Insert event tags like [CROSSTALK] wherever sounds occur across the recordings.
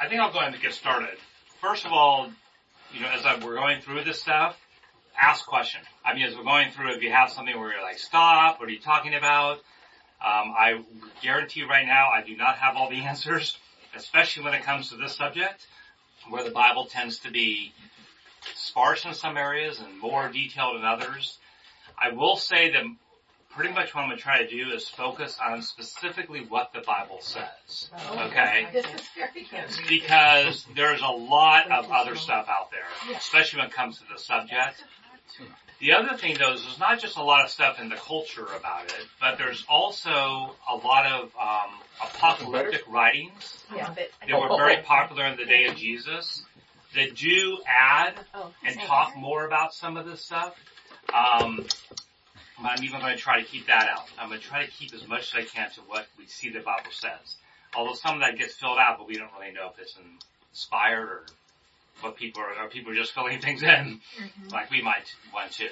I think I'll go ahead and get started. First of all, you know, as I, we're going through this stuff, ask questions. I mean, as we're going through, if you have something where you're like, stop, what are you talking about? Um, I guarantee right now I do not have all the [LAUGHS] answers, especially when it comes to this subject, where the Bible tends to be sparse in some areas and more detailed in others. I will say that pretty much what I'm going to try to do is focus on specifically what the Bible says. Okay? This is very good. Because there's a lot of other stuff out there, especially when it comes to the subject. The other thing though is there's not just a lot of stuff in the culture about it, but there's also a lot of um, apocalyptic writings that were very popular in the day of Jesus that do add Oh, and talk more about some of this stuff. Um, I'm even going to try to keep that out. I'm going to try to keep as much as I can to what we see the Bible says. Although some of that gets filled out, but we don't really know if it's inspired or what people are, or people are just filling things in like we might want to.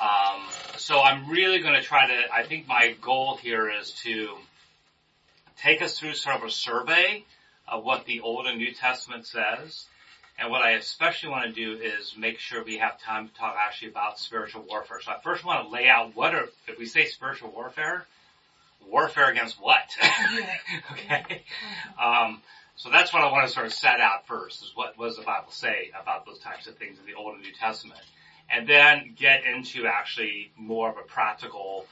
Um, so I'm really going to try to, I think my goal here is to take us through sort of a survey of what the Old and New Testament says. And what I especially want to do is make sure we have time to talk actually about spiritual warfare. So I first want to lay out what are, if we say spiritual warfare, warfare against what? [LAUGHS] okay. Um, so that's what I want to sort of set out first is what, what does the Bible say about those types of things in the Old and New Testament? And then get into actually more of a practical,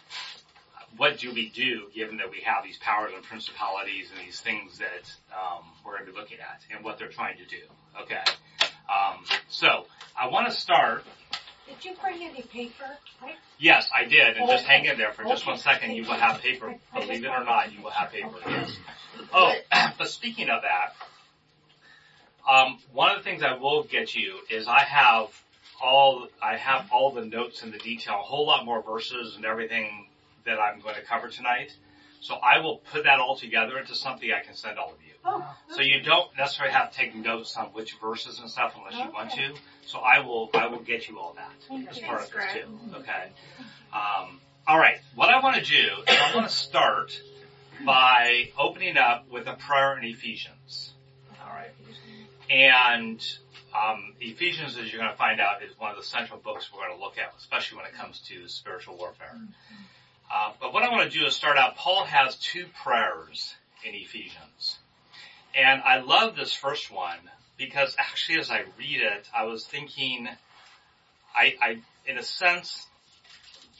what do we do given that we have these powers and principalities and these things that um, we're going to be looking at and what they're trying to do. Okay. Um, so I want to start. Did you bring any paper? I- Yes, I did, and just Okay. hang in there for just one second. You will have paper. Believe it or not, you will have paper. Yes. Oh, [CLEARS THROAT] but speaking of that, um, one of the things I will get you is I have all I have all the notes and the detail, a whole lot more verses and everything that I'm going to cover tonight. So I will put that all together into something I can send all of you. Oh. So you don't necessarily have to take notes on which verses and stuff unless you want to. So I will I will get you all that Thank as part of this too. Okay. Um, all right. What I want to do is I want to start by opening up with a prayer in Ephesians. All right. And um, Ephesians, as you're going to find out, is one of the central books we're going to look at, especially when it comes to spiritual warfare. Uh, but what I want to do is start out. Paul has two prayers in Ephesians, and I love this first one because actually, as I read it, I was thinking, I, I in a sense,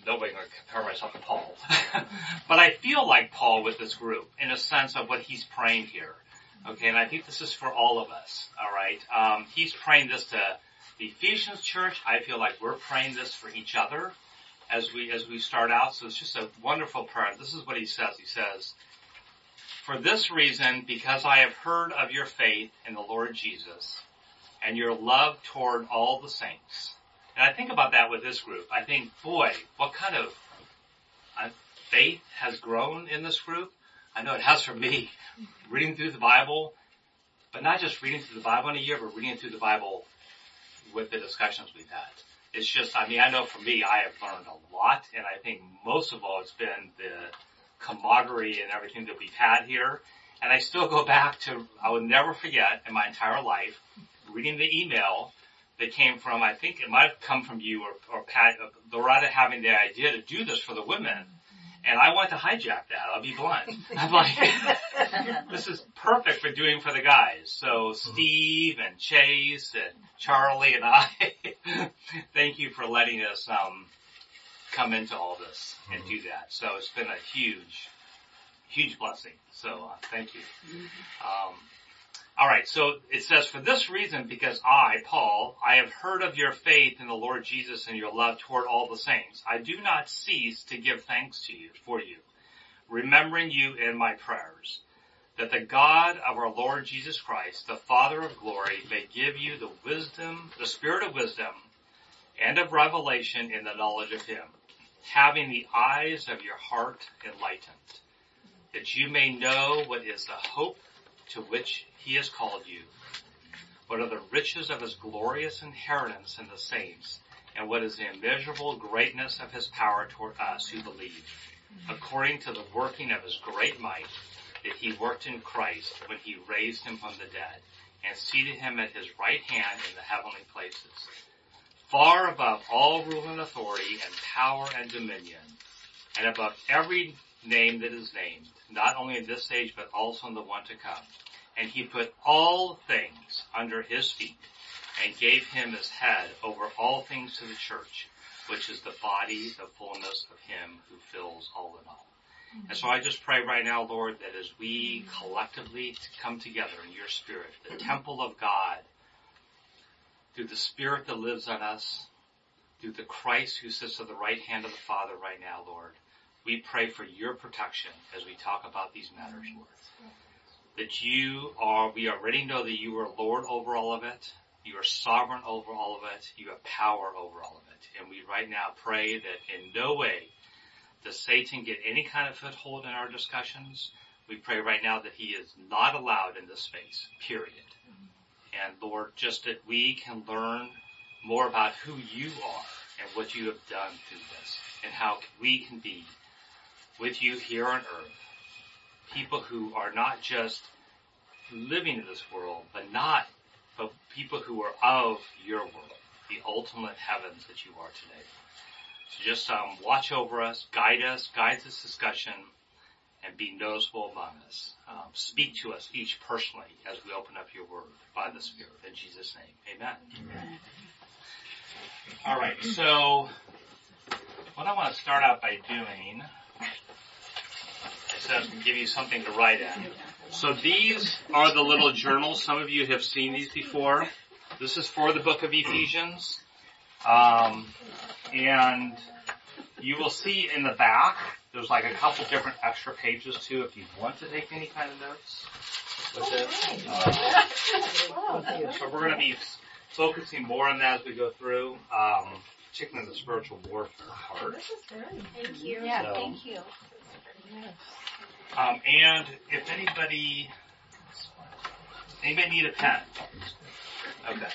nobody going to compare myself to Paul, [LAUGHS] but I feel like Paul with this group in a sense of what he's praying here. Okay, and I think this is for all of us. All right, um, he's praying this to the Ephesians church. I feel like we're praying this for each other as we as we start out. So it's just a wonderful prayer. This is what he says. He says, "For this reason, because I have heard of your faith in the Lord Jesus and your love toward all the saints." And I think about that with this group. I think, boy, what kind of uh, faith has grown in this group? I know it has for me. [LAUGHS] Reading through the Bible, but not just reading through the Bible in a year, but reading through the Bible with the discussions we've had. It's just, I mean, I know for me, I have learned a lot, and I think most of all, it's been the camaraderie and everything that we've had here. And I still go back to, I will never forget in my entire life, reading the email that came from, I think it might have come from you or, or Pat, Loretta having the idea to do this for the women. And I want to hijack that, I'll be blunt. [LAUGHS] I'm like, [LAUGHS] this is perfect for doing for the guys. So Steve and Chase and Charlie and I, [LAUGHS] thank you for letting us um, come into all this and do that. So it's been a huge, huge blessing. So uh, thank you. Um, all right. So it says, for this reason, because I, Paul, I have heard of your faith in the Lord Jesus and your love toward all the saints. I do not cease to give thanks to you for you, remembering you in my prayers that the God of our Lord Jesus Christ, the Father of glory, may give you the wisdom, the spirit of wisdom and of revelation in the knowledge of him, having the eyes of your heart enlightened, that you may know what is the hope to which he has called you, what are the riches of his glorious inheritance in the saints, and what is the immeasurable greatness of his power toward us who believe, according to the working of his great might, that he worked in Christ when he raised him from the dead and seated him at his right hand in the heavenly places, far above all rule and authority and power and dominion, and above every name that is named, not only in this age but also in the one to come. And he put all things under his feet and gave him his head over all things to the church, which is the body, the fullness of him who fills all in all. Mm-hmm. And so I just pray right now, Lord, that as we collectively come together in your spirit, the mm-hmm. temple of God, through the spirit that lives in us, through the Christ who sits at the right hand of the Father right now, Lord, we pray for your protection as we talk about these matters, Lord. That you are, we already know that you are Lord over all of it. You are sovereign over all of it. You have power over all of it. And we right now pray that in no way does Satan get any kind of foothold in our discussions. We pray right now that he is not allowed in this space, period. And Lord, just that we can learn more about who you are and what you have done through this and how we can be with you here on earth. People who are not just living in this world, but not, but people who are of your world, the ultimate heavens that you are today. So just um, watch over us, guide us, guide this discussion, and be noticeable among us. Um, speak to us each personally as we open up your word by the Spirit. In Jesus' name, amen. amen. All right, so what I want to start out by doing is to give you something to write in. So these are the little journals. Some of you have seen these before. This is for the book of Ephesians. Um, and you will see in the back, there's like a couple different extra pages too if you want to take any kind of notes with it. Uh, so we're going to be focusing more on that as we go through, um, particularly the spiritual warfare part. Thank you. Yeah, so, thank you. Um, and if anybody, anybody need a pen? Okay.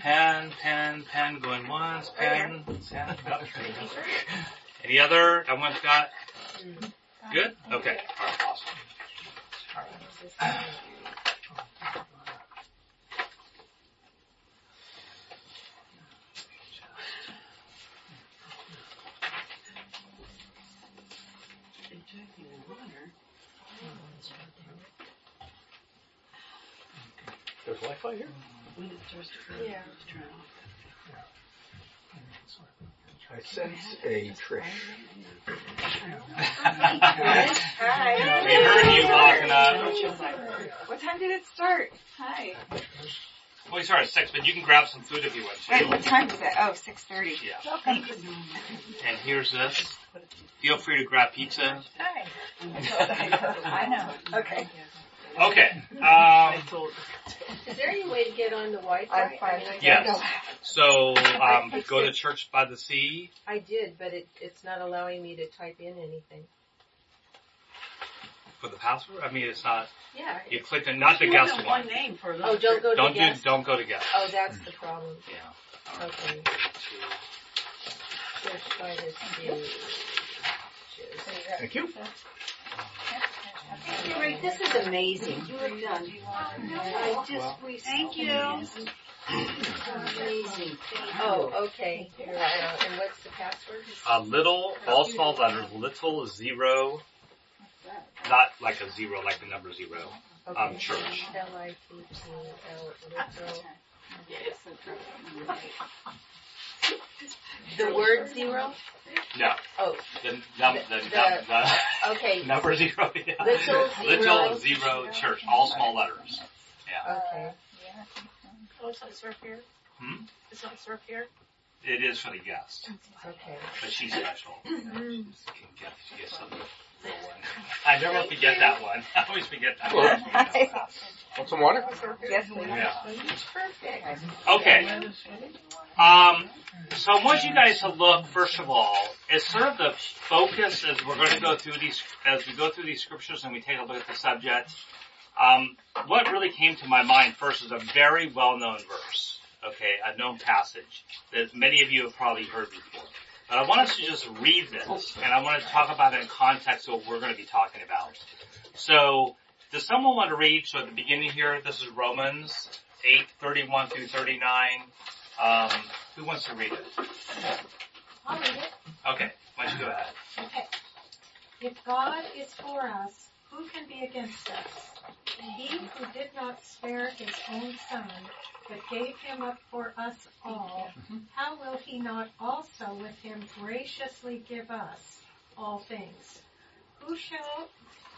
Pen, pen, pen, going once, pen, pen. Any other? Everyone's got? Good? Okay. Alright, awesome. Alright. There's Wi-Fi here? Yeah. I sense a Trish. Hi. [LAUGHS] We heard you walking up. What time did it start? Hi. Well, we started at six, but you can grab some food if you want to. Wait, what time is it? Oh, 6.30. Yeah. And here's this. Feel free to grab pizza. Hi. [LAUGHS] I know. Okay. Okay. Um, Is there any way to get on the Wi-Fi? I'm fine. I yes. know. So [LAUGHS] um, go to Church by the Sea. I did, but it, it's not allowing me to type in anything. For the password? I mean, it's not. Yeah. You clicked the not the guest one. name for Oh, don't go to Don't do. guest. Don't go to guest. Oh, that's the problem. Yeah. Okay. Church by the sea. Thank you. Thank you, Rick. This is amazing. You have done. I just, we. Thank you. Amazing. Oh, okay. And what's the password? Uh, little, all small letters. Little zero. Not like a zero, like the number zero. Okay. Um, church. L-I-T-T-L, little. The word zero? No. Oh, The, num, the, The- num, the [LAUGHS] okay. [LAUGHS] number zero. Yeah. Little [LAUGHS] zero. Little zero church. All small letters. Yeah. Okay. Oh, it's not served here? Hmm? It's not served here? It is for the guest, Okay. but she's special. [CLEARS THROAT] She can get, she gets some little one. I never forget that one. [LAUGHS] I always forget that one. [LAUGHS] Want some water? Yes, please. Yeah. Perfect. Okay. Um, so I want you guys to look, first of all, as sort of the focus as we're going to go through these, as we go through these scriptures and we take a look at the subject. Um, what really came to my mind first is a very well-known verse. Okay, a known passage that many of you have probably heard before. But I want us to just read this, and I want to talk about it in context of what we're going to be talking about. So, does someone want to read? So at the beginning here, this is Romans 8, 31 through 39. Um, who wants to read it? I'll read it. Okay, why don't you go ahead? Okay. If God is for us, who can be against us? He who did not spare his own son, but gave him up for us all, how will he not also with him graciously give us all things? Who shall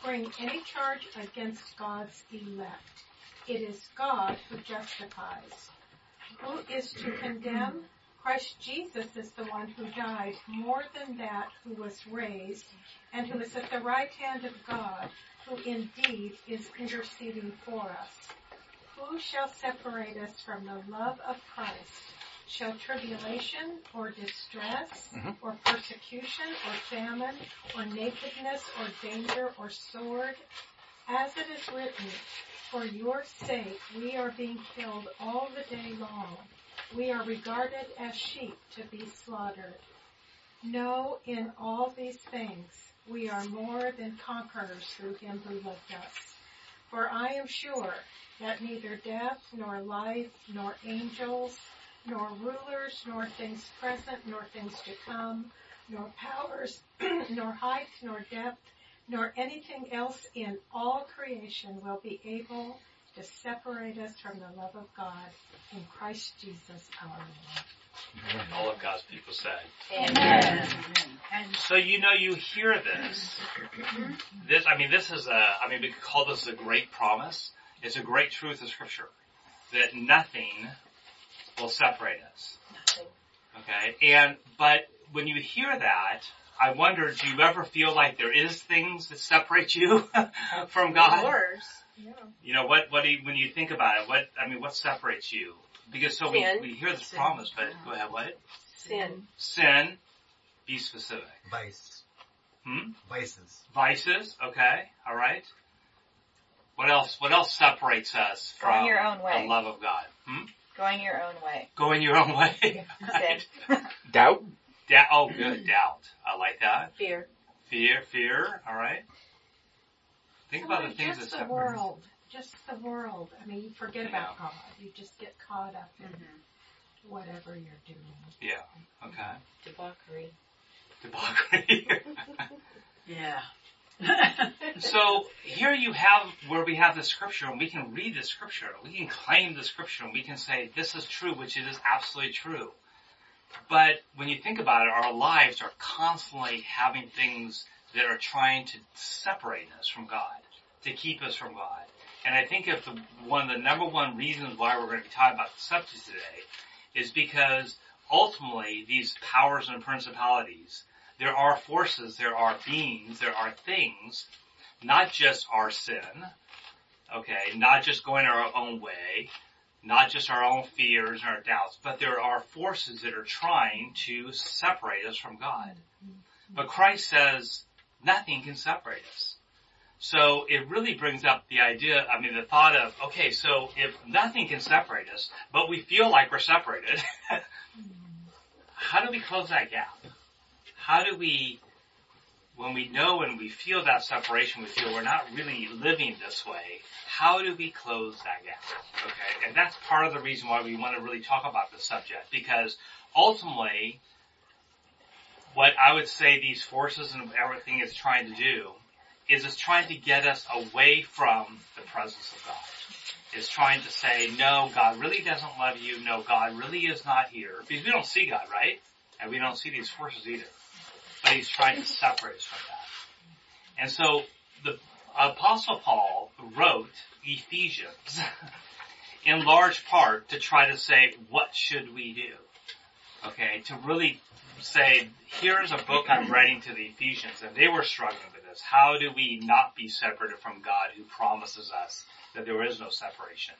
bring any charge against God's elect? It is God who justifies. Who is to condemn? Christ Jesus is the one who died, more than that, who was raised, and who is at the right hand of God, who indeed is interceding for us. Who shall separate us from the love of Christ? Shall tribulation, or distress, Mhm. or persecution, or famine, or nakedness, or danger, or sword? As it is written, For your sake we are being killed all the day long. We are regarded as sheep to be slaughtered. No, in all these things we are more than conquerors through him who loved us. For I am sure that neither death, nor life, nor angels, nor rulers, nor things present, nor things to come, nor powers, [CLEARS THROAT] nor height, nor depth, nor anything else in all creation will be able to separate us from the love of God in Christ Jesus our Lord. All of God's people said. Amen. So you know you hear this. This, I mean, this is a, I mean, we could call this a great promise. It's a great truth of scripture. That nothing will separate us. Okay? And, but when you hear that, I wonder, do you ever feel like there is things that separate you [LAUGHS] from God? Yours. You know, what, what do you, when you think about it, what, I mean, what separates you? Because so we, we hear this Sin. promise, but go ahead, what? Sin. Sin, be specific. Vice. Hmm? Vices. Vices, okay, alright. What else, what else separates us Going from your own way. the love of God? Hmm? Going your own way. Going your own way. [LAUGHS] right. [LAUGHS] Doubt? Da- oh good, doubt. I like that. Fear. Fear, fear, alright. Think about the Well, things that just the separate world, just the world. I mean, you forget about God. You just get caught up in mm-hmm. whatever you're doing. Yeah, okay. Debauchery. Debauchery. [LAUGHS] Yeah. [LAUGHS] [LAUGHS] So here you have where we have the scripture and we can read the scripture. We can claim the scripture and we can say this is true, which it is absolutely true. But when you think about it, our lives are constantly having things that are trying to separate us from God, to keep us from God. And I think if the, one of the number one reasons why we're going to be talking about the subject today is because ultimately these powers and principalities, there are forces, there are beings, there are things not just our sin, okay, not just going our own way, not just our own fears and our doubts, but there are forces that are trying to separate us from God. Mm-hmm. But Christ says nothing can separate us. So it really brings up the idea, I mean the thought of, okay, so if nothing can separate us, but we feel like we're separated, [LAUGHS] how do we close that gap? How do we when we know and we feel that separation, we feel we're not really living this way, how do we close that gap? Okay, and that's part of the reason why we want to really talk about this subject, because ultimately, what I would say these forces and everything is trying to do is it's trying to get us away from the presence of God. It's trying to say, no, God really doesn't love you. No, God really is not here. Because we don't see God, right? And we don't see these forces either but he's trying to separate us from that. And so the apostle Paul wrote Ephesians [LAUGHS] in large part to try to say, what should we do? Okay, to really say, here's a book I'm writing to the Ephesians, and they were struggling with this. How do we not be separated from God who promises us that there is no separation?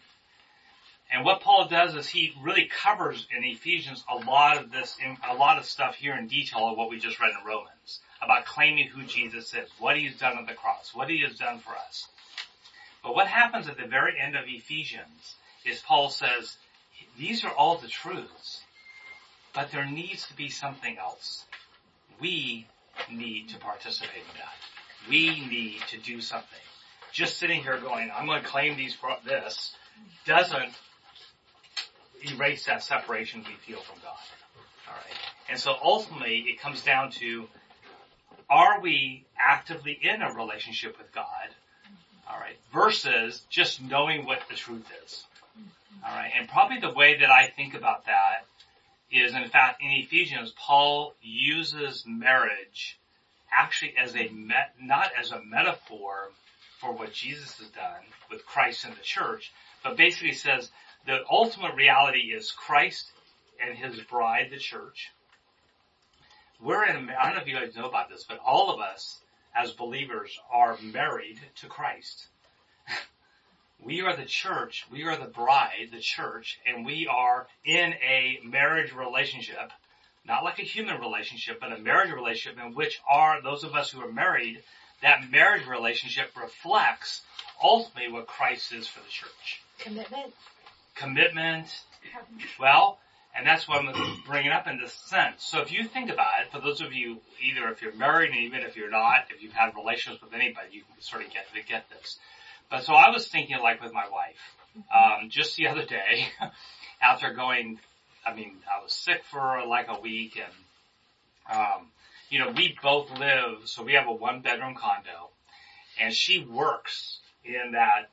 And what Paul does is he really covers in Ephesians a lot of this, a lot of stuff here in detail of what we just read in Romans about claiming who Jesus is, what he's done on the cross, what he has done for us. But what happens at the very end of Ephesians is Paul says, these are all the truths, but there needs to be something else. we need to participate in that. We need to do something. Just sitting here going, I'm going to claim these for this, doesn't erase that separation we feel from God. Alright. And so ultimately it comes down to, are we actively in a relationship with God? Alright. Versus just knowing what the truth is. Alright. And probably the way that I think about that is in fact in Ephesians, Paul uses marriage actually as a met, not as a metaphor for what Jesus has done with Christ and the church, but basically says the ultimate reality is Christ and his bride, the church. We're in, I don't know if you guys know about this, but all of us as believers are married to Christ. We are the church, we are the bride, the church, and we are in a marriage relationship, not like a human relationship, but a marriage relationship in which are those of us who are married, that marriage relationship reflects ultimately what Christ is for the church. Commitment. Commitment, well, and that's what I'm bringing up in this sense. So if you think about it, for those of you, either if you're married and even if you're not, if you've had relations with anybody, you can sort of get to get this. But so I was thinking like with my wife, um, just the other day, [LAUGHS] after going, I mean, I was sick for like a week and, um, you know, we both live, so we have a one bedroom condo and she works in that,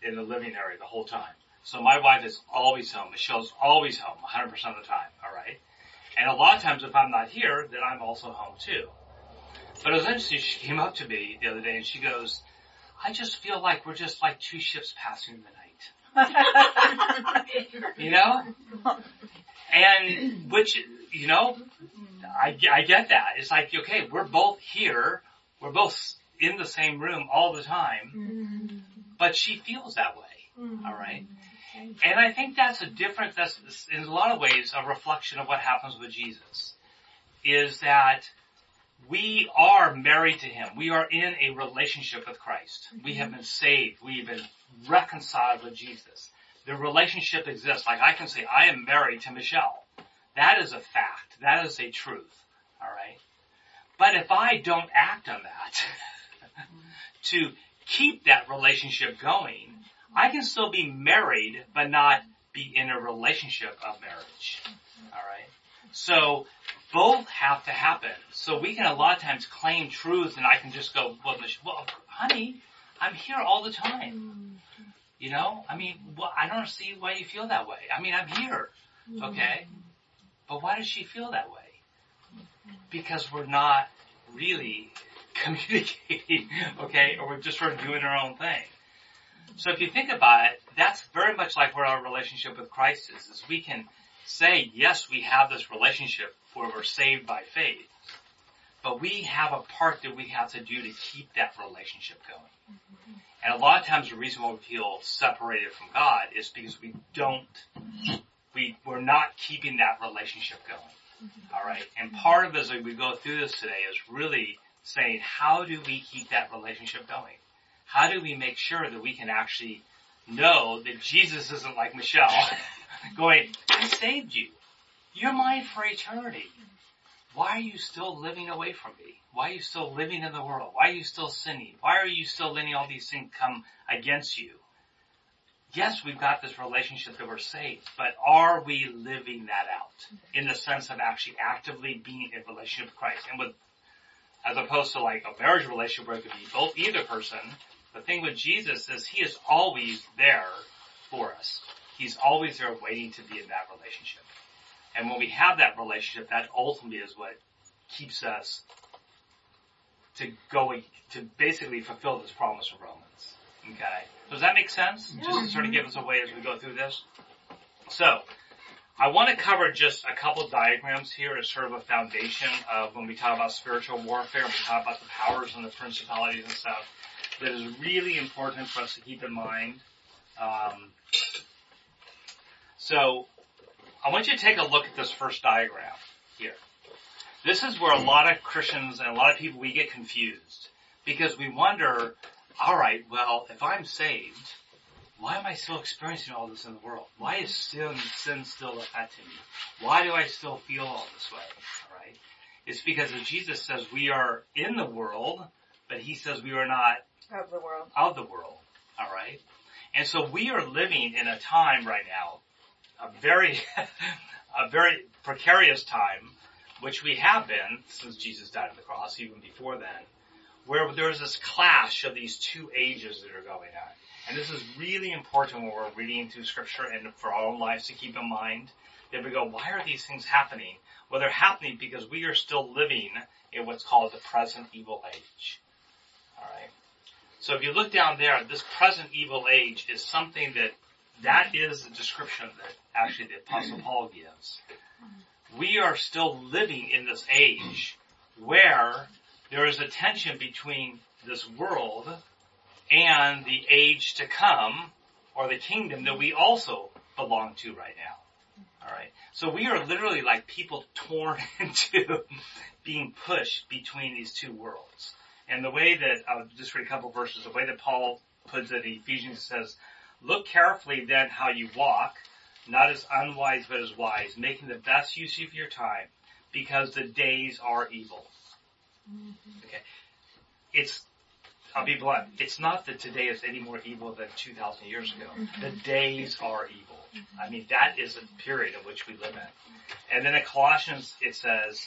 in the living area the whole time. So my wife is always home. Michelle's always home 100% of the time, alright? And a lot of times if I'm not here, then I'm also home too. But it was interesting, she came up to me the other day and she goes, I just feel like we're just like two ships passing in the night. [LAUGHS] you know? And, which, you know, I, I get that. It's like, okay, we're both here, we're both in the same room all the time, mm-hmm. but she feels that way, mm-hmm. alright? And I think that's a different, that's in a lot of ways a reflection of what happens with Jesus. Is that we are married to Him. We are in a relationship with Christ. We have been saved. We've been reconciled with Jesus. The relationship exists. Like I can say, I am married to Michelle. That is a fact. That is a truth. Alright? But if I don't act on that [LAUGHS] to keep that relationship going, I can still be married, but not be in a relationship of marriage. Alright? So, both have to happen. So we can a lot of times claim truth and I can just go, well, well honey, I'm here all the time. You know? I mean, well, I don't see why you feel that way. I mean, I'm here. Okay? But why does she feel that way? Because we're not really [LAUGHS] communicating, okay? Or we're just sort of doing our own thing. So if you think about it, that's very much like where our relationship with Christ is, is we can say, yes, we have this relationship where we're saved by faith, but we have a part that we have to do to keep that relationship going. Mm-hmm. And a lot of times the reason why we feel separated from God is because we don't, we, we're not keeping that relationship going. Mm-hmm. Alright? And part of as we go through this today is really saying, how do we keep that relationship going? How do we make sure that we can actually know that Jesus isn't like Michelle [LAUGHS] [LAUGHS] going, I saved you. You're mine for eternity. Why are you still living away from me? Why are you still living in the world? Why are you still sinning? Why are you still letting all these things come against you? Yes, we've got this relationship that we're saved, but are we living that out in the sense of actually actively being in relationship with Christ? And with, as opposed to like a marriage relationship where it could be both either person, the thing with Jesus is he is always there for us. He's always there waiting to be in that relationship. And when we have that relationship, that ultimately is what keeps us to go, to basically fulfill this promise of Romans. Okay? Does that make sense? Just to sort of give us a way as we go through this. So, I want to cover just a couple diagrams here as sort of a foundation of when we talk about spiritual warfare, we talk about the powers and the principalities and stuff, that is really important for us to keep in mind. Um, so, I want you to take a look at this first diagram here. This is where a lot of Christians and a lot of people, we get confused. Because we wonder, alright, well, if I'm saved, why am I still experiencing all this in the world? Why is sin, sin still affecting me? Why do I still feel all this way? Alright? It's because as Jesus says we are in the world, but he says we are not Of the world. of the world. All right. And so we are living in a time right now, a very, [LAUGHS] a very precarious time, which we have been since Jesus died on the cross, even before then, where there's this clash of these two ages that are going on. And this is really important when we're reading through scripture and for our own lives to keep in mind that we go, why are these things happening? Well, they're happening because we are still living in what's called the present evil age. Alright? So if you look down there, this present evil age is something that, that is the description that actually the apostle [CLEARS THROAT] Paul gives. We are still living in this age where there is a tension between this world and the age to come or the kingdom that we also belong to right now. Alright. So we are literally like people torn [LAUGHS] into being pushed between these two worlds. And the way that, I'll just read a couple verses, the way that Paul puts it in Ephesians says, look carefully then how you walk, not as unwise but as wise, making the best use of your time, because the days are evil. Mm-hmm. Okay. It's, I'll be blunt, it's not that today is any more evil than 2,000 years ago. Mm-hmm. The days are evil. Mm-hmm. I mean, that is a period in which we live in. And then in Colossians it says,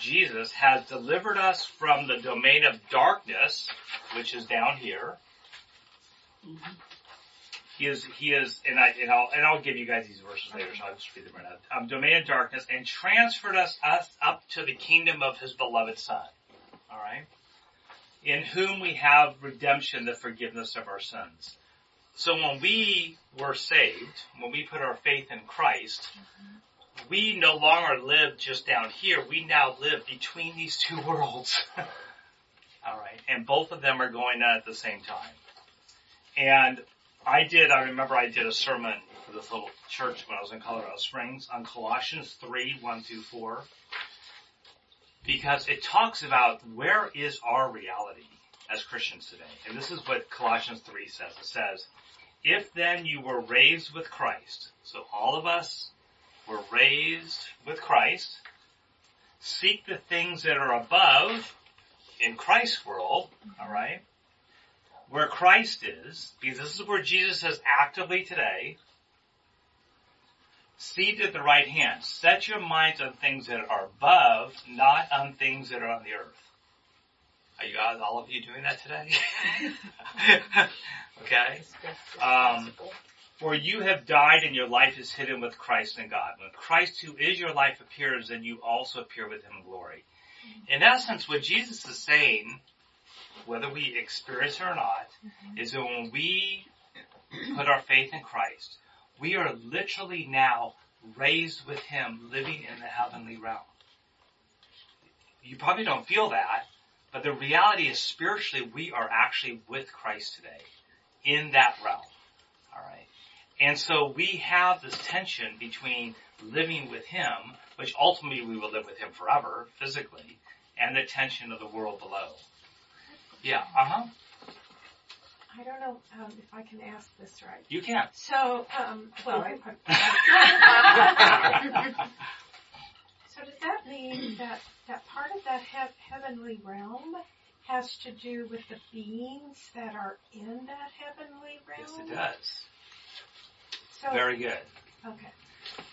Jesus has delivered us from the domain of darkness, which is down here. He is, he is, and I, and I'll, and I'll give you guys these verses later, so I'll just read them right now. Um, domain of darkness and transferred us, us up to the kingdom of his beloved son. Alright? In whom we have redemption, the forgiveness of our sins. So when we were saved, when we put our faith in Christ, we no longer live just down here. We now live between these two [LAUGHS] worlds. Alright. And both of them are going on at the same time. And I did, I remember I did a sermon for this little church when I was in Colorado Springs on Colossians 3, 1 through 4. Because it talks about where is our reality as Christians today. And this is what Colossians 3 says. It says, if then you were raised with Christ, so all of us were raised with Christ, seek the things that are above in Christ's world, alright, where Christ is, because this is where Jesus is actively today, seated at the right hand. Set your minds on things that are above, not on things that are on the earth. Are you guys, all of you doing that today? [LAUGHS] okay. Um, for you have died and your life is hidden with Christ in God. When Christ who is your life appears, then you also appear with him in glory. In essence, what Jesus is saying, whether we experience it or not, mm-hmm. is that when we put our faith in Christ, we are literally now raised with him living in the heavenly realm. You probably don't feel that, but the reality is spiritually we are actually with Christ today in that realm. Alright. And so we have this tension between living with Him, which ultimately we will live with Him forever, physically, and the tension of the world below. Yeah, uh-huh. I don't know um, if I can ask this right. You can. So, um, well, I, [LAUGHS] so does that mean that that part of that he- heavenly realm has to do with the beings that are in that heavenly realm? Yes, it does. So, Very good. okay.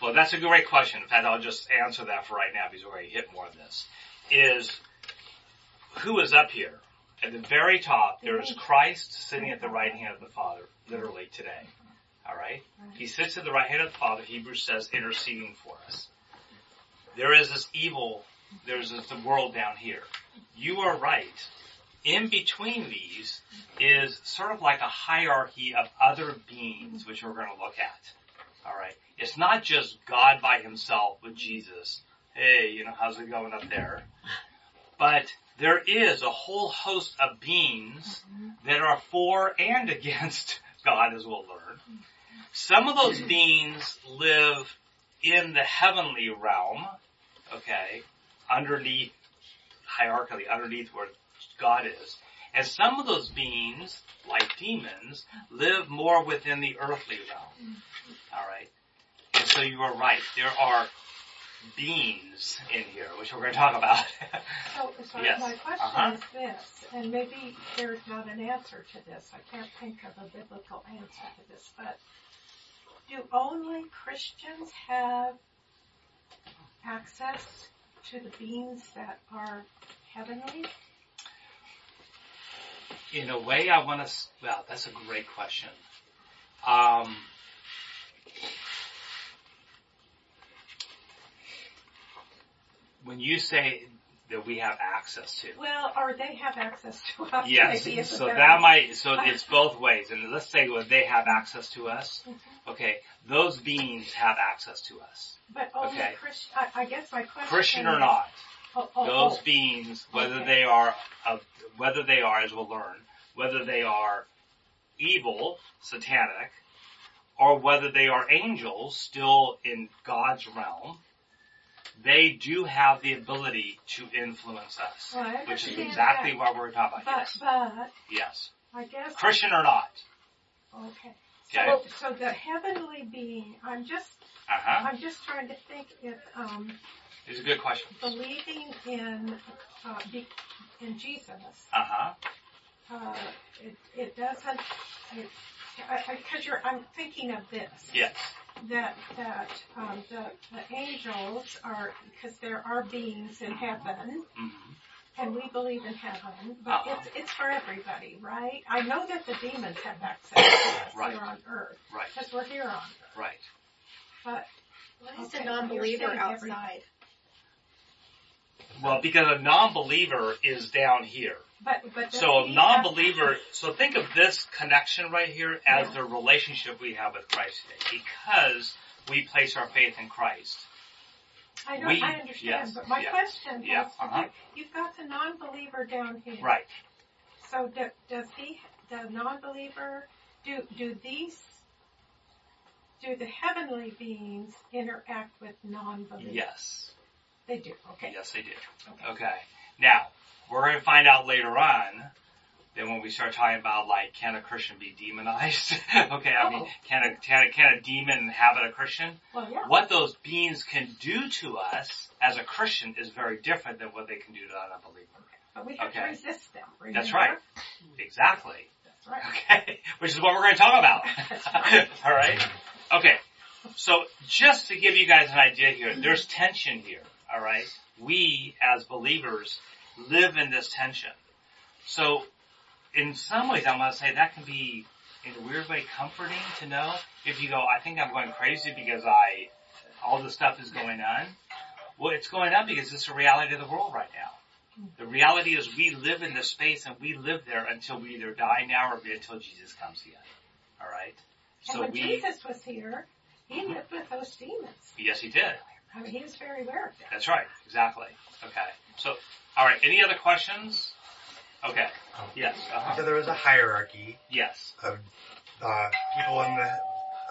Well, that's a great question. In fact, I'll just answer that for right now because we're going to hit more of this. Is who is up here? At the very top, there is Christ sitting at the right hand of the Father, literally today. Alright? He sits at the right hand of the Father, Hebrews says, interceding for us. There is this evil, there's this, the world down here. You are right. In between these is sort of like a hierarchy of other beings, which we're going to look at. Alright? It's not just God by himself with Jesus. Hey, you know, how's it going up there? But there is a whole host of beings mm-hmm. that are for and [LAUGHS] against God, as we'll learn. Some of those beings live in the heavenly realm, okay, underneath, hierarchically, underneath where God is. And some of those beings, like demons, live more within the earthly realm. Mm-hmm. Alright? And so you are right. There are beings in here, which we're going to talk about. [LAUGHS] So, so Yes. my question Uh-huh. is this, and maybe there's not an answer to this. I can't think of a biblical answer to this, but do only Christians have access to the beings that are heavenly? in a way, I want to. Well, that's a great question. Um, when you say that we have access to, Well, or they have access to us. yes, maybe so that might. So it's uh-huh. both ways. And let's say when they have access to us, mm-hmm. okay, those beings have access to us, But only okay. Christian. I, I guess my question. Christian or is- not. Oh, oh, oh. those oh. beings, whether Okay. they are of, whether they are, as we'll learn, whether they are evil, satanic, or whether they are angels still in God's realm, they do have the ability to influence us, Well, which is exactly that. what we're talking about. But, Yes, but, yes, I guess. Christian or not. Okay. Okay. So, so the heavenly being, I'm just, Uh huh. I'm just trying to think if, um, It's a good question. believing in, uh, be, in Jesus, Uh huh. uh, it, it doesn't, it, I, I, cause you're, I'm thinking of this. Yes. That, that, um, the, the angels are, because there are beings in heaven, hmm and we believe in heaven, but Uh-huh. it's, it's for everybody, right? I know that the demons have access to us Right. here on earth, Right. because we're here on earth, Right. but. Why is Okay, a non-believer you're every- outside? Well, because a non-believer is down here. But, but. So a non-believer, so think of this connection right here as the relationship we have with Christ today. Because we place our faith in Christ. I know, we- I understand, yes, but my yes, question yeah, has to uh-huh. you've got the non-believer down here. Right. So do, does he, the non-believer, do, do these, do the heavenly beings interact with non-believers? Yes. They do, okay. Yes, they do. Okay. Okay. Now, we're going to find out later on, then when we start talking about like, can a Christian be demonized? [LAUGHS] okay, I mean, can a, can a, can a demon inhabit a Christian? Well, yeah. What those beings can do to us as a Christian is very different than what they can do to an unbeliever. But we have to okay. resist them, remember? That's right. Exactly. That's right. Okay, [LAUGHS] which is what we're going to talk about. Right. [LAUGHS] All right. Okay. So just to give you guys an idea here, there's tension here. All right. We as believers live in this tension. So in some ways, I'm going to say that can be in a weird way comforting to know if you go, I think I'm going crazy because I, all this stuff is going on. Well, it's going on because it's the reality of the world right now. The reality is we live in this space and we live there until we either die now or until Jesus comes again. All right. And So when we, Jesus was here, he lived with those demons. yes, he did. I mean, he was very aware of that. That's right. Exactly. Okay. So, all right. Any other questions? Okay. Yes. Uh-huh. So there was a hierarchy Yes. of uh, people in the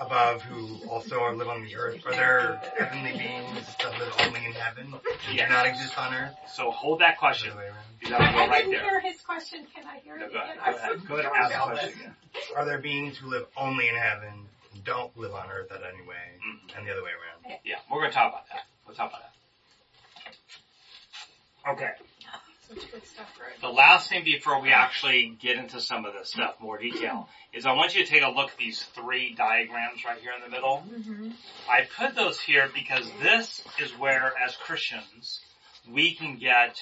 above who also are, live on the earth. Are there heavenly beings that live only in heaven and Yes. do not exist on earth? So hold that question. the other? You gotta go I right didn't there. hear his question. Can I hear No, it go again? ahead. Go ahead. Go ahead and ask the question again. Are there beings who live only in heaven and don't live on earth at any way, Mhm. and the other way around? Yeah, we're going to talk about that. We'll talk about that. Okay. Such good stuff, Greg. The last thing before we actually get into some of this stuff, more detail, is I want you to take a look at these three diagrams right here in the middle. Mm-hmm. I put those here because this is where, as Christians, we can get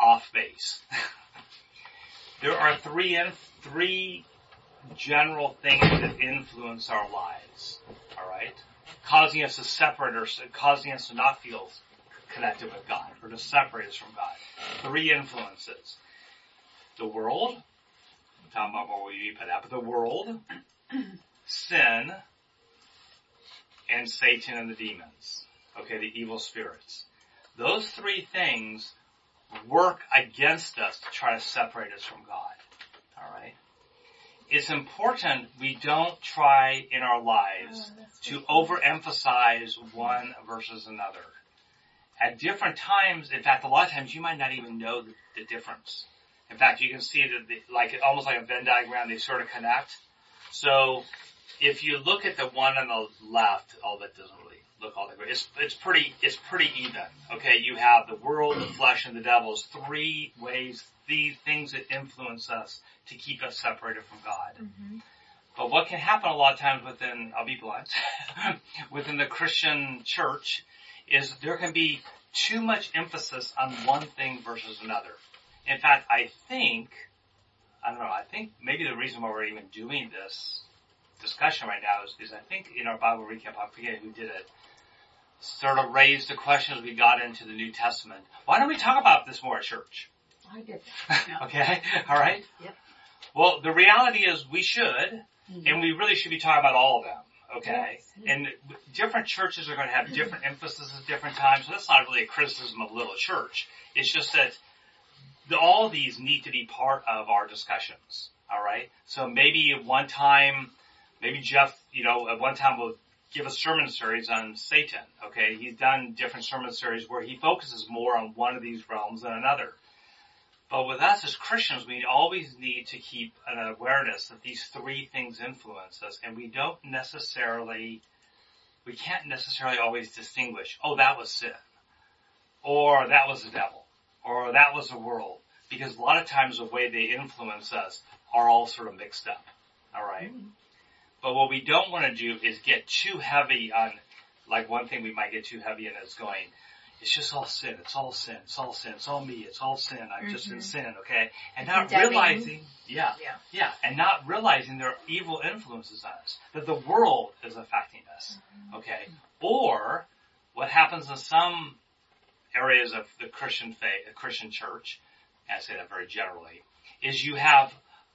off base. [LAUGHS] there are three in, three general things that influence our lives. All right, causing us to separate or causing us to not feel connected with God or to separate us from God. Three influences: the world. I'm talking about what we put out, but the world, [CLEARS THROAT] sin, and Satan and the demons. Okay, the evil spirits. Those three things work against us to try to separate us from God. Alright? It's important we don't try in our lives Oh, to overemphasize one versus another. At different times, in fact, a lot of times you might not even know the, the difference. In fact, you can see that, the, like almost like a Venn diagram, they sort of connect. So, if you look at the one on the left, all that doesn't really look all that great. It's, it's pretty, it's pretty even. Okay, you have the world, the flesh, and the devil as three ways, the things that influence us to keep us separated from God. Mm-hmm. But what can happen a lot of times within, I'll be blunt, [LAUGHS] within the Christian church is there can be too much emphasis on one thing versus another. In fact, I think, I don't know, I think maybe the reason why we're even doing this discussion right now is, is I think in our Bible recap, I forget who did it, sort of raised the question as we got into the New Testament. Why don't we talk about this more at church? I did. [LAUGHS] okay, alright? Yep. Well, the reality is we should, mm-hmm. and we really should be talking about all of them. Okay, and different churches are going to have mm-hmm. different emphasis at different times. So that's not really a criticism of Little Church. It's just that the, all these need to be part of our discussions. All right. So maybe at one time, maybe Jeff, you know, at one time will give a sermon series on Satan. Okay, he's done different sermon series where he focuses more on one of these realms than another. But with us as Christians, we always need to keep an awareness that these three things influence us, and we don't necessarily, we can't necessarily always distinguish, oh, that was sin, or that was the devil, or that was the world, because a lot of times the way they influence us are all sort of mixed up. Alright? Mm-hmm. But what we don't want to do is get too heavy on, like one thing we might get too heavy in is going, it's just all sin, it's all sin, it's all sin, it's all me, it's all sin, I'm just in mm-hmm. sin, okay? And not Condemning. realizing, yeah, Yeah. yeah, and not realizing there are evil influences on us, that the world is affecting us, mm-hmm. okay? Or, what happens in some areas of the Christian faith, the Christian church, I say that very generally, is you have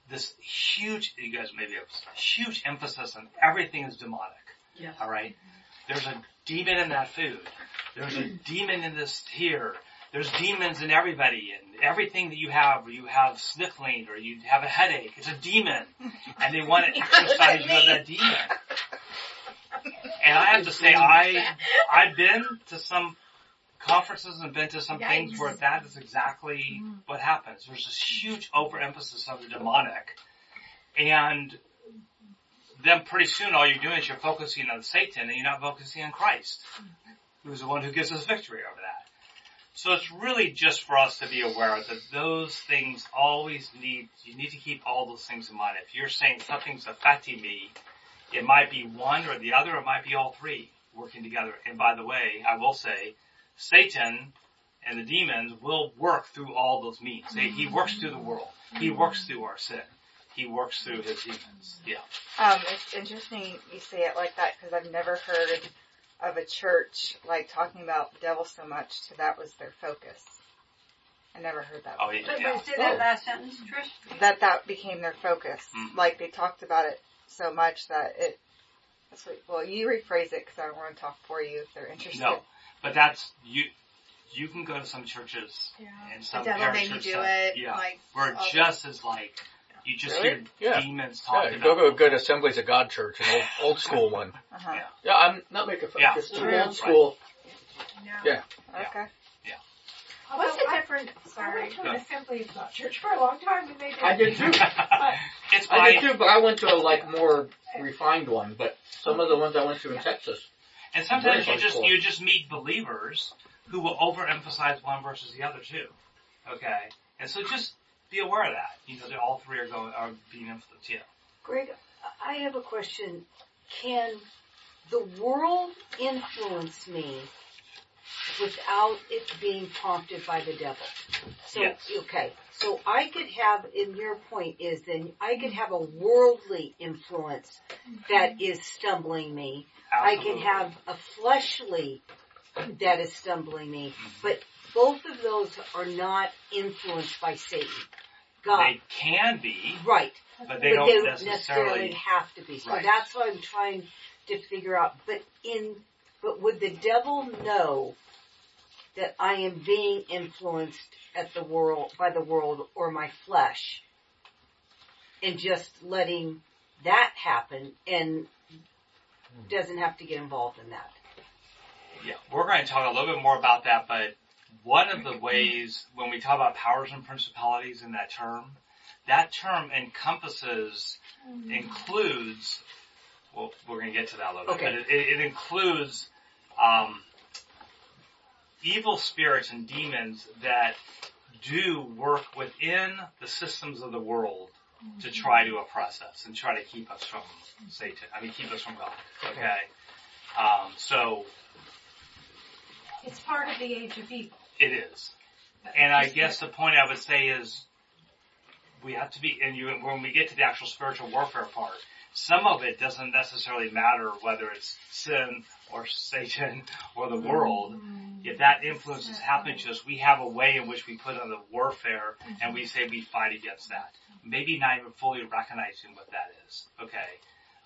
this huge, you guys maybe have a huge emphasis on everything is demonic. Yes. Alright? Mm-hmm. There's a demon in that food. There's a demon in this here. There's demons in everybody and everything that you have, or you have sniffling or you have a headache. It's a demon. And they want to [LAUGHS] exercise you of that demon. And I have to say, I, I've been to some conferences and been to some things where that is exactly what happens. There's this huge overemphasis of the demonic. And then pretty soon all you're doing is you're focusing on Satan and you're not focusing on Christ, who's the one who gives us victory over that. So it's really just for us to be aware that those things always need, you need to keep all those things in mind. If you're saying something's affecting me, it might be one or the other, it might be all three working together. And by the way, I will say, Satan and the demons will work through all those means. He- works through the world. He works through our sin. He works through his demons. Yeah. Um, it's interesting you say it like that because I've never heard of a church like talking about the devil so much So that was their focus. I never heard that. Oh, before. But, yeah. but say that last sentence, Trish. That that became their focus. Mhm. Like they talked about it so much that it. That's what, well, you rephrase it because I don't want to talk for you if they're interested. No, but that's you. You can go to some churches Yeah. and The some devil parishes made me do it. Yeah, Like where all just as like you just Really? hear Yeah. demons Yeah, talking you go about. to a good Assemblies of God church, an old, old [LAUGHS] school one. Uh-huh. Yeah. Yeah, I'm not making fun. Yeah. Just an True. old school. Yeah. Yeah. Okay. Although What's the I, difference? I Sorry. went to an assembly of God church for a long time and they did. I did too. [LAUGHS] [LAUGHS] it's I did by, too, but I went to a like more refined one. But some of the ones I went to in Texas, and sometimes you just you just meet believers who will overemphasize one versus the other too. Okay, and so just be aware of that. You know that all three are going are being influenced. Yeah. Greg, I have a question. Can the world influence me without it being prompted by the devil? So, Yes. okay. So I could have, and your point is then, I could have a worldly influence that mm-hmm. is stumbling me. Absolutely. I can have a fleshly that is stumbling me. Mm-hmm. But both of those are not influenced by Satan. God. They can be, Right but they but don't they necessarily. necessarily have to be. So Right. that's what I'm trying to figure out. But in, but would the devil know that I am being influenced at the world, by the world or my flesh and just letting that happen and hmm. doesn't have to get involved in that? Yeah, we're going to talk a little bit more about that, but one of the ways when we talk about powers and principalities in that term, that term encompasses, includes well, we're going to get to that a little bit, Okay. but it, it, it includes um, evil spirits and demons that do work within the systems of the world to try to oppress us and try to keep us from Satan. I mean, keep us from God. Okay. Um, so It's part of the age of evil. It is. And I guess the point I would say is we have to be, and you, when we get to the actual spiritual warfare part, some of it doesn't necessarily matter whether it's sin or Satan or the world. If that influence is happening to us, we have a way in which we put on the warfare and we say we fight against that. Maybe not even fully recognizing what that is. Okay.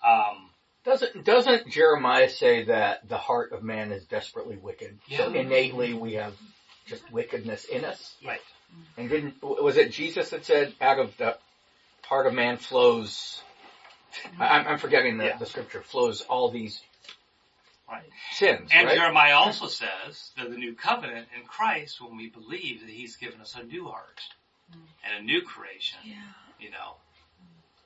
Um, Doesn't doesn't Jeremiah say that the heart of man is desperately wicked? So innately we have just wickedness in us. right. And didn't was it Jesus that said out of the heart of man flows? I, I'm- I'm forgetting the, Yeah. the scripture flows all these Right. sins. And right? Jeremiah also says that the new covenant in Christ, when we believe that He's given us a new heart mm. and a new creation, you know.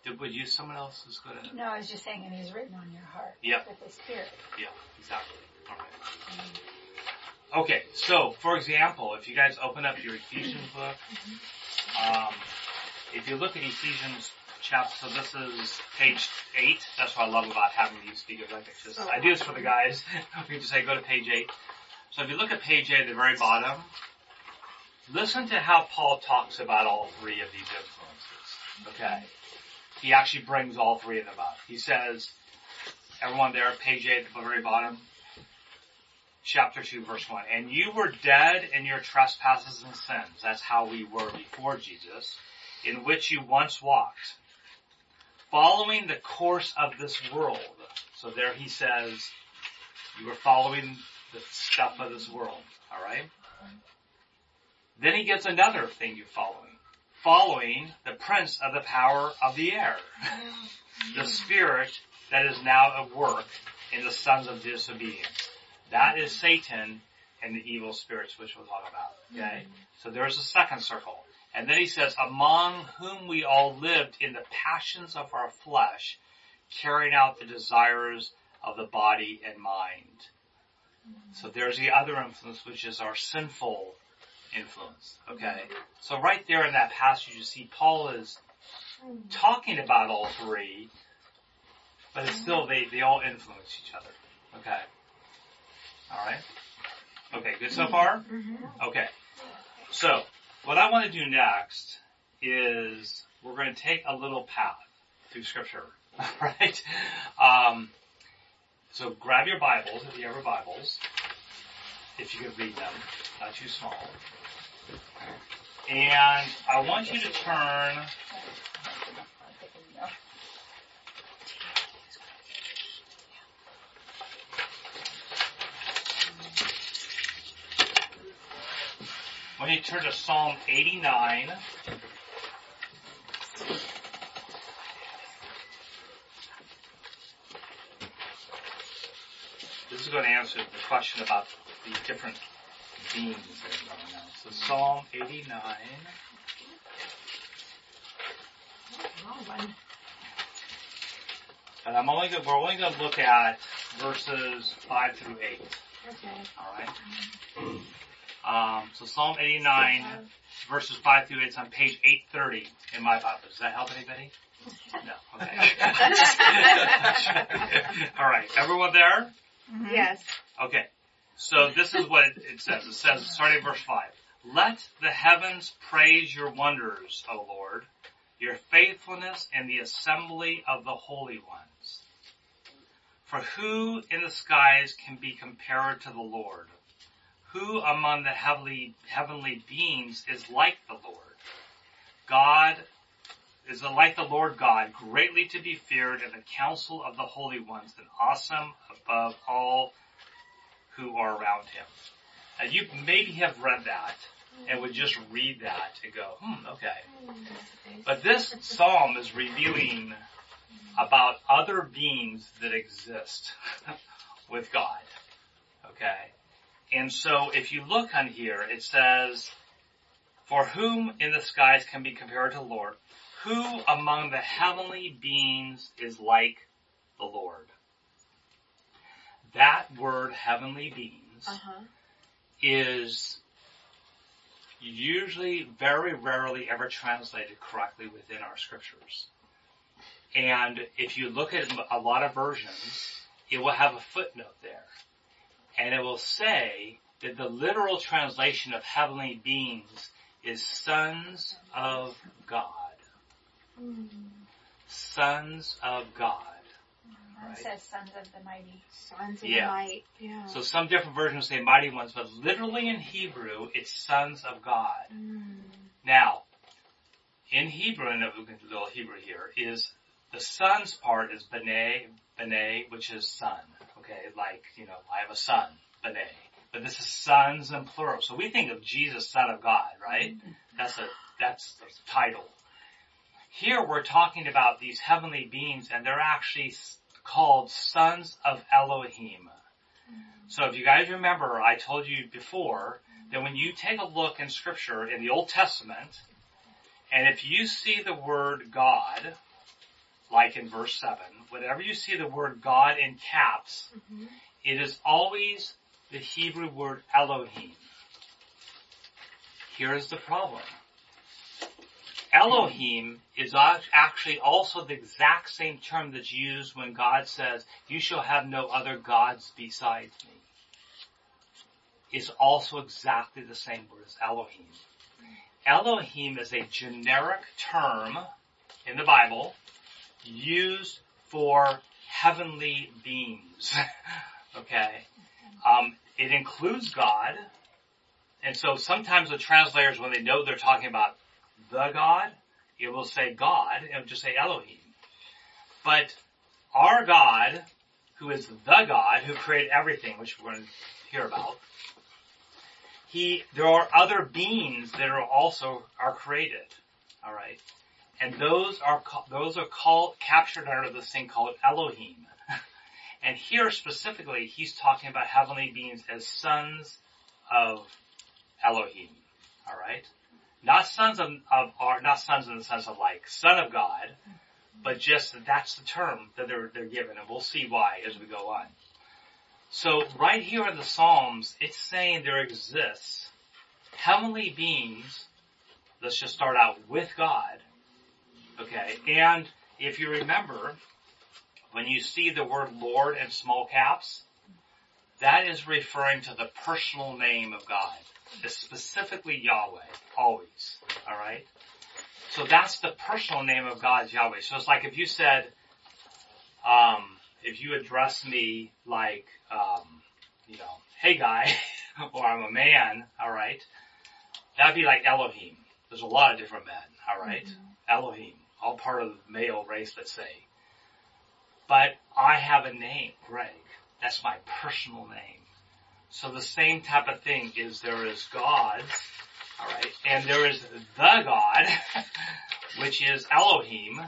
Did, would you, someone else is going to, No, I was just saying it is written on your heart. Yep. With the Spirit. yeah, exactly. All right. Mm. Okay, so for example, if you guys open up your Ephesians book, um, if you look at Ephesians chapter, so this is page eight. That's what I love about having these speakers. Like it's just, I do this for the guys. [LAUGHS] we just say go to page eight. So if you look at page eight at the very bottom, listen to how Paul talks about all three of these influences. Okay. He actually brings all three of them up. He says, everyone there, page eight at the very bottom, chapter 2, verse 1. And you were dead in your trespasses and sins. That's how we were before Jesus, in which you once walked, following the course of this world. So there he says, you were following the stuff of this world. Alright? Then he gets another thing you're following. Following the prince of the power of the air. [LAUGHS] the spirit that is now at work in the sons of disobedience. That is Satan and the evil spirits which we'll talk about. Okay? Mm-hmm. So there's a second circle. And then he says, among whom we all lived in the passions of our flesh, carrying out the desires of the body and mind. Mm-hmm. So there's the other influence, which is our sinful influence. Okay? Mm-hmm. So right there in that passage, you see Paul is talking about all three, but it's still, they, they all influence each other. Okay? Alright? Okay, good so far? Okay. So, what I want to do next is we're going to take a little path through scripture. [LAUGHS] Alright? Um, so grab your Bibles, if you have your Bibles, if you can read them, not too small. And I want you to turn When you turn to Psalm 89, this is going to answer the question about the different themes that are going on. So Psalm 89, Wrong and I'm only going, we're only going to look at verses 5 through 8. Okay. Alright? Um, so Psalm 89, verses 5 through 8 is on page 830 in my Bible. Does that help anybody? No. Okay. [LAUGHS] Alright, everyone there? Yes. Okay. So this is what it, it says. It says, starting at verse 5. Let the heavens praise your wonders, O Lord, your faithfulness in the assembly of the holy ones. For who in the skies can be compared to the Lord? Who among the heavenly, heavenly beings is like the Lord? God is like the Lord God, greatly to be feared in the council of the holy ones and awesome above all who are around him. Now you maybe have read that and would just read that and go, hmm, okay. But this psalm is revealing about other beings that exist [LAUGHS] with God. Okay? And so if you look on here, it says, for whom in the skies can be compared to the Lord? Who among the heavenly beings is like the Lord. That word heavenly beings Uh-huh. is usually very rarely ever translated correctly within our scriptures. And if you look at a lot of versions, it will have a footnote there. And it will say that the literal translation of heavenly beings is sons of God. Sons of God. One Right. says sons of the mighty. Sons of Yeah. the might. Yeah. So some different versions say mighty ones, but literally in Hebrew, it's sons of God. Mm. Now, in Hebrew, and we can do a little Hebrew here, is the sons part is bene, bene, which is son. Okay, like, you know, I have a son, bene. But this is sons in plural. So we think of Jesus, son of God, right? That's a, that's the title. Here we're talking about these heavenly beings and they're actually called sons of Elohim. So if you guys remember, I told you before that when you take a look in scripture in the Old Testament, and if you see the word God, like in verse 7, whenever you see the word God in caps, mm-hmm. it is always the Hebrew word Elohim. Here's the problem. Elohim is actually also the exact same term that's used when God says, you shall have no other gods besides me. Is also exactly the same word as Elohim. Elohim is a generic term in the Bible used for heavenly beings. [LAUGHS] okay? Um, it includes God, and so sometimes the translators, when they know they're talking about the God, it will say God, and just say Elohim. But our God, who is the God who created everything, which we're going to hear about, he, there are other beings that are also, are created. Alright? And those are, those are called, captured under this thing called Elohim. [LAUGHS] and here specifically, he's talking about heavenly beings as sons of Elohim. Alright? Not sons of, of, not sons in the sense of like, son of God, but just that's the term that they're, they're given, and we'll see why as we go on. So right here in the Psalms, it's saying there exists heavenly beings, let's just start out with God, okay, and if you remember, when you see the word Lord in small caps, that is referring to the personal name of God. It's specifically Yahweh, always, alright? So that's the personal name of God Yahweh. So it's like if you said, um, if you address me like, um, you know, hey guy, [LAUGHS] or I'm a man, alright, that'd be like Elohim. There's a lot of different men, alright? Elohim, all part of the male race, let's say. But I have a name, Greg. That's my personal name. So the same type of thing is there is gods, alright, and there is the God, [LAUGHS] which is Elohim,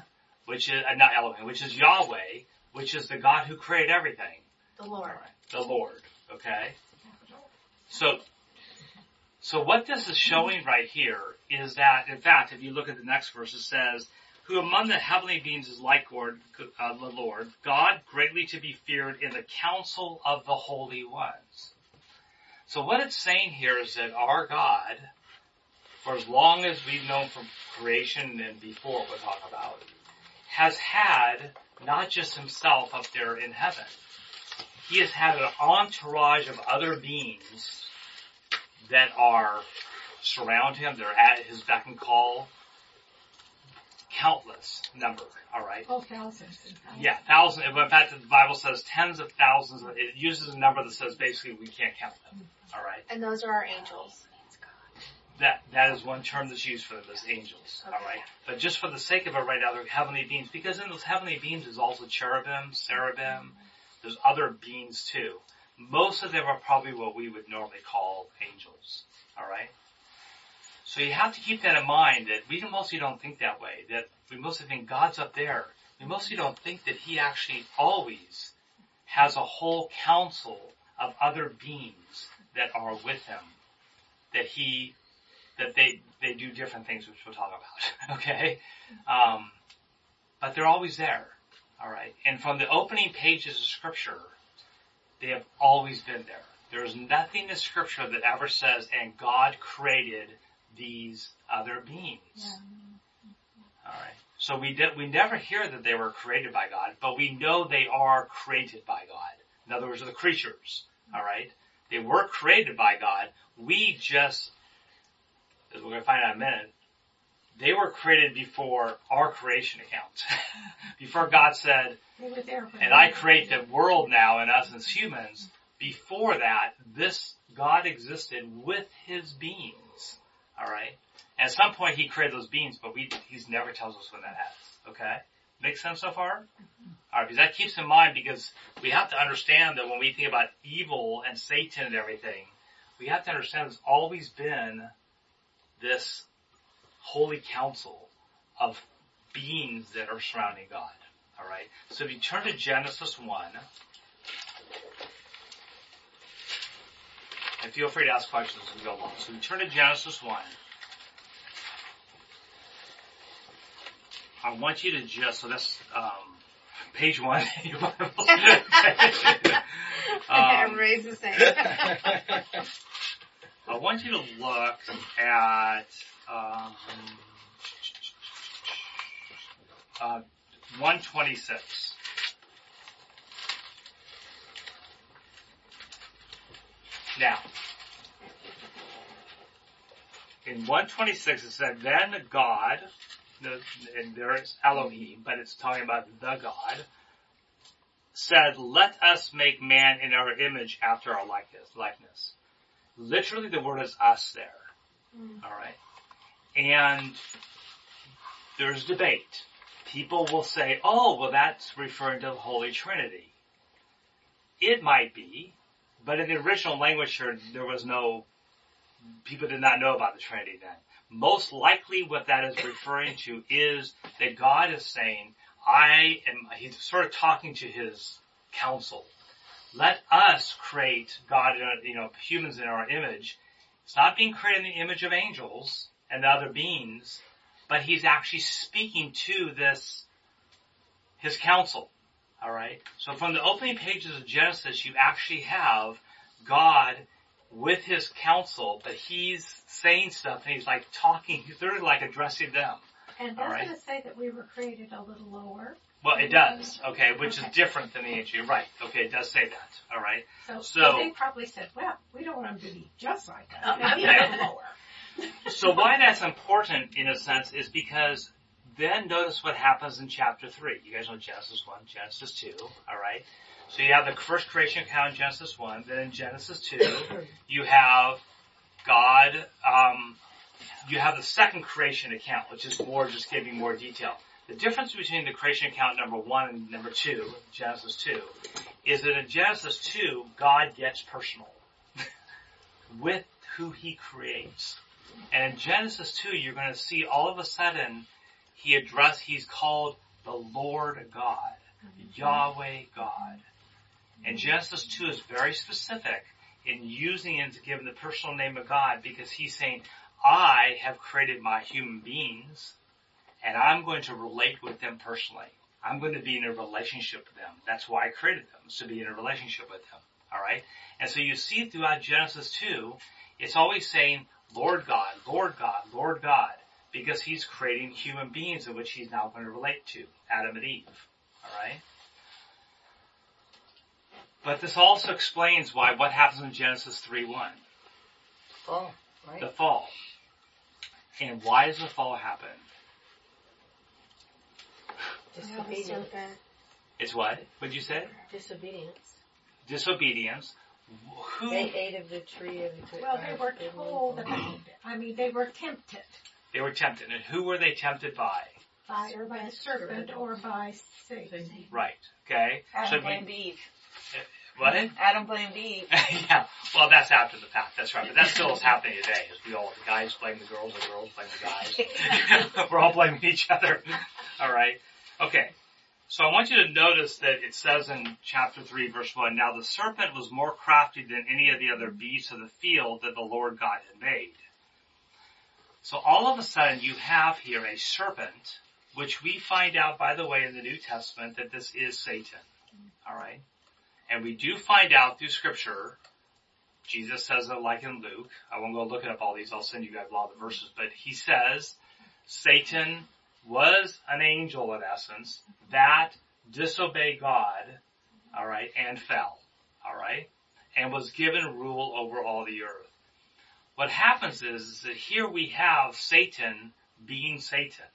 which is, uh, not Elohim, which is Yahweh, which is the God who created everything. The Lord. The Lord, okay? So, so what this is showing right here is that, in fact, if you look at the next verse, it says, who among the heavenly beings is like Lord, uh, the Lord, God greatly to be feared in the council of the holy ones. So what it's saying here is that our God, for as long as we've known from creation and before we'll talk about, has had not just himself up there in heaven. He has had an entourage of other beings that are surround him. They're at his beck and call. Countless number. All right. Oh, thousands and thousands. Yeah, thousands. In fact, the Bible says tens of thousands. It uses a number that says basically we can't count them. All right. And those are our angels. That that is one term that's used for them as angels. All right. But just for the sake of it, right now, they're heavenly beings because in those heavenly beings there's also cherubim, cherubim. There's other beings too. Most of them are probably what we would normally call angels. All right. So you have to keep that in mind that we mostly don't think that way. That we mostly think God's up there. We mostly don't think that He actually always has a whole council of other beings that are with Him. That He that they they do different things, which we'll talk about. [LAUGHS] okay, um, but they're always there. Alright. And from the opening pages of scripture, they have always been there. There is nothing in scripture that ever says, and God created these other beings. Alright. So we did, we never hear that they were created by God, but we know they are created by God. In other words, the creatures. Alright. They were created by God. We just, as we're going to find out in a minute, they were created before our creation account. [LAUGHS] before God said, They were there. when and I create the world now and us as humans. Before that, this God existed with his beings. Alright? At some point he created those beings, but we, he's never tells us when that happens. Okay? Make sense so far? Mm-hmm. Alright, because that keeps in mind because we have to understand that when we think about evil and Satan and everything, we have to understand there's always been this holy council of beings that are surrounding God. Alright? So if you turn to Genesis 1, and feel free to ask questions as we go along. So we turn to Genesis 1. I want you to just, so that's, um, page one in your Bible. [LAUGHS] [LAUGHS] um, the same. [LAUGHS] I want you to look at um, uh, 126. Now, in 126 it said, then God, the, and there is Elohim, but it's talking about the God, said, let us make man in our image after our likeness. likeness. Literally the word is us there. Mm. Alright? And there's debate. People will say, oh, well that's referring to the Holy Trinity. It might be, but in the original language here, there was no, people did not know about the Trinity then. Most likely what that is referring to is that God is saying, I am, he's sort of talking to his council. Let us create God, you know, humans in our image. It's not being created in the image of angels and other beings, but he's actually speaking to this, his council. Alright? So from the opening pages of Genesis, you actually have God with his council, but he's saying stuff and he's like talking, he's literally like addressing them. And All doesn't right. it say that we were created a little lower? Well, it does, okay, which is different than the ancient, you're right, okay, it does say that, alright? So, So- they probably said, well, we don't want them to be just like us. [LAUGHS] Uh, a lower. So why that's important in a sense is because then notice what happens in chapter 3. You guys know Genesis 1, Genesis 2, alright? So you have the first creation account in Genesis 1, then in Genesis 2, [COUGHS] you have God, um, you have the second creation account, which is more just giving more detail. The difference between the creation account number 1 and number 2, Genesis 2, is that in Genesis 2, God gets personal [LAUGHS] with who He creates. And in Genesis 2, you're going to see all of a sudden, he address, he's called the Lord God, mm-hmm. Yahweh God. And Genesis 2 is very specific in using and to give him the personal name of God because he's saying, I have created my human beings and I'm going to relate with them personally. I'm going to be in a relationship with them. That's why I created them, is to be in a relationship with them. Alright? And so you see throughout Genesis 2, it's always saying, Lord God, Lord God, Lord God, because he's creating human beings in which he's now going to relate to, Adam and Eve. Alright? But this also explains why what happens in Genesis 3-1, Fall, right? the fall. And why does the fall happen? Disobedience. It's what? What'd you say? Disobedience. Disobedience. Who, They ate of the tree of the Well, they were told about it. I mean, they were tempted they were tempted. And who were they tempted by? by, or by the serpent or by Satan. Right. Okay? Adam So we- blamed Eve. Eh, what? [LAUGHS] Adam blamed Eve. [LAUGHS] yeah. Well, that's after the fact. That's right. But that still is happening today. Is we all the guys blame the girls, the girls blame the guys. [LAUGHS] We're all blaming each other. All right. Okay. So I want you to notice that it says in chapter 3 verse 1, Now the serpent was more crafty than any of the other beasts of the field that the Lord God had made. So all of a sudden you have here a serpent which we find out, by the way, in the New Testament that this is Satan. Alright? And we do find out through scripture, Jesus says it like in Luke, I won't go looking up all these, I'll send you guys a lot of the verses, but he says, Satan was an angel in essence that disobeyed God, alright, and fell, alright, and was given rule over all the earth. What happens is, is that here we have Satan being Satan.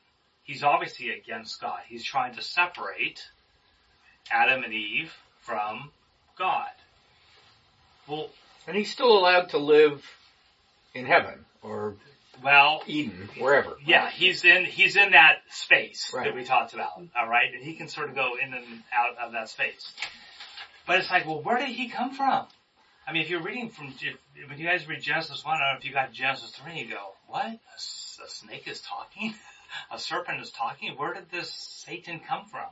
He's obviously against God. He's trying to separate Adam and Eve from God. Well, And he's still allowed to live in heaven or well, Eden, wherever. yeah, he's in he's in that space Right. that we talked about. All right, and he can sort of go in and out of that space. But it's like, well, where did he come from? I mean, if you're reading from if, when you guys read Genesis one, I don't know if you got Genesis three, you go, what? A snake is talking, [LAUGHS] a serpent is talking. Where did this Satan come from?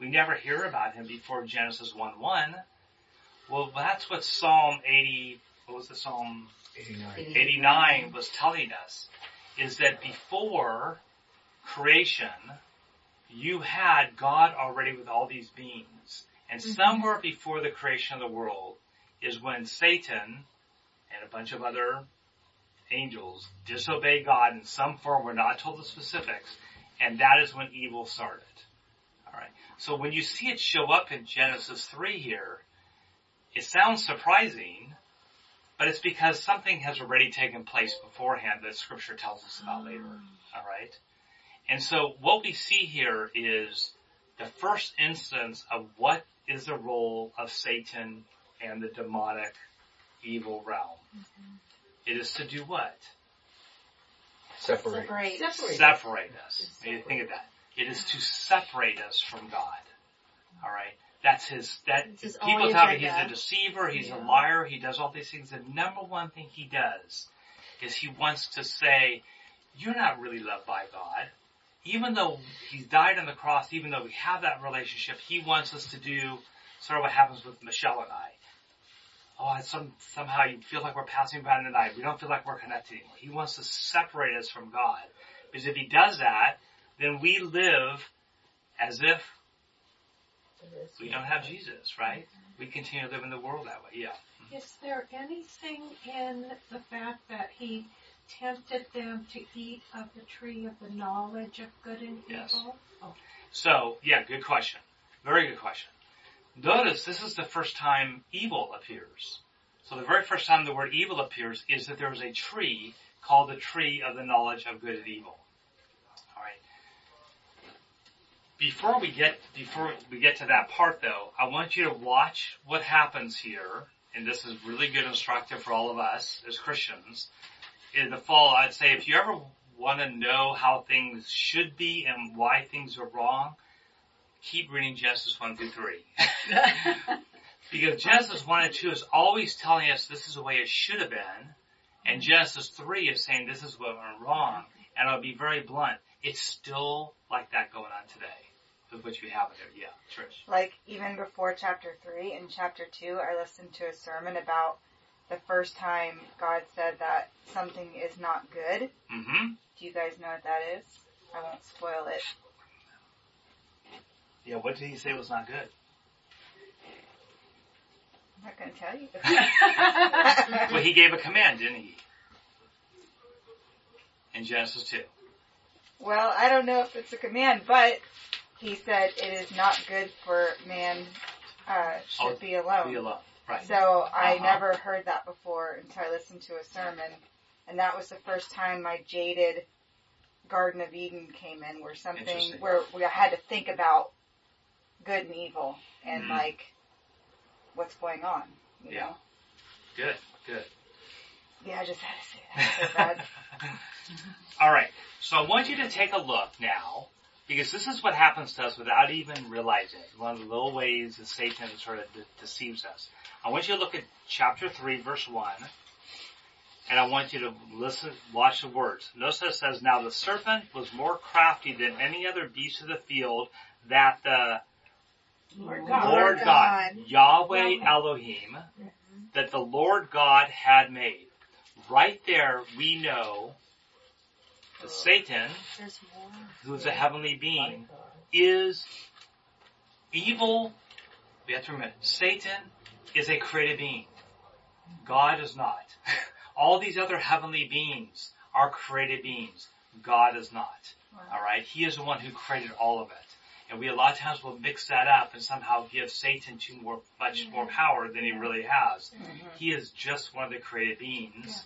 We never hear about him before Genesis one one. Well, that's what Psalm eighty. What was the Psalm 89. 89 was telling us is that before creation, you had God already with all these beings. And mm-hmm. somewhere before the creation of the world is when Satan and a bunch of other angels disobeyed God in some form. We're not told the specifics. And that is when evil started. Alright. So when you see it show up in Genesis 3 here, it sounds surprising, but it's because something has already taken place beforehand that scripture tells us about later. Hmm. Alright? And so what we see here is the first instance of what is the role of Satan and the demonic evil realm. It is to do what? Separate. Separate. Separate. Separate us. Maybe think of that. It is to separate us from God. Alright? That's his, that, his people only tell me he's a deceiver, he's a liar, he does all these things. The number one thing he does is he wants to say, you're not really loved by God. Even though he's died on the cross, even though we have that relationship, he wants us to do sort of what happens with Michelle and I. Oh, it's some, somehow you feel like we're passing by in the night. We don't feel like we're connected anymore. He wants to separate us from God. Because if he does that, then we live as if we don't have Jesus, right? We continue to live in the world that way, yeah. Mm-hmm. Is there anything in the fact that he tempted them to eat of the tree of the knowledge of good and Yes. evil? Oh, So, yeah, good question. Very good question. Notice this is the first time evil appears. So the very first time the word evil appears is that there is a tree called the tree of the knowledge of good and evil. Alright. Before we get, before we get to that part though, I want you to watch what happens here, and this is really good instructive for all of us as Christians. In the fall, I'd say if you ever want to know how things should be and why things are wrong, keep reading Genesis 1 through 3. [LAUGHS] [LAUGHS] because Genesis 1 and 2 is always telling us this is the way it should have been, and Genesis 3 is saying this is what went wrong, and I'll be very blunt, it's still like that going on today. With what you have in there. Yeah, Trish. Like even before chapter three, in chapter two, I listened to a sermon about the first time God said that something is not good. Mm-hmm. Do you guys know what that is? I won't spoil it. Yeah, what did he say was not good? I'm not going to tell you. [LAUGHS] Well, he gave a command, didn't he? In Genesis 2. well, I don't know if it's a command, but he said it is not good for man uh, should Oh, be alone. Be alone. Right. So I Uh-huh. never heard that before until I listened to a sermon, and that was the first time my jaded Garden of Eden came in, where something where we had to think about good and evil and Mhm. like what's going on. You Yeah. know? Good, good. Yeah, I just had to say that. So. [LAUGHS] [LAUGHS] All right. So I want you to take a look now, because this is what happens to us without even realizing it. One of the little ways that Satan sort of de- deceives us. I want you to look at chapter 3, verse 1, and I want you to listen, watch the words. Notice it says, Now the serpent was more crafty than any other beast of the field that the Lord God. Lord Lord God, God. Yahweh Elohim, mm-hmm. that the Lord God had made. Right there, we know that Satan, who's a heavenly being, is evil. We have to remember, Satan is a created being. God is not. [LAUGHS] All these other heavenly beings are created beings. God is not. Alright? He is the one who created all of it. And we a lot of times will mix that up and somehow give Satan too more, much mm-hmm. more power than he really has. Mm-hmm. He is just one of the created beings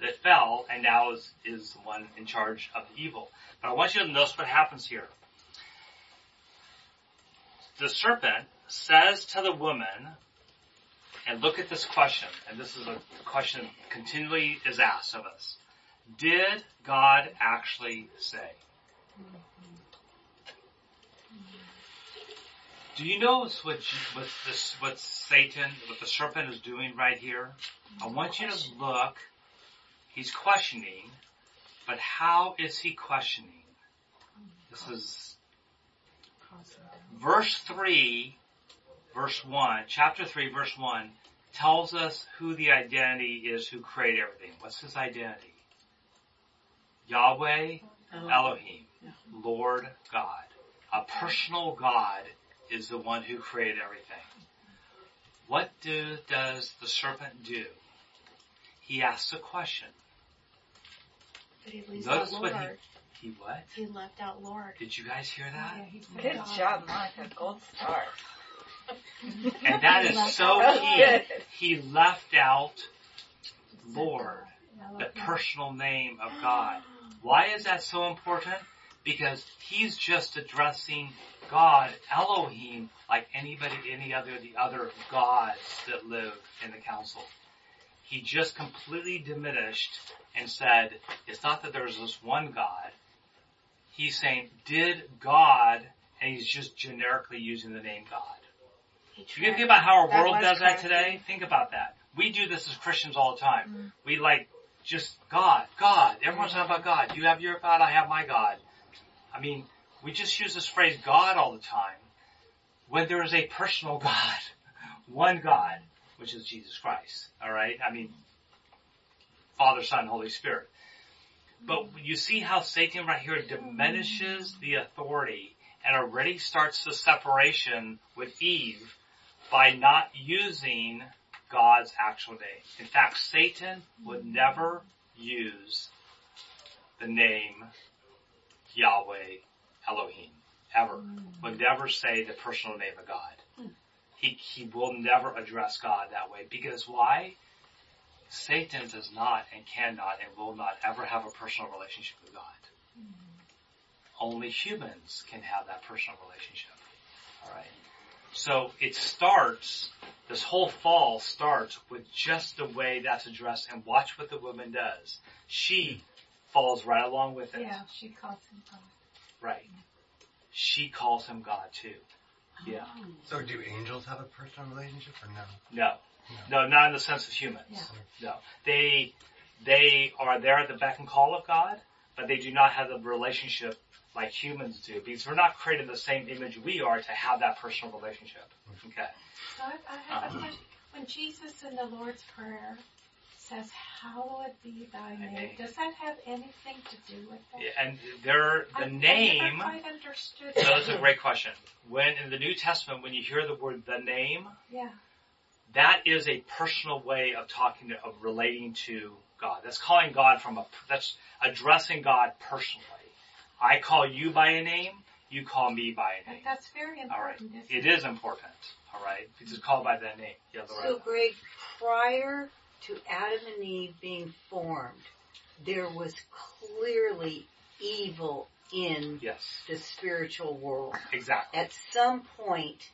that fell and now is, is the one in charge of the evil. But I want you to notice what happens here. The serpent says to the woman, and look at this question, and this is a question that continually is asked of us. Did God actually say? Mm-hmm. Do you know what, what this, what Satan, what the serpent is doing right here? I mm-hmm. want you to look. He's questioning, but how is he questioning? This is verse 3, verse 1, chapter 3, verse 1 tells us who the identity is who created everything. What's his identity? Yahweh, Elohim, Lord God. A personal God is the one who created everything. What do, does the serpent do? He asks a question. But he leaves Notice out what Lord. He what? He left out Lord. Did you guys hear that? Yeah, he Good God. job, Monica. Gold star. [LAUGHS] And that is so key. good. He left out Lord, the personal name of God. Why is that so important? Because he's just addressing God, Elohim, like anybody, any other, the other gods that live in the council. He just completely diminished and said, it's not that there's this one God. He's saying, did God, and he's just generically using the name God. He You think about how our That world does that today? Think about that. We do this as Christians all the time. Mm. We like just God, God. Everyone's talking about God. You have your God, I have my God. I mean, we just use this phrase God all the time when there is a personal God, [LAUGHS] one God, which is Jesus Christ. Alright? I mean, Father, Son, Holy Spirit. But you see how Satan right here diminishes the authority and already starts the separation with Eve by not using God's actual name. In fact, Satan would never use the name Yahweh Elohim. Ever. Mm. Would never say the personal name of God. Hmm. He, he will never address God that way. Because why? Satan does not and cannot and will not ever have a personal relationship with God. Mm-hmm. Only humans can have that personal relationship. Alright. So it starts, this whole fall starts with just the way that's addressed and watch what the woman does. She hmm. Falls right along with it. Yeah, she calls him God. Right. She calls him God too. Yeah. So do angels have a personal relationship or no? No. No, not in the sense of humans. Yeah. No. They, they are there at the beck and call of God, but they do not have the relationship like humans do because we're not created in the same image we are to have that personal relationship. Okay. So I, I have Uh-huh. a question. When Jesus in the Lord's Prayer says, hallowed be thy name, name. does that have anything to do with that? And there, the I name, never quite understood so that's a great question. When in the New Testament, when you hear the word the name, Yeah. that is a personal way of talking to, of relating to God. That's calling God from a, that's addressing God personally. I call you by a name, you call me by a But name. that's very important. Alright. important. It is important. Alright. Because it's called by that name. Yeah, So Loretta. Greg, prior to Adam and Eve being formed, there was clearly evil in Yes. the spiritual world. Exactly. At some point,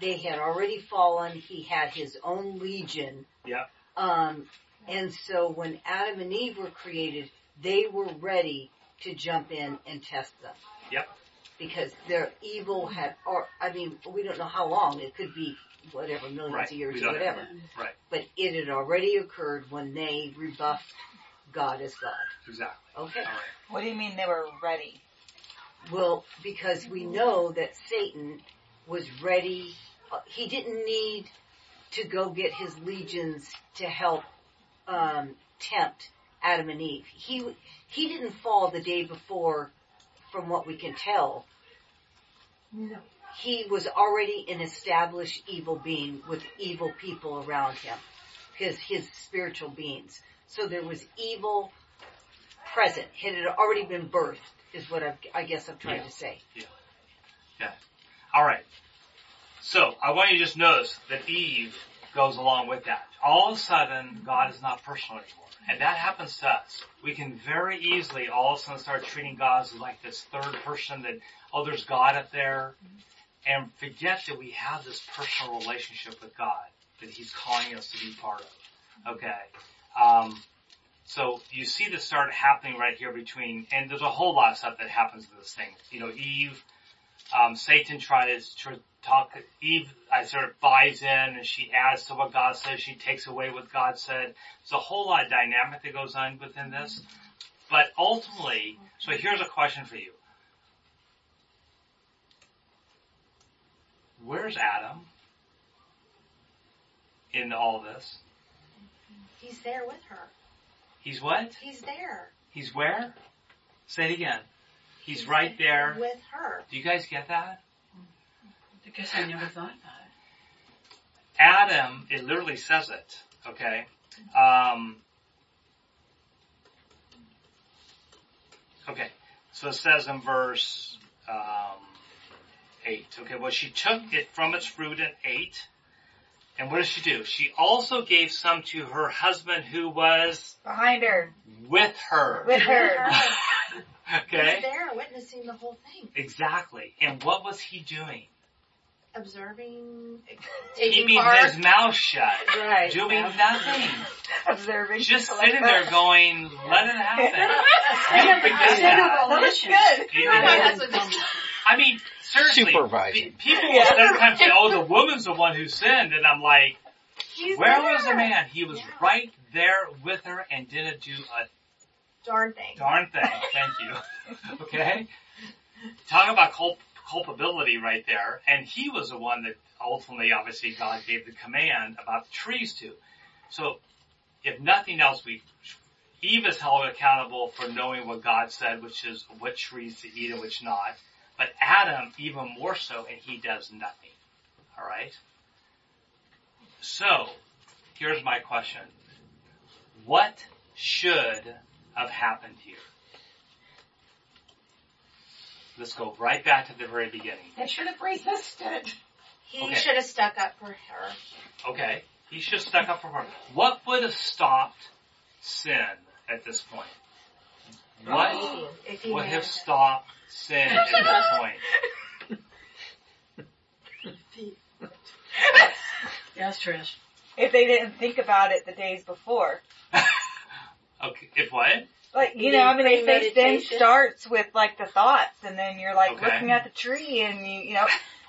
they had already fallen. He had his own legion. Yep. Um, and so when Adam and Eve were created, they were ready to jump in and test them. Yep. Because their evil had, or I mean, we don't know how long. It could be whatever millions Right. of years or whatever. Right. But it had already occurred when they rebuffed God as God. Exactly. Okay. Alright. What do you mean they were ready? Well, because we know that Satan was ready. uh, He didn't need to go get his legions to help um, tempt Adam and Eve. He he didn't fall the day before, from what we can tell. No. He was already an established evil being with evil people around him, his his spiritual beings. So there was evil present. It had already been birthed, is what I've, I guess I'm trying Yeah. to say. Yeah. Yeah. All right. So I want you to just notice that Eve goes along with that. All of a sudden, God is not personal anymore. And that happens to us. We can very easily all of a sudden start treating God as like this third person that, oh, there's God up there. And forget that we have this personal relationship with God that He's calling us to be part of. Okay. Um, so you see this start happening right here between, and there's a whole lot of stuff that happens in this thing. You know, Eve, um, Satan tries to talk, Eve, I sort of buys in and she adds to what God says, she takes away what God said. There's a whole lot of dynamic that goes on within this. But ultimately, so here's a question for you. Where's Adam in all this? He's there with her. He's what? He's there. He's where? Say it again. He's right there. With her. Do you guys get that? Because I never thought that. Adam, it literally says it, okay? Um, okay, so it says in verse um, 8, okay, well she took it from its fruit and ate, and what does she do? She also gave some to her husband who was Behind her. with her, With her. [LAUGHS] okay? He's there witnessing the whole thing. Exactly, and what was he doing? Observing, Keeping taking part. his mouth shut, Right. doing nothing. [LAUGHS] Observing. just people like sitting there going, let it [LAUGHS] happen. You forget that. That was good. You My know, husband- I mean, seriously, Supervising. pe- people will Yeah. sometimes say, oh, the woman's the one who sinned, and I'm like, He's where there. was the man? He was Yeah. right there with her and didn't do a Darn thing. darn thing. Thank you. [LAUGHS] okay? Talk about culp- culpability right there. And he was the one that ultimately, obviously, God gave the command about the trees to. So, if nothing else, we, Eve is held accountable for knowing what God said, which is what trees to eat and which not. But Adam, even more so, and he does nothing. Alright? So, here's my question. What should have happened here? Let's go right back to the very beginning. They should have resisted. He Okay. should have stuck up for her. Okay, he should have stuck up for her. What would have stopped sin at this point? What would have stopped sin at this point? [LAUGHS] Yes, Trish. If they didn't think about it the days before. [LAUGHS] Okay, if what? Like, you You know, I mean mean, they say sin starts with like the thoughts and then you're like Okay. looking at the tree and you, you know,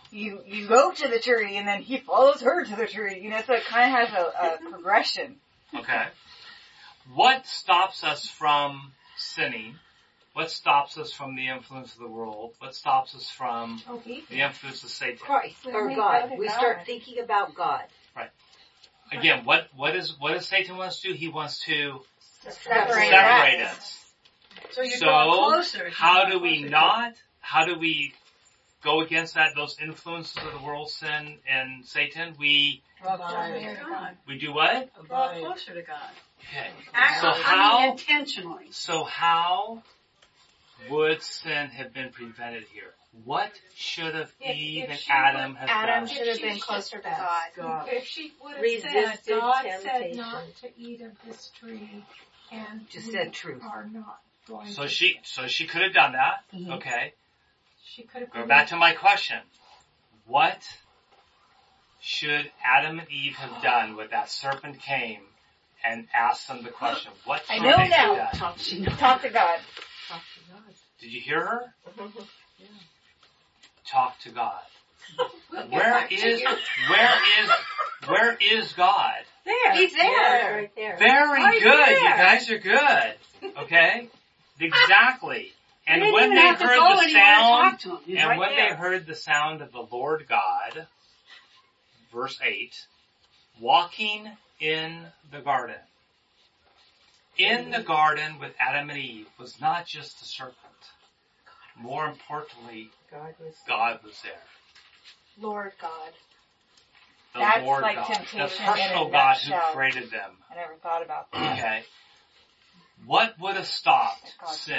you, you go to the tree and then he follows her to the tree, you know, so it kind of has a, a [LAUGHS] progression. Okay. What stops us from sinning? What stops us from the influence of the world? What stops us from Oh, he the influence of Satan? Christ When or God. We God. start thinking about God. Right. Again, what, what is, what does Satan wants to do? He wants to Separate separate us. us. So you So, draw closer. as you How draw do we closer not, how do we go against that, those influences of the world, sin and Satan? We, Draw Abide. closer to God. we do what? Draw closer to God. Okay. Act, So I mean, how, intentionally. so how would sin have been prevented here? What should have If- Eve if and Adam would- have Adam done? should have been closer to God. God. If she would have Resisted said, God said not to eat of this tree, and Just we said truth. are not going So to. she, so she could have done that. Mm-hmm. Okay. She could have. Go back to my question. What should Adam and Eve have done when that serpent came and asked them the question? What I should know they now. have done? Talk to. Talk to God. Did you hear her? Mm-hmm. Talk to God. We'll [LAUGHS] get Where back to is you. where is where is God? There. He's there. Right there. Very Right good. You guys are good. Okay? Exactly. And didn't when they heard the anywhere to sound to And right when there. they heard the sound of the Lord God, verse 8, walking in the garden. In the garden with Adam and Eve was not just the serpent. More importantly, God was God was there. Lord God. The That's Lord like God. The temptation personal in a God who created them. I never thought about that. Okay. What would have stopped sin?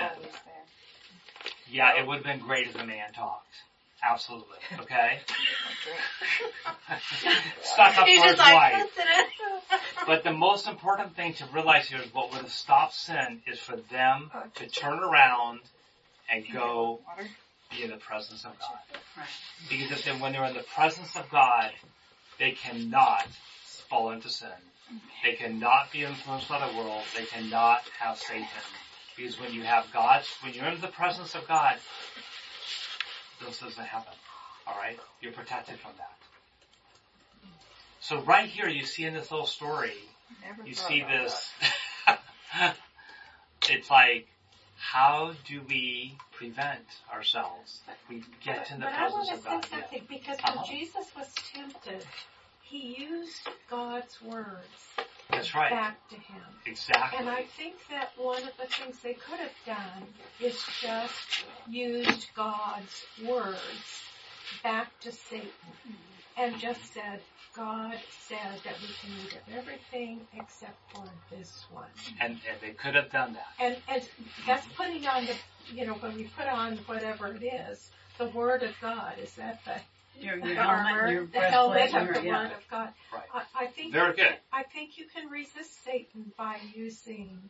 Yeah, it would have been great if the man talked. Absolutely. Okay? [LAUGHS] Stuck up He's for his like, wife. [LAUGHS] But the most important thing to realize here is what would have stopped sin is for them to turn around and go be in the presence of God. Because if they, when they're in the presence of God, they cannot fall into sin. They cannot be influenced by the world. They cannot have Satan. Because when you have God's, when you're in the presence of God, this doesn't happen. Alright? You're protected from that. So right here you see in this little story, Never you see this, [LAUGHS] it's like, how do we prevent ourselves? We get in the but I presence want to of say God. Something because Uh-huh. when Jesus was tempted, he used God's words That's right. back to him. Exactly. And I think that one of the things they could have done is just used God's words back to Satan and just said, God said that we can eat of everything except for this one. and, and they could have done that. And, and that's putting on the, you know, when we put on whatever it is, the Word of God, is that the, Your, your the helmet, armor, your the helmet of your, the yeah. Word of God? Right. I, I think Very good. I think you can resist Satan by using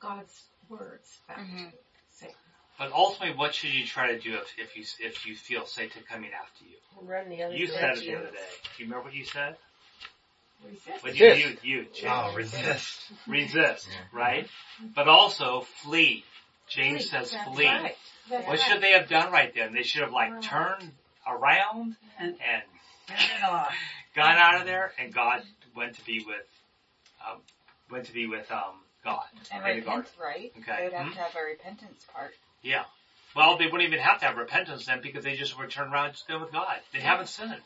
God's words back Mhm. to Satan. But ultimately, what should you try to do if, if you if you feel Satan coming after you? run the other You said it the other day. Do you remember what you said? Resist. What you Resist. you you Oh, resist. resist, right? But also flee. James Flee. says That's flee. right. That's What right. should they have done right then? They should have like Right. turned around And- and Get it off. gone out of there, and God went to be with um, went to be with um, God And in repent, right? Okay. They would have Hmm? to have a repentance part. Yeah. Well, they wouldn't even have to have repentance then because they just would turn around and just go with God. They haven't sinned.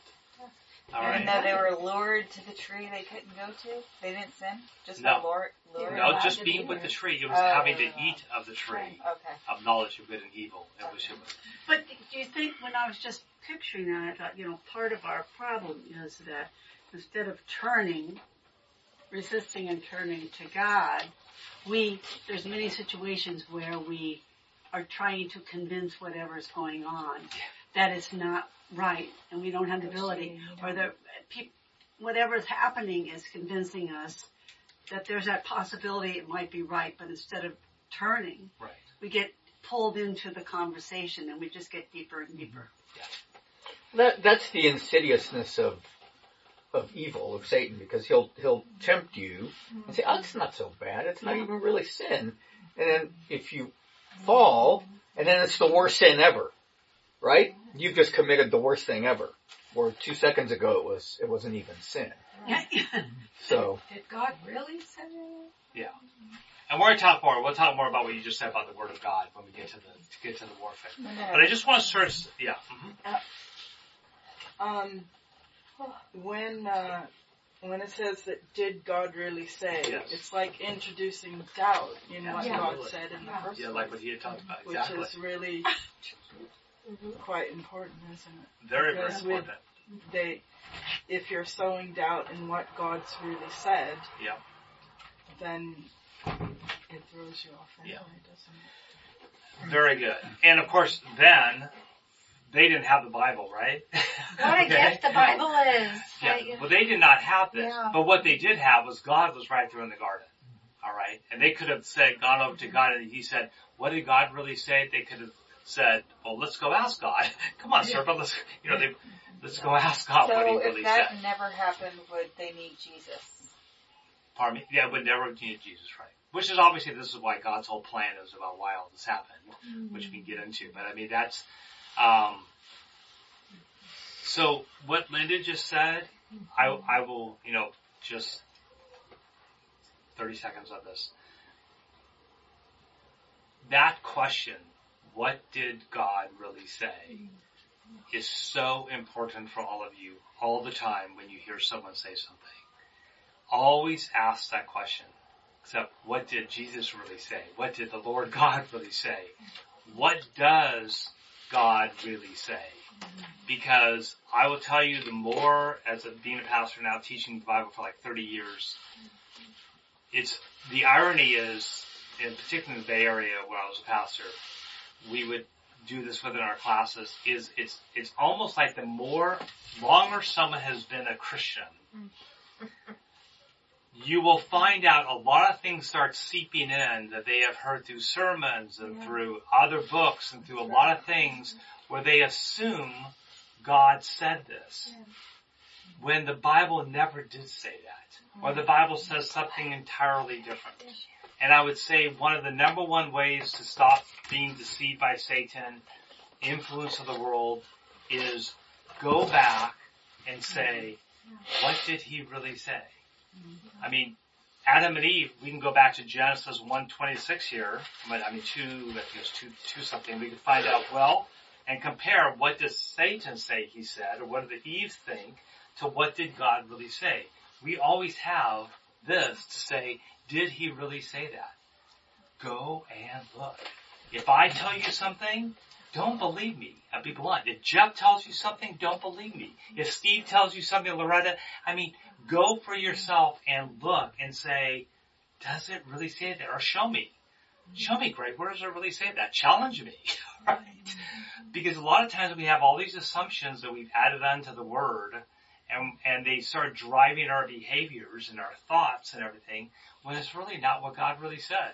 All Even right. though they were lured to the tree they couldn't go to, they didn't sin. Just No. by lured. lured? No, just being with the tree. It was Oh. having to oh. eat of the tree Okay. of knowledge of good and evil. It was, it was But do you think when I was just picturing that, I thought, you know, part of our problem is that instead of turning, resisting and turning to God, we, there's many situations where we are trying to convince whatever's going on that it's not right and we don't have the ability or the peop whatever's happening is convincing us that there's that possibility it might be right, but instead of turning, right. we get pulled into the conversation and we just get deeper and deeper. Mm-hmm. That that's the insidiousness of of evil of Satan because he'll he'll tempt you and say, "Oh, it's not so bad. It's not even really sin." And then if you fall, and then it's the worst sin ever, right? You've just committed the worst thing ever. Or two seconds ago it was it wasn't even sin. So [LAUGHS] Did God really say? Yeah. And we're going to talk more. We'll talk more about what you just said about the Word of God when we get to the to get to the warfare. But I just want to sort of, yeah. mhm. Um, when uh, when it says that did God really say, Yes. it's like introducing doubt in what Yeah. God said in the Yeah. first Yeah, like what he had talked about. which is really [LAUGHS] Mm-hmm. quite important, isn't it? Very, very because with- important. They, if you're sowing doubt in what God's really said, Yeah. then it throws you off anyway, Yeah. doesn't it? Very good. And of course, then they didn't have the Bible, right? What a [LAUGHS] Okay? gift the Bible is. Yeah. Like, Well, they did not have this, Yeah. but what they did have was God was right there in the garden. All right, and they could have said, gone over to God, and He said, "What did God really say?" They could have said, "Well, let's go ask God. [LAUGHS] Come on, serpent. Let's, you know, they, [LAUGHS] let's go ask God what He really said. So if that said." never happened, would they need Jesus? Pardon me. Yeah, would never need Jesus, right? Which is obviously this is why God's whole plan is about why all this happened, which we can get into. But I mean, that's um, so what Linda just said. I I will you know just thirty seconds of this. That question, what did God really say, is so important for all of you all the time when you hear someone say something always ask that question. Except, what did Jesus really say? What did the Lord God really say? What does God really say? Because I will tell you the more, as a, being a pastor now, teaching the Bible for like 30 years, it's, the irony is, in particular in the Bay Area where I was a pastor, we would do this within our classes, is it's, it's almost like the more, longer someone has been a Christian, [LAUGHS] you will find out a lot of things start seeping in that they have heard through sermons and through other books and through a lot of things where they assume God said this. When the Bible never did say that. Or the Bible says something entirely different. And I would say one of the number one ways to stop being deceived by Satan, influence of the world, is go back and say, what did he really say? I mean, Adam and Eve, we can go back to Genesis 126 here, but I mean two, I think it's two, two something, we can find out, well, and compare what does Satan say he said, or what did Eve think, to what did God really say. We always have this to say, did he really say that? Go and look. If I tell you something, don't believe me. I'll be blunt. If Jeff tells you something, don't believe me. If Steve tells you something, Loretta, I mean, go for yourself and look and say, does it really say that? Or show me. Show me, Greg, where does it really say that? Challenge me. [LAUGHS] right? Mm-hmm. Because a lot of times we have all these assumptions that we've added onto the word and, and they start driving our behaviors and our thoughts and everything when it's really not what God really said.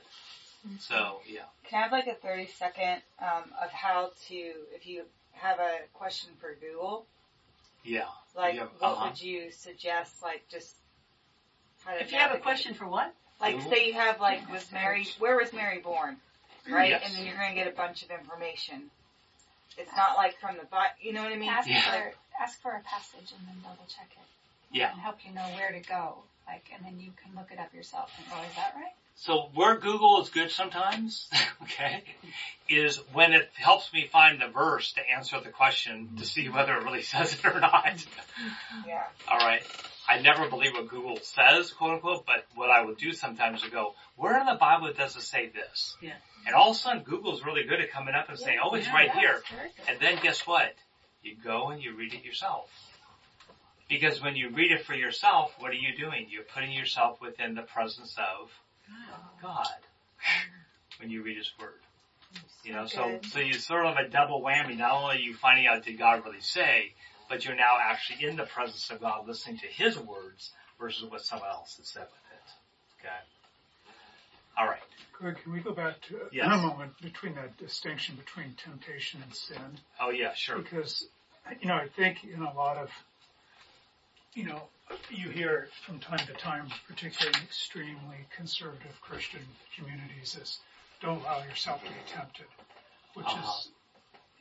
So, yeah. Can I have like a 30 second um, of how to, if you have a question for Google, Yeah. like Yeah, what uh-huh. would you suggest, like just how to If you have a question for what? Like Google? say you have like, was Mary, where was Mary born? Right? Yes. And then you're going to get a bunch of information. It's not like from the Bible, you know what I mean? Ask Yeah. for ask for a passage and then double check it. Yeah. And help you know where to go. Like, and then you can look it up yourself and go, is that right? So where Google is good sometimes, [LAUGHS] okay, is when it helps me find the verse to answer the question to see mm-hmm. whether it really [LAUGHS] says it or not. [LAUGHS] Yeah. Alright. I never believe what Google says, quote unquote, but what I will do sometimes is go, where in the Bible does it say this? Yeah. And all of a sudden Google's really good at coming up and saying, oh, it's Yeah, right here. That's very good. And then guess what? You go and you read it yourself. Because when you read it for yourself, what are you doing? You're putting yourself within the presence of God. When you read His Word. You know, so, so you sort of a double whammy. Not only are you finding out did God really say, but you're now actually in the presence of God listening to His words versus what someone else has said with it. Okay? Alright. Greg, can we go back to Yes. a moment between that distinction between temptation and sin? Oh yeah, sure. Because, you know, I think in a lot of, you know, you hear from time to time, particularly in extremely conservative Christian communities, is don't allow yourself to be tempted, which Uh-huh.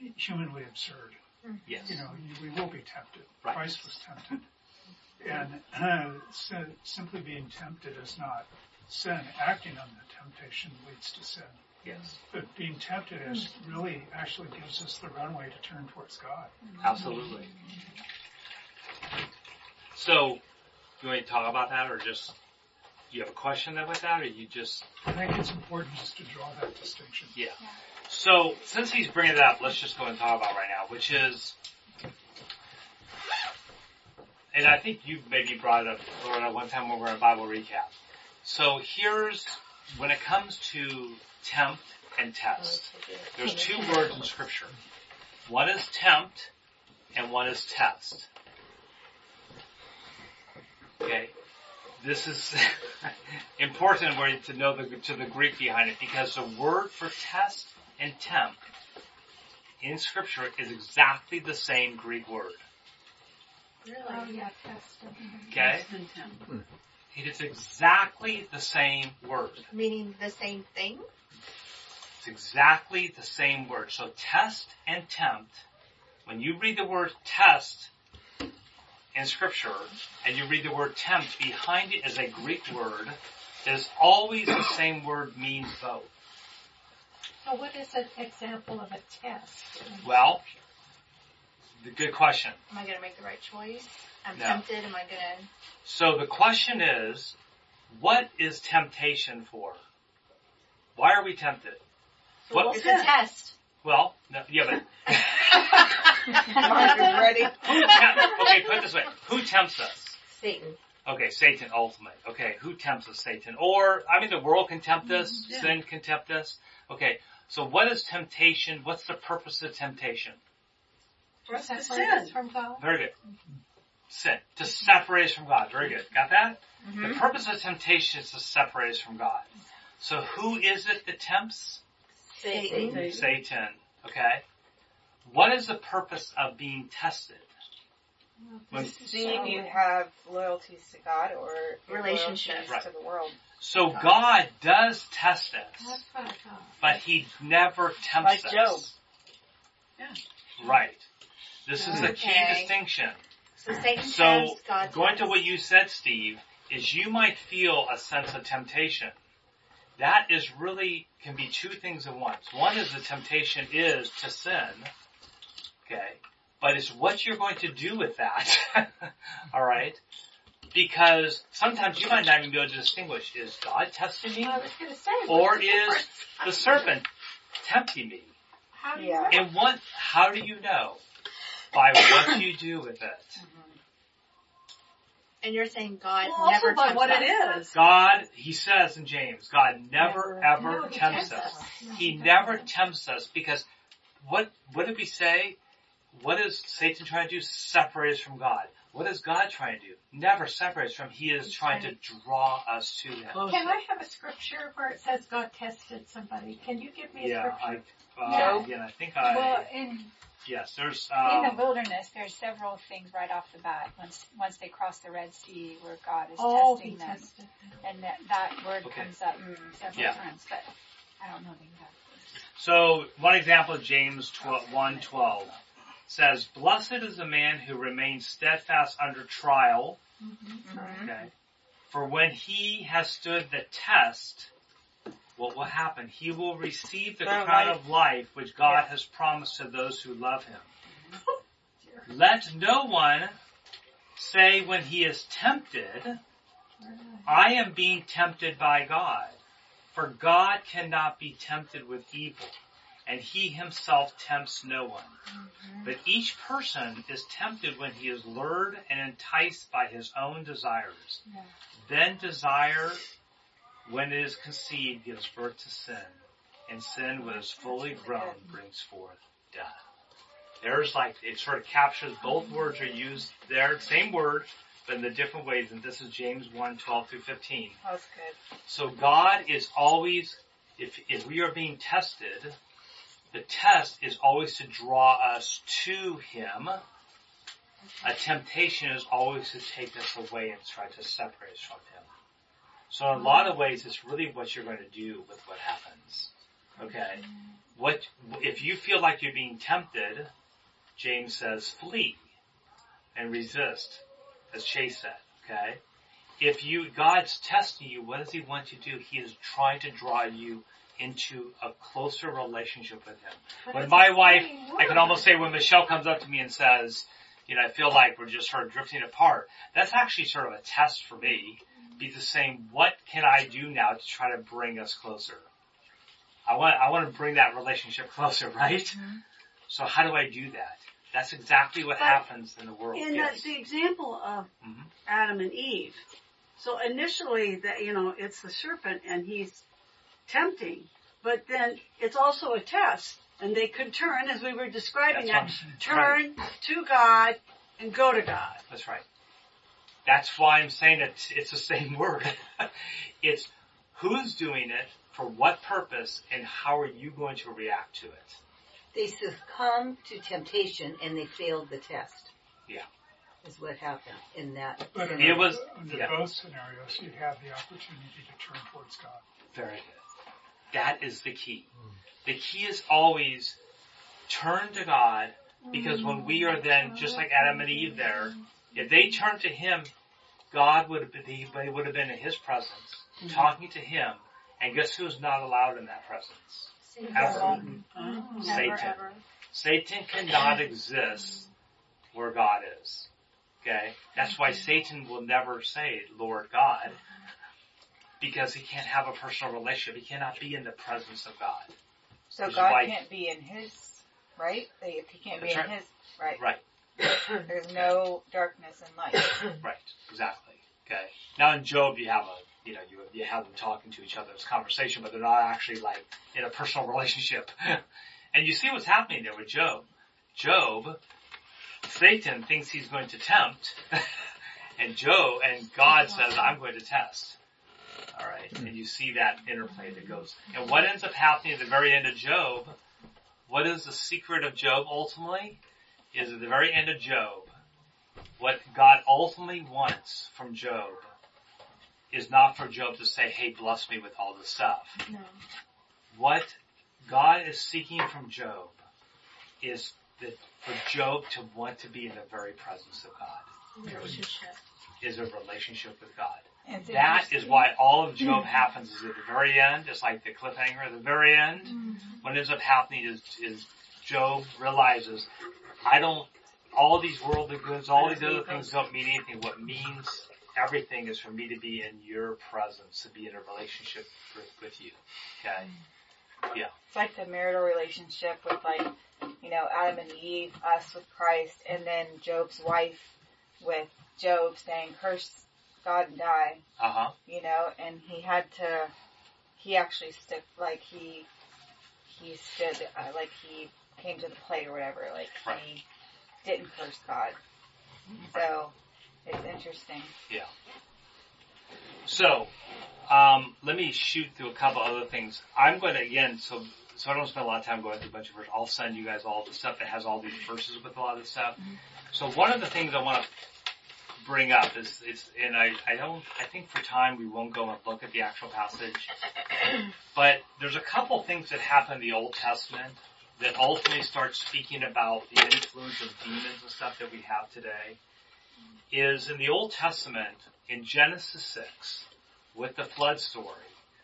is humanly absurd. Yes. You know, you, we will be tempted. Right. Christ was tempted. And uh, sin, simply being tempted is not sin. Acting on the temptation leads to sin. Yes. But being tempted is really actually gives us the runway to turn towards God. Absolutely. So, you want to talk about that or just, do you have a question then with that or you just, I think it's important just to draw that distinction. yeah. So, since he's bringing it up, let's just go and talk about it right now, which is, and I think you maybe brought it up, Lorna, one time when we were in Bible recap. So here's, when it comes to tempt and test, there's two words in scripture. One is tempt and one is test. Okay. This is [LAUGHS] important where- to know the, to the Greek behind it because the word for test and tempt in scripture is exactly the same Greek word. Really? Oh yeah, test. And tempt. Okay? Test and tempt. It is exactly the same word. Meaning the same thing? It's exactly the same word. So test and tempt, when you read the word test in scripture and you read the word tempt, behind it is a Greek word that is always the same word means both. So what is an example of a test? Well, the good question. Am I going to make the right choice? I'm No. tempted. Am I going to? So the question is, what is temptation for? Why are we tempted? What? It's a test. Well, no, yeah, but [LAUGHS] Mark is ready. who tempt, okay, put it this way: Who tempts us? Satan. Okay, Satan, ultimate. Okay, who tempts us? Satan. Or, I mean, the world can tempt mm-hmm. us. Yeah. Sin can tempt us. Okay, so what is temptation? What's the purpose of temptation? For us to sin. from God. Very good. Sin. To separate us from God. Very good. Got that? The mm-hmm. purpose of temptation is to separate us from God. So who is it that tempts? Satan. Satan. Okay? What is the purpose of being tested? When, See if you have loyalties to God or relationships Right. to the world. so God does test us, That's what I thought. but He never tempts Like us. Job. Yeah. Right. This is a key Okay. distinction. So Satan So, tempts, God going to tempts. what you said, Steve, is you might feel a sense of temptation. That is really, can be two things at once. One is the temptation is to sin. Okay. But it's what you're going to do with that. [LAUGHS] Alright? Because sometimes you might not even be able to distinguish, is God testing me? I was going to say. Or the is difference? the serpent tempting me? How do you Yeah. know? And what, how do you know? By what [COUGHS] you do with it. Mm-hmm. And you're saying God Well, never also by tempts what us. it is. God, he says in James, God never ever No, tempts tempts us. us. No, He he never tempts us because what what did we say? What is Satan trying to do? Separate us from God. What is God trying to do? Never separate us from. He is He's trying to draw us to him. Can I have a scripture where it says God tested somebody? Can you give me a Yeah, I scripture? Uh, Yeah. again I think Well, I in yes, there's in the um, wilderness, there's several things right off the bat. Once once they cross the Red Sea, where God is oh, testing them, tested. and that that word Okay. comes up several Yeah. times. But I don't know the exact. So one example, James 12, 1:12 says, "Blessed is the man who remains steadfast under trial." Okay. For when he has stood the test, what will happen? He will receive the Crown crown life. of life which God has promised to those who love him. Mm-hmm. [LAUGHS] Let no one say when he is tempted, I am being tempted by God. For God cannot be tempted with evil, and he himself tempts no one. Mm-hmm. But each person is tempted when he is lured and enticed by his own desires. Yeah. Then desire, when it is conceived, gives birth to sin. And sin, when it is fully grown, brings forth death. There's like, it sort of captures, both words are used there, same word, but in the different ways. And this is James 1, 12 through 15. That's good. So God is always, if, if we are being tested, the test is always to draw us to Him. A temptation is always to take us away and try to separate us from Him. So in a lot of ways, it's really what you're going to do with what happens. Okay? What, if you feel like you're being tempted, James says, flee and resist, as Chase said. Okay? if you God's testing you, what does He want you to do? He is trying to draw you into a closer relationship with Him. But When my wife, I can almost say when Michelle comes up to me and says, you know, I feel like we're just sort of drifting apart. That's actually sort of a test for me. Be the same. What can I do now to try to bring us closer? I want, I want to bring that relationship [LAUGHS] closer, right? So how do I do that? That's exactly what But happens in the world. In yes. the, the example of Mhm. Adam and Eve, so initially that you know it's the serpent and he's tempting, but then it's also a test, and they could turn, as we were describing That's that, turn to God and go to God. That's right. That's why I'm saying it, it's the same [LAUGHS] word. it's who's doing it, for what purpose, and how are you going to react to it? They succumbed to temptation and they failed the test. Yeah. Is what happened in that. But in It was- under yeah. both scenarios, you have the opportunity to turn towards God. Very good. That is the key. The key is always turn to God, because when we are then, just like Adam and Eve there, if they turn to Him, God would have been, he would have been in His presence, mm-hmm. talking to Him, and guess who's not allowed in that presence? Ever. Oh. Never, Satan. ever. Satan cannot exist where God is. Okay? That's why mm-hmm. Satan will never say, Lord God. because he can't have a personal relationship. He cannot be in the presence of God. So Which God why- can't be in his, right? If he can't be in right. his, right. Right. [COUGHS] There's no darkness and light. [COUGHS] Right, exactly. Okay. Now in Job, you have a, you know, you, you have them talking to each other. It's conversation, but they're not actually like in a personal relationship. [LAUGHS] and you see what's happening there with Job. Job, Satan thinks he's going to tempt, [LAUGHS] and Job, and God says, I'm going to test. Alright, and you see that interplay that goes. And what ends up happening at the very end of Job, what is the secret of Job ultimately? Is at the very end of Job, what God ultimately wants from Job is not for Job to say, hey, bless me with all this stuff. No. What God is seeking from Job is that for Job to want to be in the very presence of God, Relationship. is a relationship with God. And That is why all of Job mm-hmm. happens is at the very end. It's like the cliffhanger at the very end. Mm-hmm. What ends up happening is, is Job realizes, I don't, all these worldly goods, all these other things don't mean anything. What means everything is for me to be in your presence, to be in a relationship with, with you. Okay? Yeah. It's like the marital relationship with like, you know, Adam and Eve, us with Christ, and then Job's wife with Job saying, curse God and die, Uh huh. you know, and he had to, he actually stood, like he, he stood, uh, like he came to the plate or whatever, like Right. he didn't curse God. So, it's interesting. Yeah. So, um, let me shoot through a couple other things. I'm going to again, so so I don't spend a lot of time going through a bunch of verses. I'll send you guys all the stuff that has all these verses with a lot of this stuff. So one of the things I want to bring up is it's and I I don't I think for time we won't go and look at the actual passage, but there's a couple things that happen in the Old Testament that ultimately starts speaking about the influence of demons and stuff that we have today is in the Old Testament, in Genesis 6, with the flood story,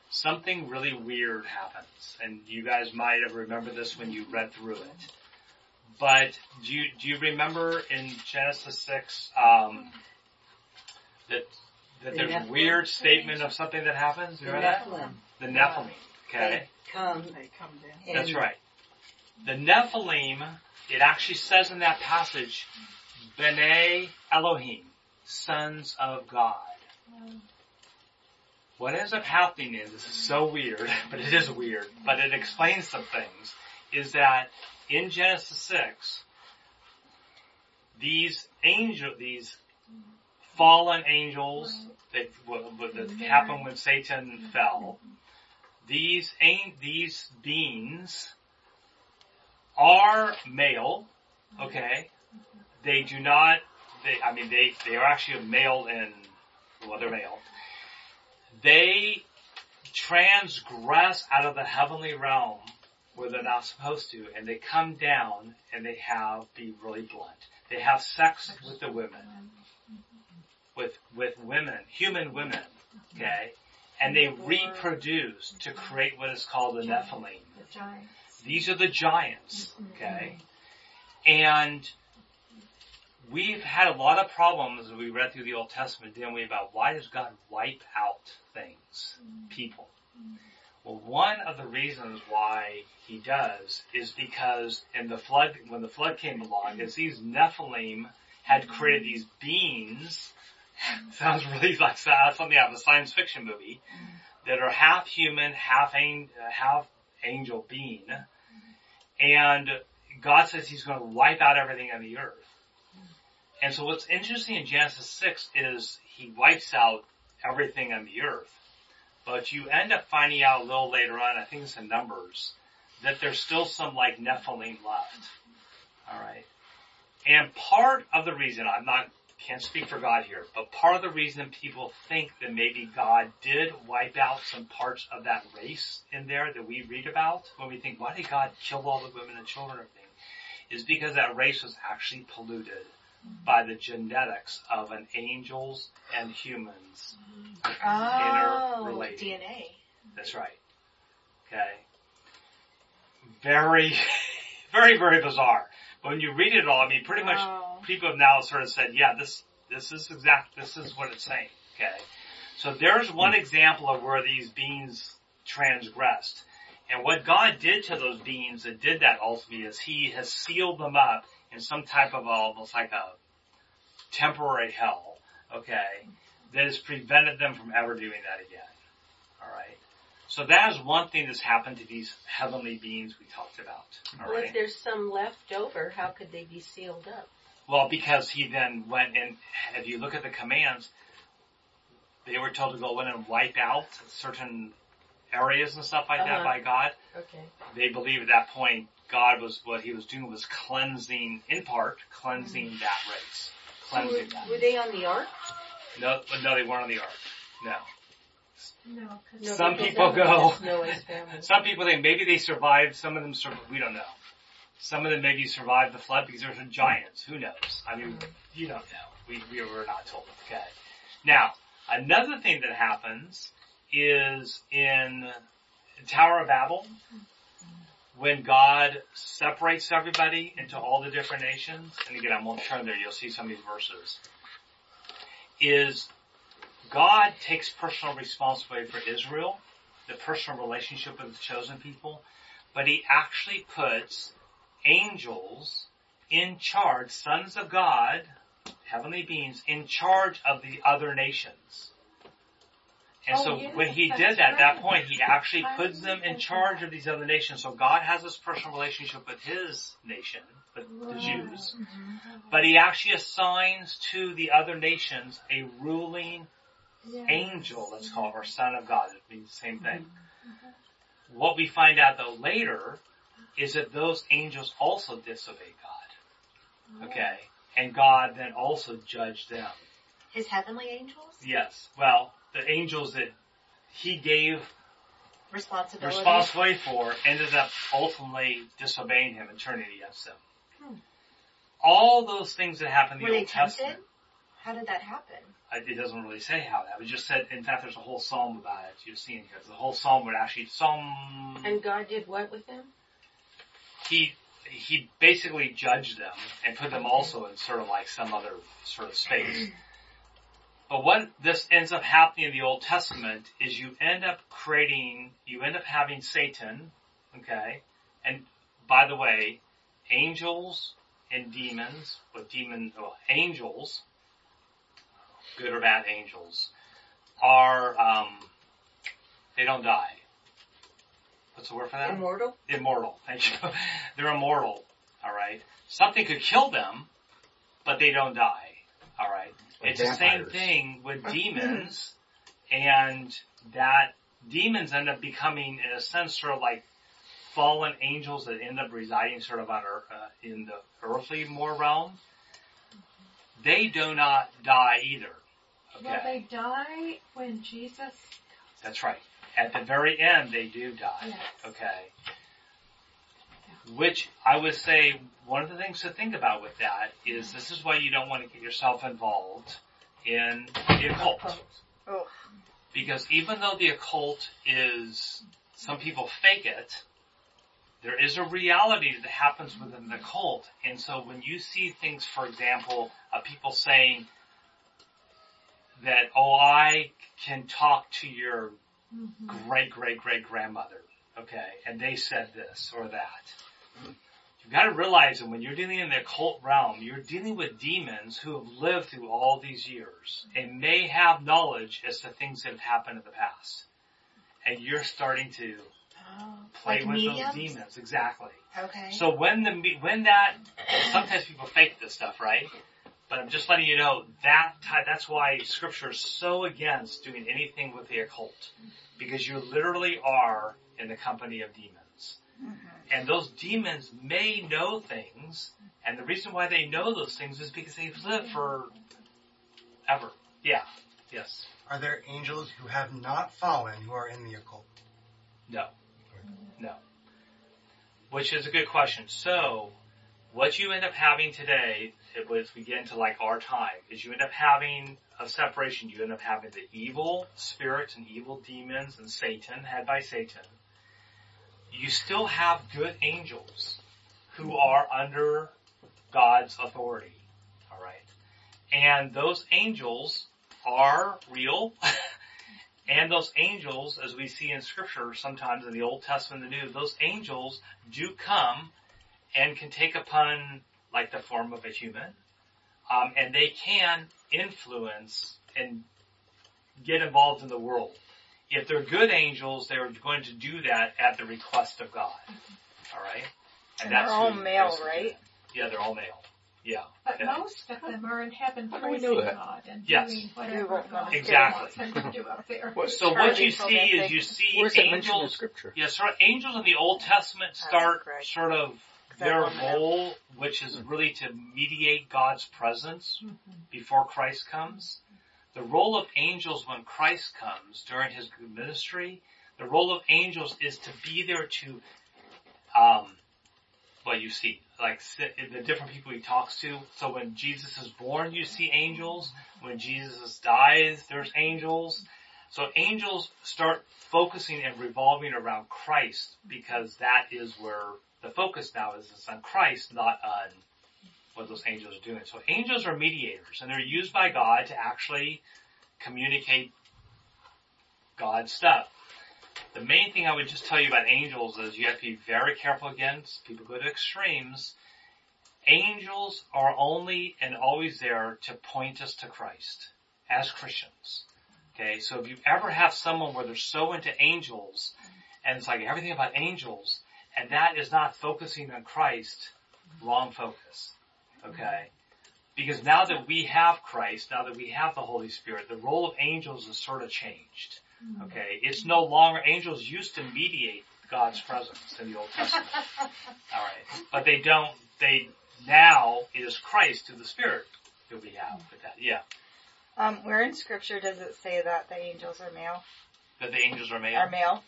something really weird happens. And you guys might have remembered this when you read through it. But do you, do you remember in Genesis 6, um, that, that The there's a Nephilim? weird statement of something that happens? You The remember that? Nephilim. The Nephilim. Okay. They come. They come down. That's right. The Nephilim, it actually says in that passage, B'nai Elohim, sons of God. What ends up happening is, this is so weird, [LAUGHS] but it is weird, but it explains some things, is that in Genesis 6, these angel, these fallen angels that, that happened when Satan fell, these, these beings are male, okay? They do not, they, I mean, they, they are actually male and, well, they're male. They transgress out of the heavenly realm where they're not supposed to, and they come down and they have, be really blunt, they have sex with the women. With, with women, human women, okay? And they reproduce to create what is called the Nephilim. These are the giants, mm-hmm. okay? And we've had a lot of problems as we read through the Old Testament, didn't we, about why does God wipe out things, mm-hmm. people? Well, one of the reasons why he does is because in the flood, when the flood came along, is these Nephilim had created these beings, [LAUGHS] sounds really like something out of a science fiction movie, mm-hmm. that are half human, half, an, uh, half angel being, and God says He's going to wipe out everything on the earth. And so what's interesting in Genesis 6 is He wipes out everything on the earth. But you end up finding out a little later on, I think it's in Numbers, that there's still some like Nephilim left. Alright? And part of the reason, I'm not, can't speak for God here, but part of the reason people think that maybe God did wipe out some parts of that race in there that we read about when we think, why did God kill all the women and children and everything? Is because that race was actually polluted by the genetics of an angels and humans Oh, interrelating. DNA. That's right. Okay. Very, [LAUGHS] very, very bizarre. But when you read it all, I mean, pretty much. People have now sort of said, yeah, this, this is exact, this is what it's saying. Okay. So there's one hmm. example of where these beings transgressed. And what God did to those beings that did that ultimately is He has sealed them up in some type of almost like a temporary hell, okay, that has prevented them from ever doing that again. Alright? So that is one thing that's happened to these heavenly beings we talked about. Well, Alright? if there's some left over, how could they be sealed up? Well, because he then went and, if you look at the commands, they were told to go in and wipe out certain areas and stuff like that Uh-huh. by God. Okay. They believe at that point God was, what he was doing was cleansing, in part, cleansing that race. So were, Cleansing that. were they on the ark? No, but no, they weren't on the ark. No. No, because No, Some because people that go- was Noah's family. Some people think maybe they survived, some of them survived, we don't know. Some of them maybe survived the flood because there were giants, who knows? I mean, you don't know. We, we were not told, okay. Now, another thing that happens is in Tower of Babel, when God separates everybody into all the different nations, and again, I won't turn there, you'll see some of these verses, is God takes personal responsibility for Israel, the personal relationship with the chosen people, but he actually puts angels in charge, sons of God, heavenly beings, in charge of the other nations. And Oh, so yes, when he did that, at that point, he actually puts them in charge of these other nations. So God has this personal relationship with his nation, with the Jews. But he actually assigns to the other nations a ruling Yes. angel, let's call it, or son of God. It means the same thing. What we find out though later is that those angels also disobeyed God. Okay? And God then also judged them. His heavenly angels? Yes. Well, the angels that he gave Responsibility. responsibility for ended up ultimately disobeying him and turning against him. Hmm. All those things that happened in Were the they Old tempted? Testament, How did that happen? It doesn't really say how that. It just said, in fact, there's a whole psalm about it. You've seen it. The whole psalm would actually, psalm, And God did what with them? He, he basically judged them and put them also in sort of like some other sort of space. But what this ends up happening in the Old Testament is you end up creating, you end up having Satan, okay? And by the way, angels and demons, what demon, well, angels, good or bad angels, are, um, they don't die. What's the word for that? Immortal? Immortal. [LAUGHS] Thank you. They're immortal. All right. Something could kill them, but they don't die. All right. Like it's the same thing with [LAUGHS] demons, and that demons end up becoming, in a sense, sort of like fallen angels that end up residing sort of on earth, uh, in the earthly more realm. They do not die either. Will Okay. they die when Jesus? That's right. At the very end, they do die. Yes. Okay. Which I would say one of the things to think about with that is this is why you don't want to get yourself involved in the occult. Oh. Because even though the occult is, some people fake it, there is a reality that happens within the occult. And so when you see things, for example, of people saying that, oh, I can talk to your Mm-hmm. great great great grandmother, okay, and they said this or that. You've got to realize that when you're dealing in the occult realm, you're dealing with demons who have lived through all these years and may have knowledge as to things that have happened in the past. And you're starting to oh, play Like with mediums? those demons, exactly. Okay. So when the me- when that sometimes people fake this stuff, right? But I'm just letting you know that ty- that's why Scripture is so against doing anything with the occult, because you literally are in the company of demons, mm-hmm. and those demons may know things, and the reason why they know those things is because they've lived for ever. Yeah. Yes. Are there angels who have not fallen who are in the occult? No. No. Which is a good question. So, what you end up having today, it was we get into like our time, is you end up having a separation. You end up having the evil spirits and evil demons and Satan, head by Satan. You still have good angels who are under God's authority. Alright. And those angels are real [LAUGHS] And those angels, as we see in scripture, sometimes in the Old Testament and the New, those angels do come and can take upon like the form of a human. Um, and they can influence and get involved in the world. If they're good angels, they're going to do that at the request of God. Alright? And that's they're all male, that's who- right? Yeah, they're all male. Yeah. But Yeah. most of them are in heaven How do we praising know? God and Yes. doing whatever. God Exactly. wants them to do up there. So what you see is you see Where's in angels. scripture? Yeah, sort of angels in the Old Testament start sort of that their role, which is really to mediate God's presence before Christ comes. The role of angels when Christ comes during his ministry, the role of angels is to be there to, um, well, you see, like the different people he talks to. So when Jesus is born, you see angels. When Jesus dies, there's angels. So angels start focusing and revolving around Christ because that is where the focus now is. On Christ, not on what those angels are doing. So angels are mediators and they're used by God to actually communicate God's stuff. The main thing I would just tell you about angels is you have to be very careful against people go to extremes. Angels are only and always there to point us to Christ as Christians. Okay, so if you ever have someone where they're so into angels and it's like everything about angels and that is not focusing on Christ, wrong focus. Okay? Because now that we have Christ, now that we have the Holy Spirit, the role of angels has sort of changed. Okay? It's no longer, angels used to mediate God's presence in the Old Testament. [LAUGHS] Alright. But they don't, they, now it is Christ through the Spirit that we have with that. Yeah. Um, where in scripture does it say that the angels are male? That the angels are male? Are male?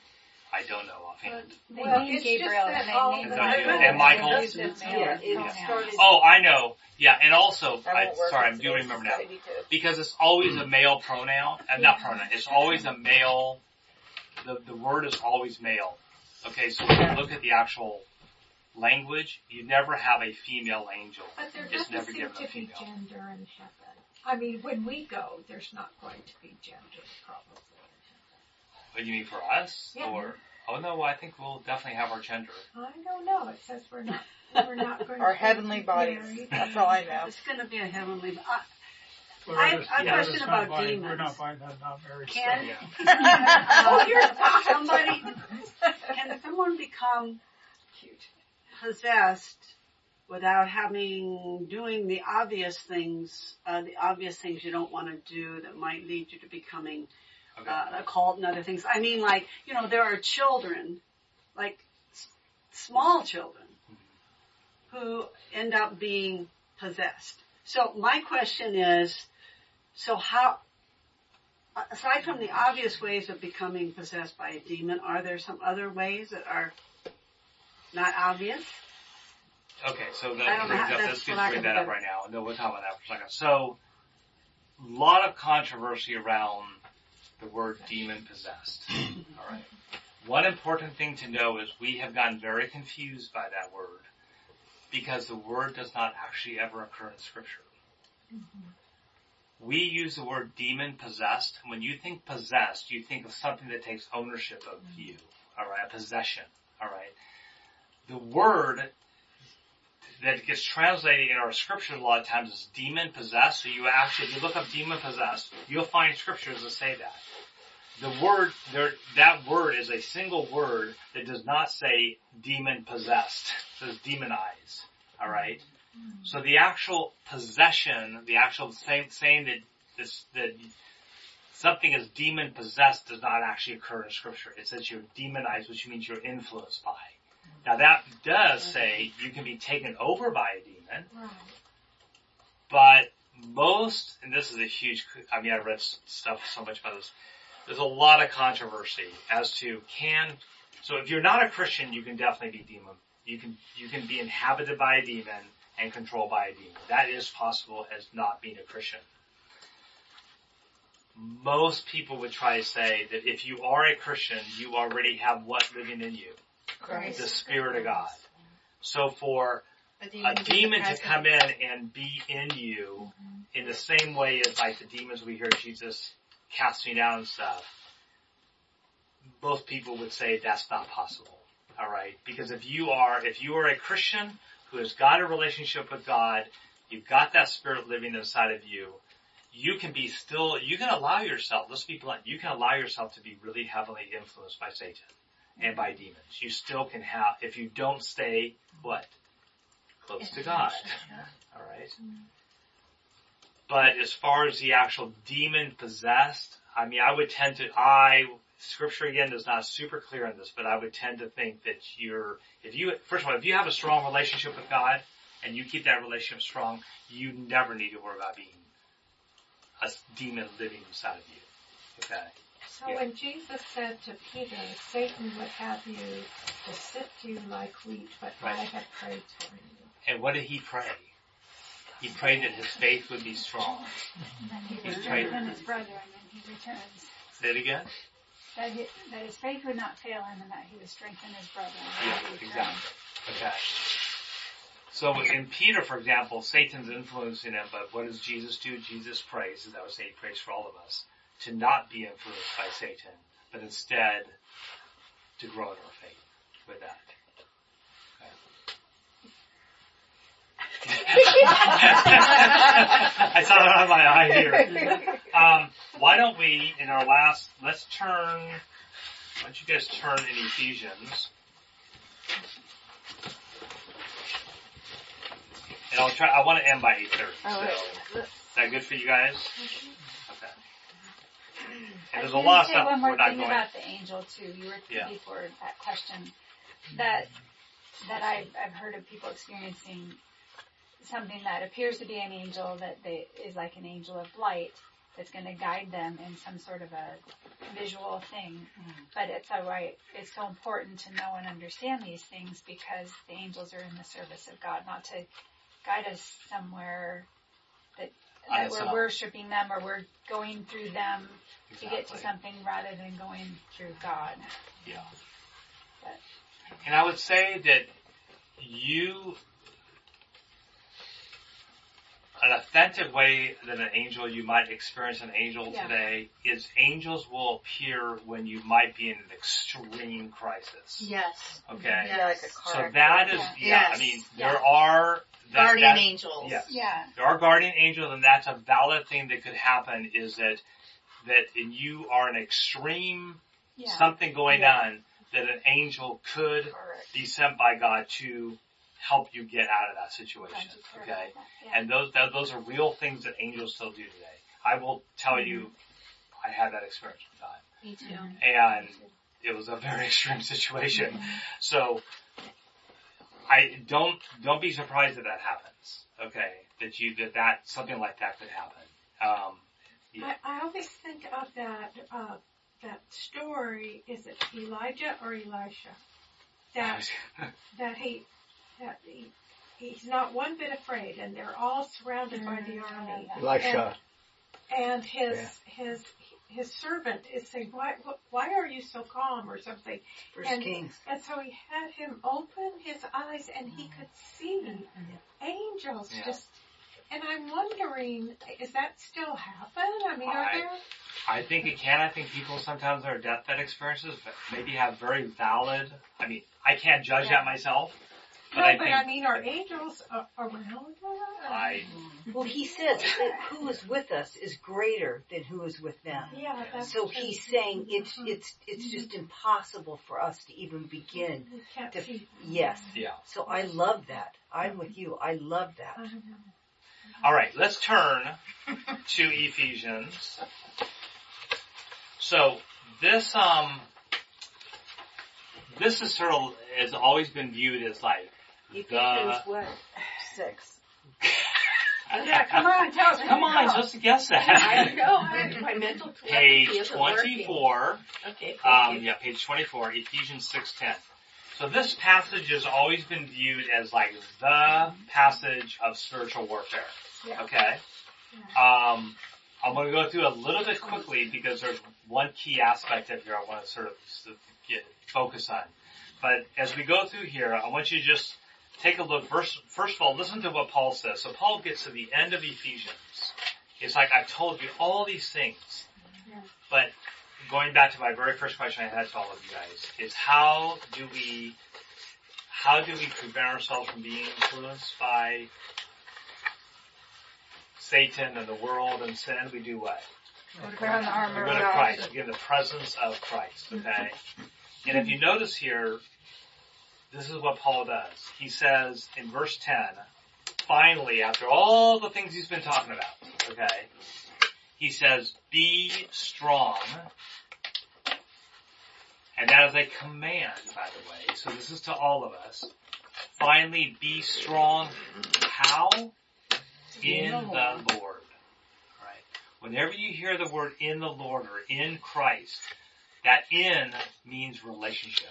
I don't know offhand. They Well, named it's Gabriel just and that they all named the And Bible and Michael? uses male Yeah, it pronouns. Oh, I know. Yeah, and also, I, won't work sorry, I do today's remember now. Because it's always a male pronoun, uh, not pronoun, it's always a male, the, the word is always male. Okay, so when you look at the actual language, you never have a female angel. But there It's doesn't never seem given a to be gender in heaven. I mean, when we go, there's not going to be gender probably. What do you mean for us? Yeah. Or, oh no, I think we'll definitely have our gender. I don't know. It says we're not. We're not [LAUGHS] going Our to heavenly bodies. married. That's all I know. It's going to be a heavenly. I, But I- we're just- I we're question about not buying- We're demons. not buying that, not married Can- stuff. [LAUGHS] oh, here's somebody. Can someone become possessed without having doing the obvious things, uh, the obvious things you don't want to do that might lead you to becoming Okay. uh, a cult and other things. I mean, like you know, there are children, like s- small children, who end up being possessed. So my question is, so how? Aside from the obvious ways of becoming possessed by a demon, are there some other ways that are not obvious? Okay, so I that don't brings know, up, that's let's just bring that up right now. No, we'll talk about that for a second. So, a lot of controversy around the word demon possessed. Alright. One important thing to know is we have gotten very confused by that word because the word does not actually ever occur in scripture. We use the word demon possessed. When you think possessed, you think of something that takes ownership of you. Alright, a possession. Alright. The word that gets translated in our scripture a lot of times is demon possessed. So you actually, if you look up demon possessed, you'll find scriptures that say that. The word, there, that word is a single word that does not say demon possessed. It says demonize. Alright? So the actual possession, the actual saying, saying that this, that something is demon possessed does not actually occur in scripture. It says you're demonized, which means you're influenced by. Now that does say you can be taken over by a demon, Right. but most, and this is a huge, I mean I read stuff so much about this, there's a lot of controversy as to can, so if you're not a Christian, you can definitely be demon, you can, you can be inhabited by a demon and controlled by a demon. That is possible as not being a Christian. Most people would try to say that if you are a Christian, you already have what living in you? Christ. The Spirit of God. So for A a demon, demon to come in and be in you mm-hmm. in the same way as like the demons we hear Jesus casting down and stuff, most people would say that's not possible. All right, because if you are if you are a Christian who has got a relationship with God, you've got that Spirit living inside of you. You can be still. You can allow yourself. Let's be blunt. You can allow yourself to be really heavily influenced by Satan and by demons. You still can have if you don't stay what close to God. All right. But as far as the actual demon possessed, I mean, I would tend to, I, scripture again is not super clear on this, but I would tend to think that you're, if you, first of all, if you have a strong relationship with God and you keep that relationship strong, you never need to worry about being a demon living inside of you. Okay. So when Jesus said to Peter, Satan would have you to sift you like wheat, but I have prayed for you. And what did he pray? He prayed that his faith would be strong. And he prayed- his brother and then he returns. Say it again? That, he, that his faith would not fail him and that he would strengthen his brother. Yeah, then he returns. exactly. Okay. So in Peter, for example, Satan's influencing him, but what does Jesus do? Jesus prays, as I would say, he prays for all of us, to not be influenced by Satan, but instead to grow in our faith with that. I saw it on my eye here. [LAUGHS] Um, why don't we, in our last, let's turn, why don't you guys turn in Ephesians. And I'll try, I want to end by 8.30, so, is that good for you guys? Okay. And there's a lot of stuff one more we're not thing going, about the angel too. You were Yeah. before that question that that I've I've heard of people experiencing something that appears to be an angel that they is like an angel of light that's going to guide them in some sort of a visual thing. Mm-hmm. But it's all right. It's so important to know and understand these things because the angels are in the service of God, not to guide us somewhere that that we're worshiping them or we're going through them to get to something rather than going through God. Yeah. But And I would say that you, an authentic way that an angel, you might experience an angel Yeah. today is angels will appear when you might be in an extreme crisis. Yes. Okay? Yeah, like a car So that is, yeah, I Yes. mean, Yeah. there are, that, Guardian that- angels. Yes. yeah, There are guardian angels and that's a valid thing that could happen is that, that in you are an extreme yeah, something going Yeah. on that an angel could correct. be sent by God to help you get out of that situation. Okay, that. Yeah. and those that, those are real things that angels still do today. I will tell you, I had that experience one time, Me too. and it was a very [LAUGHS] extreme situation. So I don't don't be surprised that that happens. Okay, that you that that something like that could happen. Um, yeah. I, I always think of that uh, that story. Is it Elijah or Elisha? That that [LAUGHS] that he, he's not one bit afraid, and they're all surrounded by the mm-hmm. army. Elisha. And his Yeah. his his servant is saying, "Why why are you so calm?" or something. First And- Kings. And so he had him open his eyes, and he mm-hmm. could see mm-hmm. angels Yeah. just. And I'm wondering, is that still happen? I mean, are I- there? I think it can. I think people sometimes their deathbed experiences but maybe have very valid. I mean, I can't judge Yeah. that myself, but no, I but think I mean, are angels a- around that? I Well, he says that who is with us is greater than who is with them. Yeah, that's So true. he's saying it's Mhm. it's it's just impossible for us to even begin. We can't to- see. Yes. yeah. So I love that. I'm with you. I love that. I don't. All right, let's turn to Ephesians. So this um this is sort of has always been viewed as like Ephesians the what? Six. [LAUGHS] Yeah, come on, tell us. come on, just guess [LAUGHS] I that. don't know. I, my mental Page twenty-four. Okay. Um, yeah, page 24, Ephesians 6.10. So this passage has always been viewed as like the passage of spiritual warfare. Yeah. Okay? Um, I'm going to go through a little bit quickly because there's one key aspect of here I want to sort of sort of get focus on. But as we go through here, I want you to just take a look. First, first of all, listen to what Paul says. So Paul gets to the end of Ephesians. It's like I've told you all these things, but going back to my very first question I had to all of you guys, is how do we, how do we prevent ourselves from being influenced by Satan and the world and sin? We do what? Put on the armor We go of to. Christ. We get the presence of Christ. Okay? And if you notice here, this is what Paul does. He says in verse 10, finally, after all the things he's been talking about, okay, he says, be strong. And that is a command, by the way. So this is to all of us. Finally, be strong. How? In the Lord. Right? Whenever you hear the word in the Lord or in Christ, that in means relationship.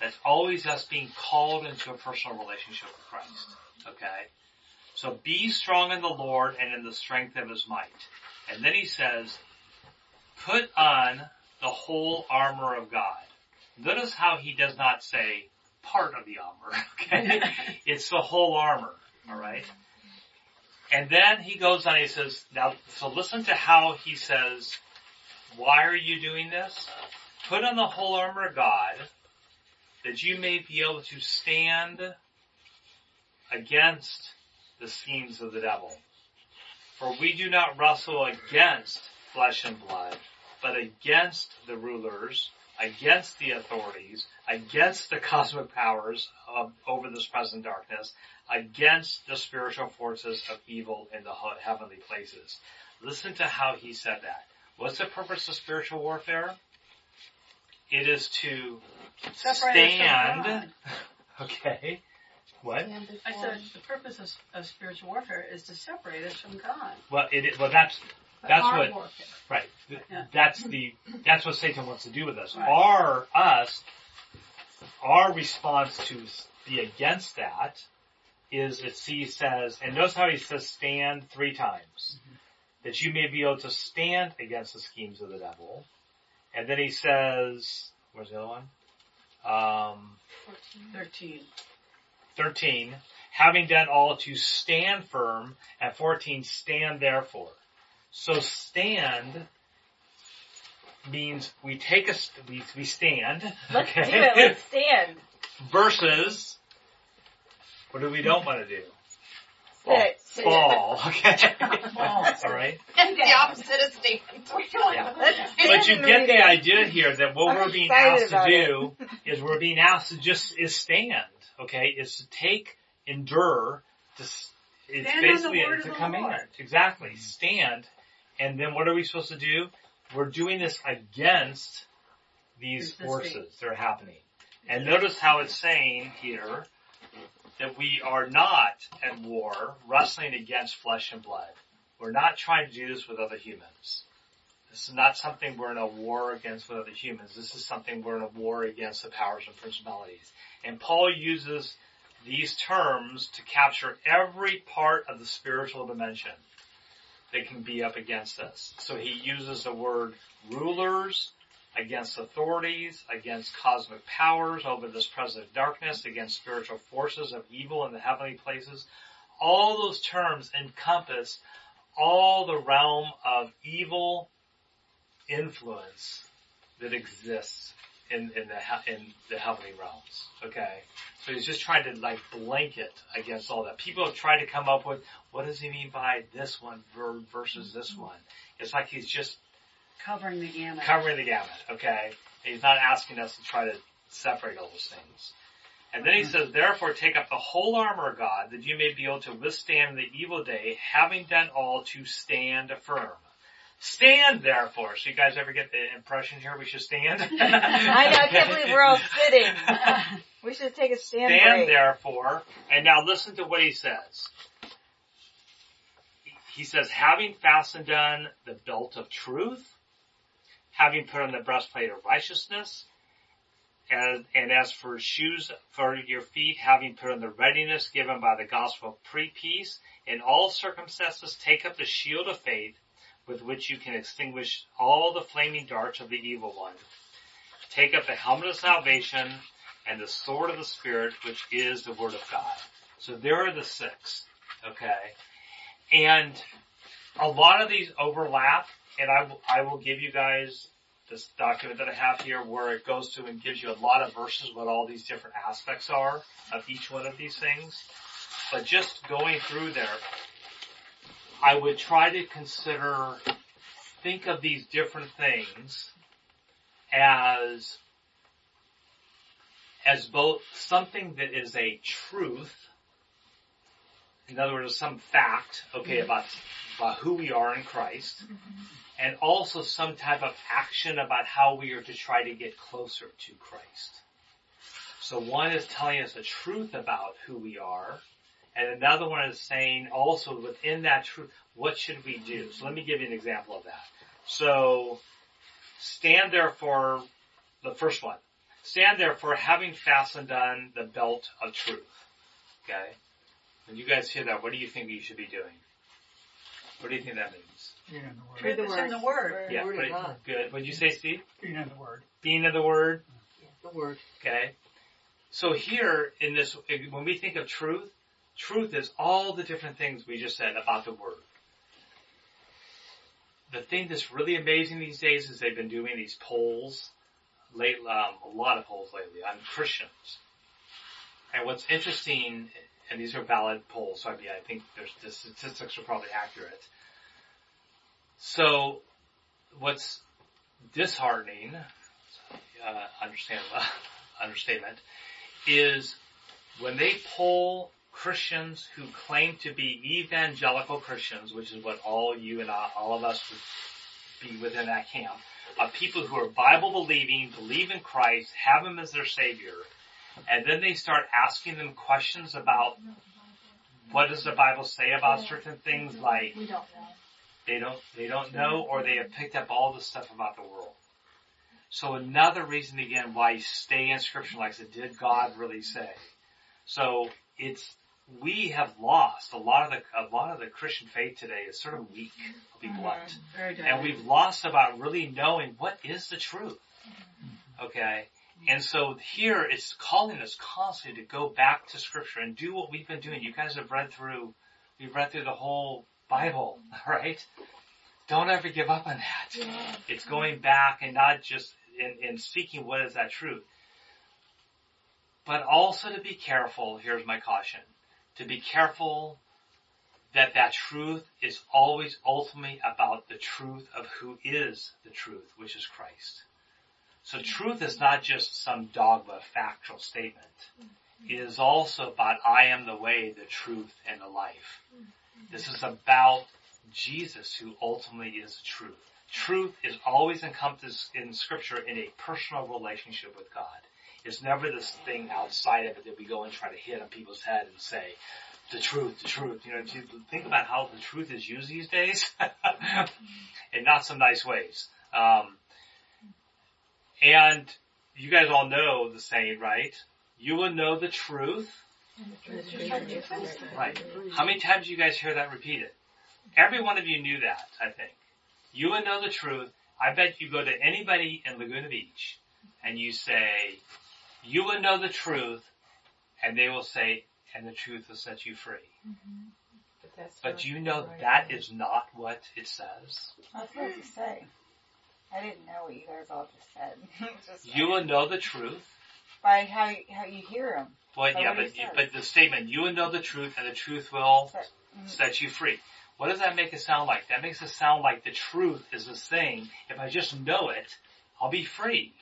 That's always us being called into a personal relationship with Christ. Okay? So be strong in the Lord and in the strength of his might. And then he says, put on the whole armor of God. Notice how he does not say part of the armor, [LAUGHS] okay? [LAUGHS] it's the whole armor, alright? And then he goes on, he says, now, so listen to how he says, why are you doing this? Put on the whole armor of God that you may be able to stand against the schemes of the devil. For we do not wrestle against flesh and blood, but against the rulers, against the authorities, against the cosmic powers of, over this present darkness, against the spiritual forces of evil in the heavenly places. Listen to how he said that. What's the purpose of spiritual warfare? It is to stand. [LAUGHS] Okay. What? I said the purpose of, of spiritual warfare is to separate us from God. Well, it, it- well, that's But that's our what warfare. right. Th- Yeah. That's the that's what Satan wants to do with us. Right. Our us, our response to s- be against that is that he says, and notice how he says stand three times, mm-hmm. that you may be able to stand against the schemes of the devil, and then he says, where's the other one? Um, 13. 13, having done all to stand firm, and 14, stand therefore. So stand means we take a, st- we, we stand, Let's okay, do it. Let's stand. versus, what do we don't want to do? Sit. Fall, okay? [LAUGHS] Alright? the opposite of stand. Yeah. [LAUGHS] But you get the idea here that what I'm we're being asked to about it. do [LAUGHS] is we're being asked to just is stand, okay? Is to take, endure, to, s- it's Stand on the basically word it's of a the command. Lord. Exactly. Stand, and then what are we supposed to do? We're doing this against these Resisting. forces that are happening. And notice how it's saying here that we are not at war wrestling against flesh and blood. We're not trying to do this with other humans. This is not something we're in a war against with other humans. This is something we're in a war against the powers and principalities. And Paul uses these terms to capture every part of the spiritual dimension that can be up against us. So he uses the word rulers, against authorities, against cosmic powers over this present darkness, against spiritual forces of evil in the heavenly places. All those terms encompass all the realm of evil influence that exists in, in the in the heavenly realms. Okay, so he's just trying to like blanket against all that. People have tried to come up with what does he mean by this one ver- versus this one. It's like he's just Covering the gamut. covering the gamut, okay? And he's not asking us to try to separate all those things. And then he mm-hmm. says, therefore take up the whole armor of God that you may be able to withstand the evil day, having done all to stand firm. Stand therefore. So you guys ever get the impression here we should stand? [LAUGHS] I know. I can't believe we're all sitting. [LAUGHS] We should take a stand, Stand break. therefore, and now listen to what he says. He says, having fastened on the belt of truth, having put on the breastplate of righteousness, and, and as for shoes for your feet, having put on the readiness given by the gospel of pre-peace, in all circumstances take up the shield of faith with which you can extinguish all the flaming darts of the evil one. Take up the helmet of salvation and the sword of the Spirit, which is the Word of God. So there are the six. Okay? And a lot of these overlap, and I will, I will give you guys this document that I have here where it goes to and gives you a lot of verses what all these different aspects are of each one of these things. But just going through there, I would try to consider, think of these different things as, as both something that is a truth, in other words, some fact, okay, mm-hmm. about, about who we are in Christ, mm-hmm. And also some type of action about how we are to try to get closer to Christ. So one is telling us the truth about who we are, and another one is saying also within that truth, what should we do? So let me give you an example of that. So stand there for the first one. Stand there for having fastened on the belt of truth. Okay? When you guys hear that, what do you think you should be doing? What do you think that means? Being in the Word. Truth is in the word. Yeah, Word of pretty God. good. What did you say, Steve? Being in the Word. Being in the Word. The word. Okay. So here in this, when we think of truth, truth is all the different things we just said about the Word. The thing that's really amazing these days is they've been doing these polls, late, um, a lot of polls lately on Christians. And what's interesting, and these are valid polls, so I mean, I think there's, the statistics are probably accurate. So, what's disheartening, uh, understand, [LAUGHS] understatement, is when they poll Christians who claim to be evangelical Christians, which is what all you and I, all of us would be within that camp, of people who are Bible believing, believe in Christ, have Him as their Savior, and then they start asking them questions about what does the Bible say about certain things like. They don't they don't know or they have picked up all the stuff about the world. So another reason again why you stay in scripture like I said, did God really say? So it's we have lost a lot of the a lot of the Christian faith today is sort of weak, I'll be mm-hmm. blunt. Very And we've lost about really knowing what is the truth. Okay? And so here it's calling us constantly to go back to scripture and do what we've been doing. You guys have read through, we've read through the whole Bible, [LAUGHS] right? Don't ever give up on that. It's going back and not just in, in seeking what is that truth. But also to be careful, here's my caution, to be careful that that truth is always ultimately about the truth of who is the truth, which is Christ. So truth is not just some dogma, factual statement. Mm-hmm. It is also about I am the way, the truth, and the life. Mm-hmm. This is about Jesus who ultimately is truth. Truth is always encompassed in scripture in a personal relationship with God. It's never this thing outside of it that we go and try to hit on people's head and say, the truth, the truth. You know, think about how the truth is used these days, [LAUGHS] in not some nice ways. Um, and you guys all know the saying, right? You will know the truth. Right. How many times do you guys hear that repeated? Every one of you knew that, I think. You will know the truth. I bet you go to anybody in Laguna Beach and you say, you will know the truth, and they will say, and the truth will set you free. But do you know that is not what it says. I was about to say. I didn't know what you guys all just said. [LAUGHS] Just You will know the truth. By how you, how you hear them. Well, But yeah, what but, it says. but the statement, you will know the truth and the truth will mm. set you free. What does that make it sound like? That makes it sound like the truth is this thing. If I just know it, I'll be free.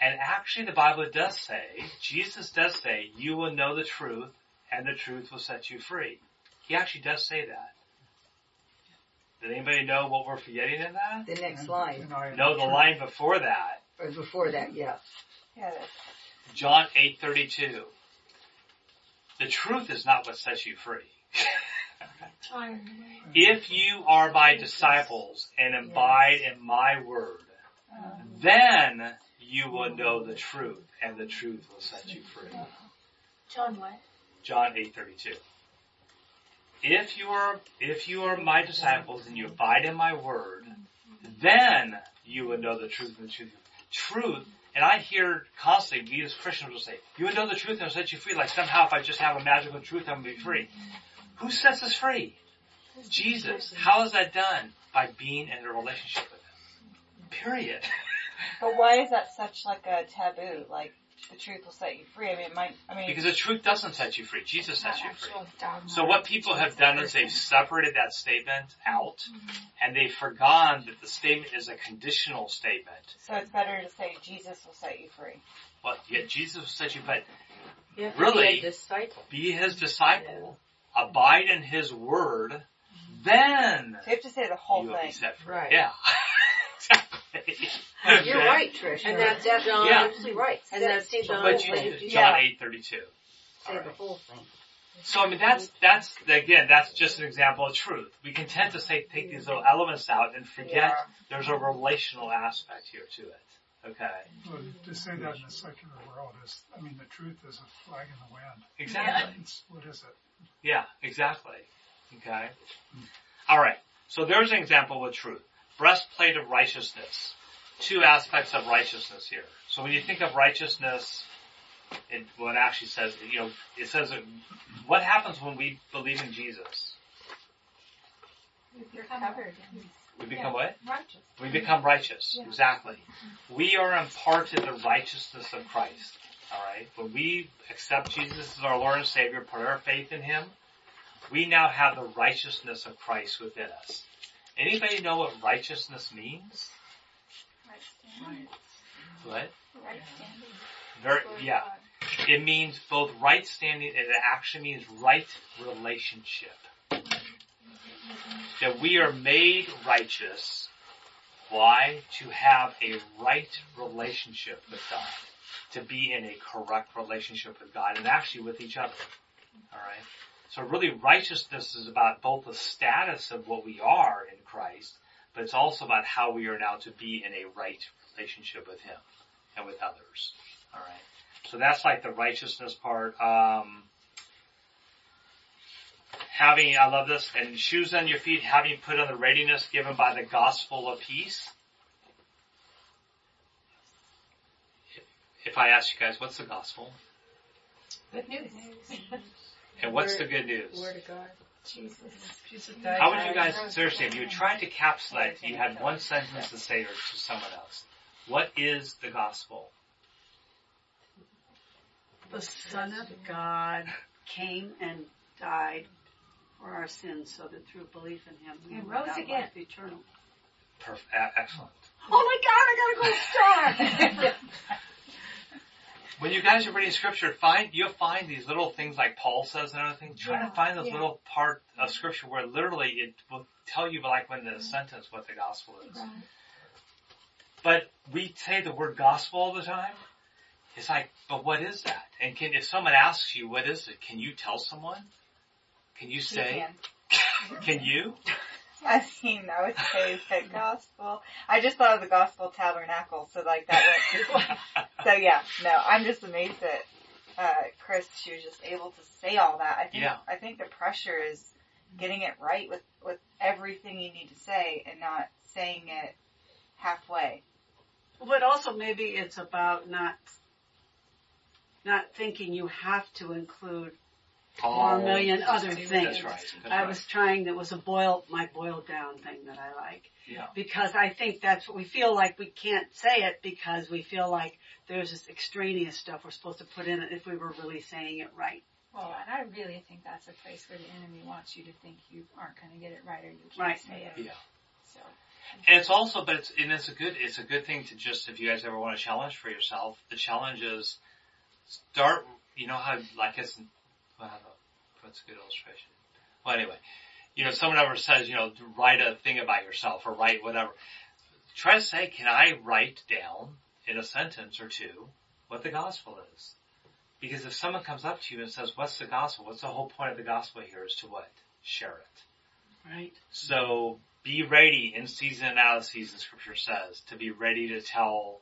And actually the Bible does say, Jesus does say, you will know the truth and the truth will set you free. He actually does say that. Did anybody know what we're forgetting in that? The next line. No, the line before that. Or before that, yeah. John 8:32. The truth is not what sets you free. [LAUGHS] if you are my disciples and abide in my word, then you will know the truth and the truth will set you free. John what? John 8:32. If you are if you are my disciples and you abide in my word, then you will know the truth and the truth. Truth, and I hear constantly we as Christians will say, "You will know the truth and it'll set you free." Like somehow if I just have a magical truth, I'm gonna be free. Who sets us free? Jesus. How is that done? By being in a relationship with Him. Period. But why is that such like a taboo? Like the truth will set you free. I mean, it might. I mean, Because the truth doesn't set you free. Jesus sets you free. So what people have done is they've separated that statement out mm-hmm. and they've forgotten that the statement is a conditional statement. so it's better to say Jesus will set you free. Well, yet Jesus will set you, but You Really? be disciple. be his disciple, abide in his word, mm-hmm. then So you have to say the whole you will be thing. set free. Right. Yeah. [LAUGHS] exactly. You're right, Trish. And You're that's definitely John- absolutely right. and that's say the John whole But you, thing. John Yeah. eight thirty two. Say the whole thing. So I mean that's that's again that's just an example of truth. We can tend to say take these little elements out and forget Yeah. there's a relational aspect here to it. Okay. Well, to say that in the secular world is, I mean, the truth is a flag in the wind. Exactly. It's, what is it? Yeah, exactly. Okay. All right. So there's an example with truth. Breastplate of righteousness. Two aspects of righteousness here. So when you think of righteousness, it, well, it actually says, you know, it says, what happens when we believe in Jesus? Covered. We become what? Righteous. We become righteous. Yeah. Exactly. We are imparted the righteousness of Christ. Alright? When we accept Jesus as our Lord and Savior, put our faith in Him, we now have the righteousness of Christ within us. Anybody know what righteousness means? Right standing. What? Right standing. Very, yeah. It means both right standing and it actually means right relationship. That we are made righteous. Why? To have a right relationship with God. To be in a correct relationship with God and actually with each other. Alright? So really righteousness is about both the status of what we are in Christ, but it's also about how we are now to be in a right relationship with Him and with others. Alright? So that's like the righteousness part. Um, having, I love this, and shoes on your feet, having put on the readiness given by the gospel of peace. If I ask you guys, what's the gospel? Good news. [LAUGHS] And what's the good news? Word of God. Jesus. Jesus died How would you guys, seriously, if you tried to capsulate, you had one sentence to say to someone else. What is the gospel? The Son of God came and died for our sins so that through belief in Him we And rose again. life eternal. Perfect. excellent. Oh my God! I gotta go [LAUGHS] star. When you guys are reading scripture, find you'll find these little things like Paul says and other things. Try Yeah, to find those yeah. little part of scripture where literally it will tell you like when the sentence what the gospel is. Right. But we say the word gospel all the time. It's like, but what is that? And can if someone asks you what is it, can you tell someone? Can you You say? can. [LAUGHS] Can you? [LAUGHS] I mean, I would say the gospel. I just thought of the gospel tabernacle, so like that went. [LAUGHS] so yeah, no, I'm just amazed that uh, Chris, she was just able to say all that. I think Yeah. I think the pressure is getting it right with with everything you need to say and not saying it halfway. But also maybe it's about not not thinking you have to include oh, four million other things. That's right. That's I right. was trying, that was a boil, my boiled down thing that I like. Yeah. Because I think that's what we feel like we can't say it because we feel like there's this extraneous stuff we're supposed to put in it if we were really saying it right. Well, and I really think that's a place where the enemy wants you to think you aren't going to get it right or you can't Right. say it. Yeah. So, And it's also, but it's, and it's a good, it's a good thing to just, if you guys ever want a challenge for yourself, the challenge is start, you know how, like it's, well, I don't know, what's a good illustration? Well, anyway, you know, someone ever says, you know, write a thing about yourself or write whatever. Try to say, can I write down in a sentence or two what the gospel is? Because if someone comes up to you and says, what's the gospel? What's the whole point of the gospel here is to what? Share it. Right? So be ready in season and out of season, scripture says, to be ready to tell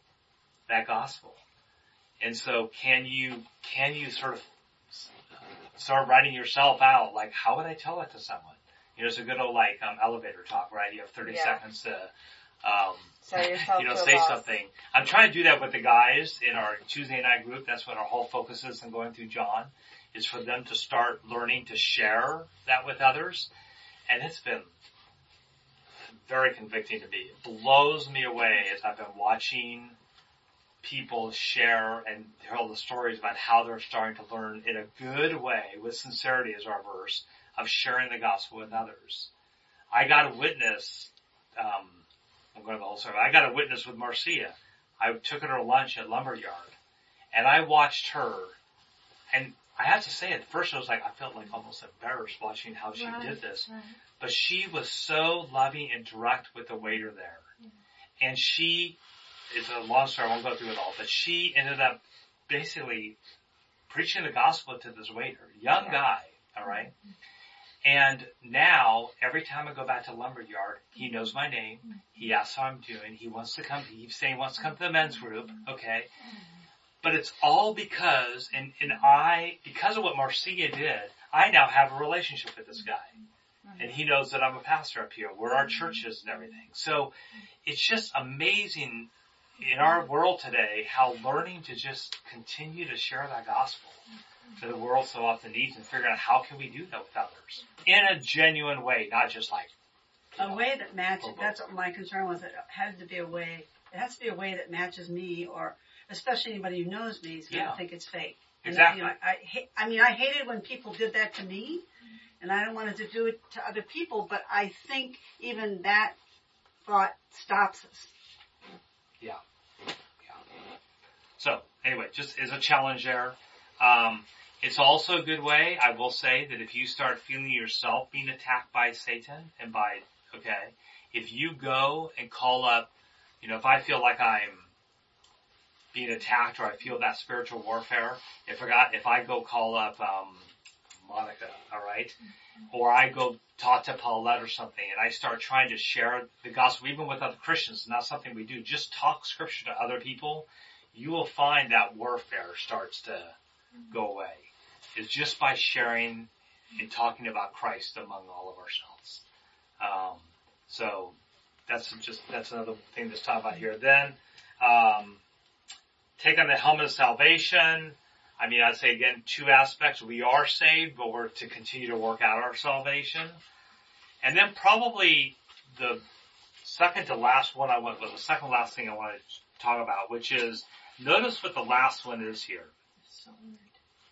that gospel. And so can you, can you sort of start writing yourself out, like how would I tell it to someone? You know, it's a good old like, um, elevator talk, right? You have 30 Yeah. seconds to, um, [LAUGHS] you know, say boss. something. I'm trying to do that with the guys in our Tuesday night group. That's what our whole focus is in going through John, is for them to start learning to share that with others. And it's been very convicting to me. It blows me away as I've been watching people share and tell the stories about how they're starting to learn in a good way, with sincerity as our verse, of sharing the gospel with others. I got a witness, um, I'm going to the whole story. I got a witness with Marcia. I took her to lunch at Lumberyard and I watched her and I have to say at first I was like, I felt like almost embarrassed watching how she Right, did this. right. But she was so loving and direct with the waiter there. And she, it's a long story, I won't go through it all, but she ended up basically preaching the gospel to this waiter, young guy, alright? Mm-hmm. And now, every time I go back to Lumberyard, he knows my name, mm-hmm. he asks how I'm doing, he wants to come, he's saying he wants to come to the men's group, mm-hmm. okay? But it's all because, and, and I, because of what Marcia did, I now have a relationship with this guy. Mm-hmm. And he knows that I'm a pastor up here, where our mm-hmm. church is and everything. So it's just amazing in our world today how learning to just continue to share that gospel mm-hmm. that the world so often needs and figuring out how can we do that with others in a genuine way, not just like A way that matches, that's what my concern was, it has to be a way, it has to be a way that matches me or especially anybody who knows me is going to Yeah. think it's fake. And, Exactly. You know, I, ha- I mean, I hated when people did that to me and I don't want to do it to other people, but I think even that thought stops us. Yeah. Yeah. So anyway, just as a challenge there. Um, it's also a good way, I will say, that if you start feeling yourself being attacked by Satan and by, okay, if you go and call up, you know, if I feel like I'm being attacked or I feel that spiritual warfare, if I got, if I go call up, um, Monica, alright? Or I go talk to Paulette or something and I start trying to share the gospel even with other Christians, not something we do, just talk scripture to other people, you will find that warfare starts to go away. It's just by sharing and talking about Christ among all of ourselves. Um, so that's just, that's another thing that's talked about here. Then, um, take on the helmet of salvation. I mean, I'd say again, two aspects. We are saved, but we're to continue to work out our salvation. And then probably the second to last one I went with, the second last thing I want to talk about, which is, notice what the last one is here,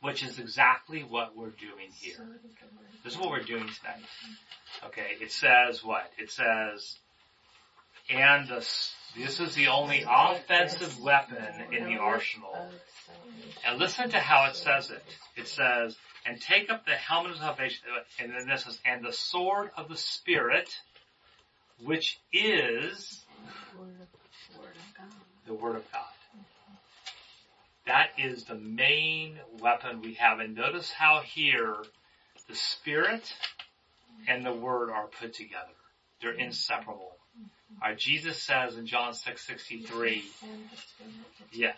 which is exactly what we're doing here. This is what we're doing tonight. Okay, it says what? It says, and the, this is the only offensive weapon in the arsenal. And listen to how it says it. It says, and take up the helmet of salvation, and then this is, and the sword of the Spirit, which is the Word of God. That is the main weapon we have. And notice how here the Spirit and the Word are put together. They're inseparable. Alright, Jesus says in John 6:63, yeah.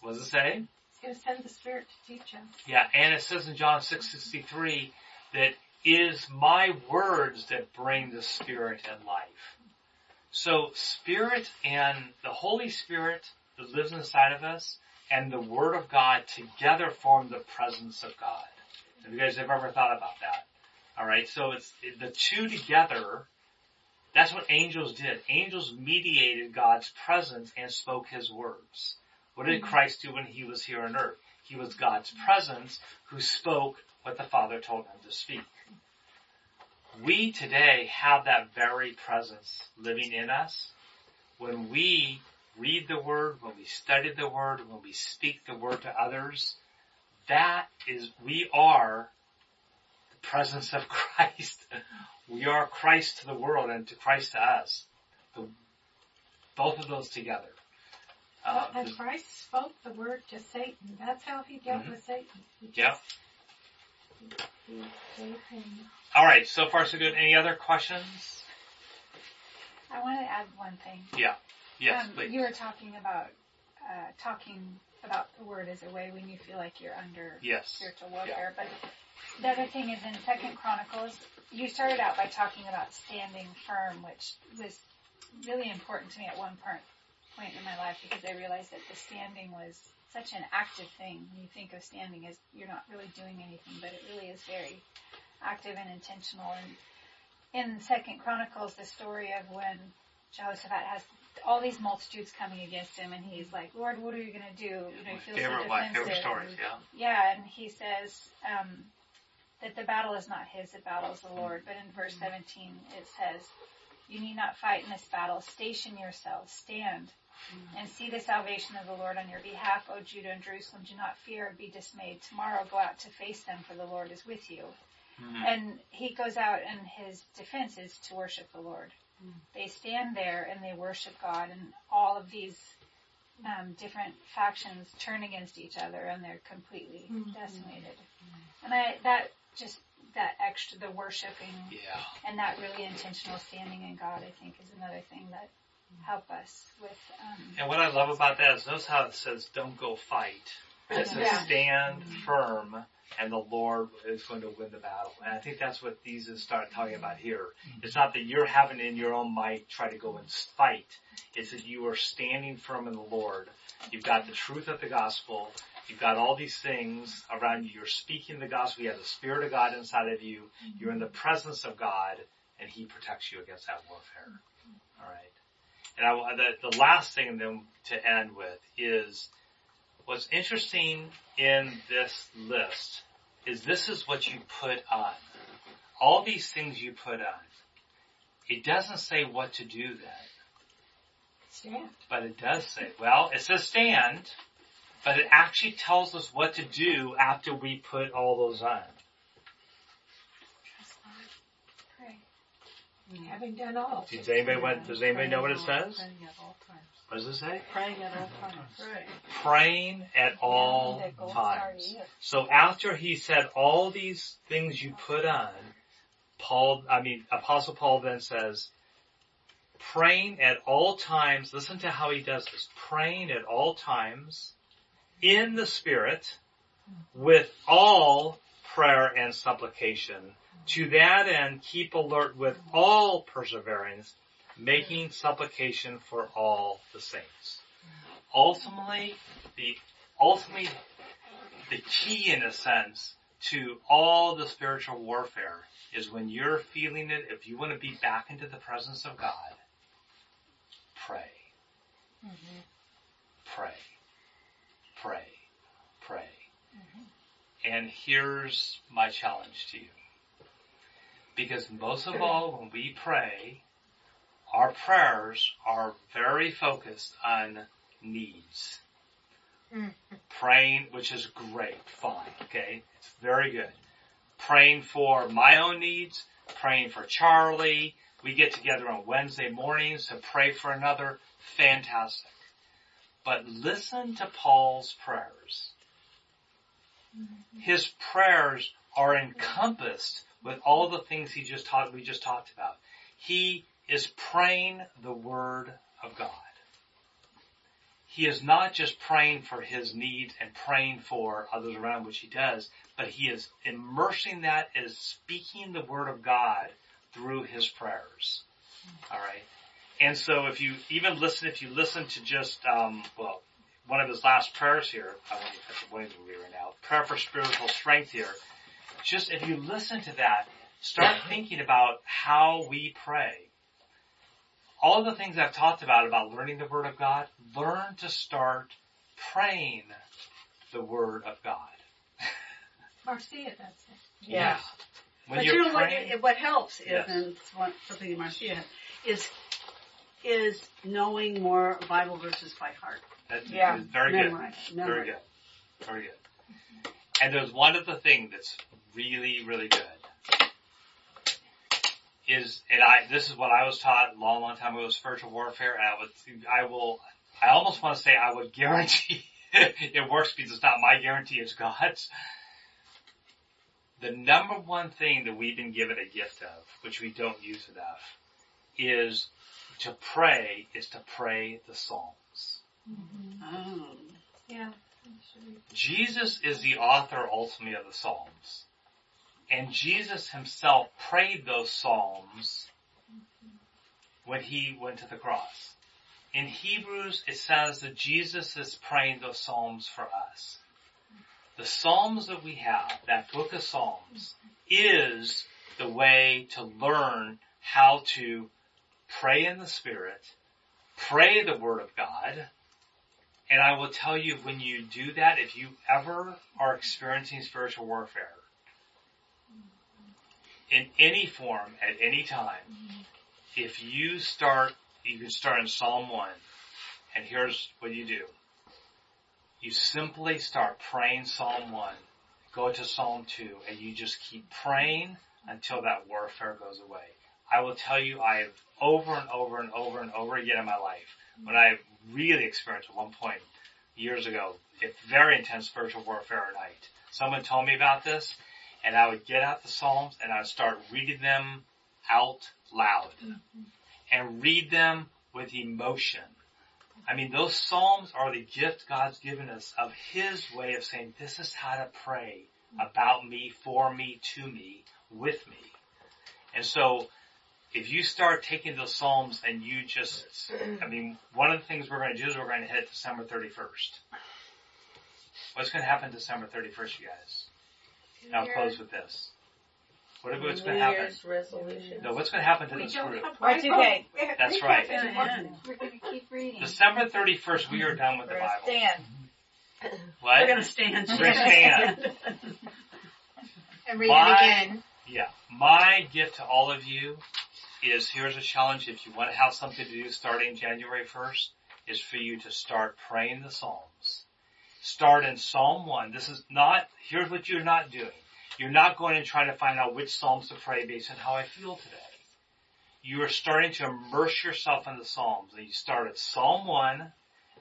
What does it say? He's going to send the Spirit to teach us. Yeah, and it says in John 6:63 that is my words that bring the spirit and life. So spirit and the Holy Spirit that lives inside of us and the Word of God together form the presence of God. Have you guys have ever thought about that? Alright, so it's the two together, that's what angels did. Angels mediated God's presence and spoke His words. What did mm-hmm. Christ do when He was here on earth? He was God's presence who spoke what the Father told Him to speak. We today have that very presence living in us. When we read the Word, when we study the Word, when we speak the Word to others, that is, we are the presence of [LAUGHS] Christ. We are Christ to the world and to Christ to us. The, both of those together. Um, and Christ spoke the word to Satan. That's how he dealt Mhm. with Satan. He just, yeah. he gave All right. So far, so good. Any other questions? I want to add one thing. Yeah. Yes, um, please. You were talking about uh, talking about the word as a way when you feel like you're under Yes. spiritual warfare. But the other thing is in Second Chronicles, you started out by talking about standing firm, which was really important to me at one point point in my life because I realized that the standing was such an active thing. When you think of standing as you're not really doing anything, but it really is very active and intentional. And in Second Chronicles the story of when Jehoshaphat has all these multitudes coming against him, and he's like, "Lord, what are you going to do?" You know, he feels Favorite, so defensive. favorite stories, yeah. Yeah, and he says um, that the battle is not his, the battle is the Lord. But in verse 17 it says, You need not fight in this battle. Station yourselves, stand, and see the salvation of the Lord on your behalf, O Judah and Jerusalem. Do not fear or be dismayed. Tomorrow go out to face them, for the Lord is with you. Mm-hmm. And he goes out, and his defense is to worship the Lord. Mm-hmm. They stand there and they worship God, and all of these um, different factions turn against each other, and they're completely mm-hmm. decimated. And I that just that extra the worshiping Yeah. and that really intentional standing in God, I think, is another thing that help us with. Um, And what I love about that is notice how it says, don't go fight. It says Yeah. stand mm-hmm. firm and the Lord is going to win the battle. And I think that's what these is start talking mm-hmm. about here. Mm-hmm. It's not that you're having in your own might try to go and fight. It's that you are standing firm in the Lord. You've got the truth of the gospel. You've got all these things around you. You're speaking the gospel. You have the Spirit of God inside of you. Mm-hmm. You're in the presence of God and He protects you against that warfare. Mm-hmm. Alright. And I, the, the last thing then to end with is what's interesting in this list is this is what you put on. All these things you put on. It doesn't say what to do then, Stand. but it does say, well, it says stand, but it actually tells us what to do after we put all those on. pray. Having done all. Does anybody, what, does anybody know what it says? Praying at all times. What does it say? Praying at all times. Praying at all the gold star times. So after he said all these things you put on, Paul, I mean, Apostle Paul then says, praying at all times, listen to how he does this, praying at all times in the Spirit with all prayer and supplication. To that end, keep alert with all perseverance, making supplication for all the saints. Ultimately, the ultimately the key in a sense to all the spiritual warfare is when you're feeling it, if you want to be back into the presence of God, pray. Mm-hmm. Pray. Pray. Pray. Mm-hmm. And here's my challenge to you. Because most of all, when we pray, our prayers are very focused on needs. Mm-hmm. Praying, which is great, fine, okay? It's very good. Praying for my own needs, praying for Charlie. We get together on Wednesday mornings to pray for another. Fantastic. But listen to Paul's prayers. His prayers are encompassed with all the things he just talked, we just talked about. He is praying the word of God. He is not just praying for his needs and praying for others around, which he does, but he is immersing that as speaking the word of God through his prayers. Alright? And so if you even listen, if you listen to just, um, well, one of his last prayers here, I won't even put the Williams movie right now, prayer for spiritual strength here, just if you listen to that, start thinking about how we pray. All the things I've talked about, about learning the Word of God, learn to start praying the Word of God. [LAUGHS] Marcia does it. Yeah. When but you're you know what, praying, it- what helps is, and it's one, something that Marcia is, is knowing more Bible verses by heart. That's Yeah. very good. Memorize, Very memorize. good. Very good. And there's one other thing that's really, really good. Is, and I, this is what I was taught a long, long time ago, spiritual warfare, and I would, I will, I almost want to say I would [LAUGHS] guarantee it works because it's not my guarantee, it's God's. The number one thing that we've been given a gift of, which we don't use enough, is to pray, is to pray the Psalms. Mm-hmm. Oh. Yeah. Jesus is the author ultimately of the Psalms. And Jesus himself prayed those Psalms when he went to the cross. In Hebrews, it says that Jesus is praying those Psalms for us. The Psalms that we have, that book of Psalms, is the way to learn how to pray in the Spirit, pray the Word of God, and I will tell you when you do that, if you ever are experiencing spiritual warfare, in any form, at any time, if you start, you can start in Psalm 1, and here's what you do. You simply start praying Psalm 1, go to Psalm 2, and you just keep praying until that warfare goes away. I will tell you, I have over and over and over and over again in my life, when I really experienced at one point years ago, very intense spiritual warfare at night. Someone told me about this, and I would get out the Psalms and I would start reading them out loud. And read them with emotion. I mean, those Psalms are the gift God's given us of His way of saying, this is how to pray about me, for me, to me, with me. And so, if you start taking those Psalms and you just, I mean, one of the things we're going to do is we're going to hit December 31st. What's going to happen December 31st, you guys? And I'll close with this. What if what's going to happen? resolution. No, what's going to happen to We this group? have Y2K. That's right. We're going to keep reading. December 31st, we are done with the We're gonna Bible. stand. What? We're gonna stand. We're gonna stand. And read My- it again. Yeah. My gift to all of you is here's a challenge if you want to have something to do starting January 1st is for you to start praying the Psalms. Start in Psalm 1. This is not, here's what you're not doing. You're not going and trying to find out which Psalms to pray based on how I feel today. You are starting to immerse yourself in the Psalms and you start at Psalm 1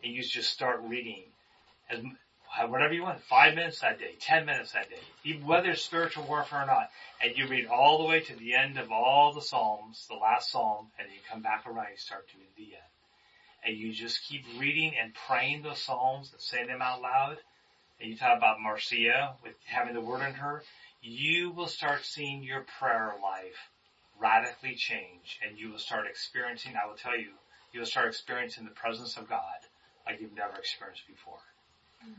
and you just start reading as whatever you want, five minutes that day, ten minutes that day, whether it's spiritual warfare or not, and you read all the way to the end of all the Psalms, the last Psalm, and you come back around, you start to the end. And you just keep reading and praying those Psalms and saying them out loud. And you talk about Marcia with having the word in her, you will start seeing your prayer life radically change and you will start experiencing, I will tell you, you will start experiencing the presence of God like you've never experienced before. Th-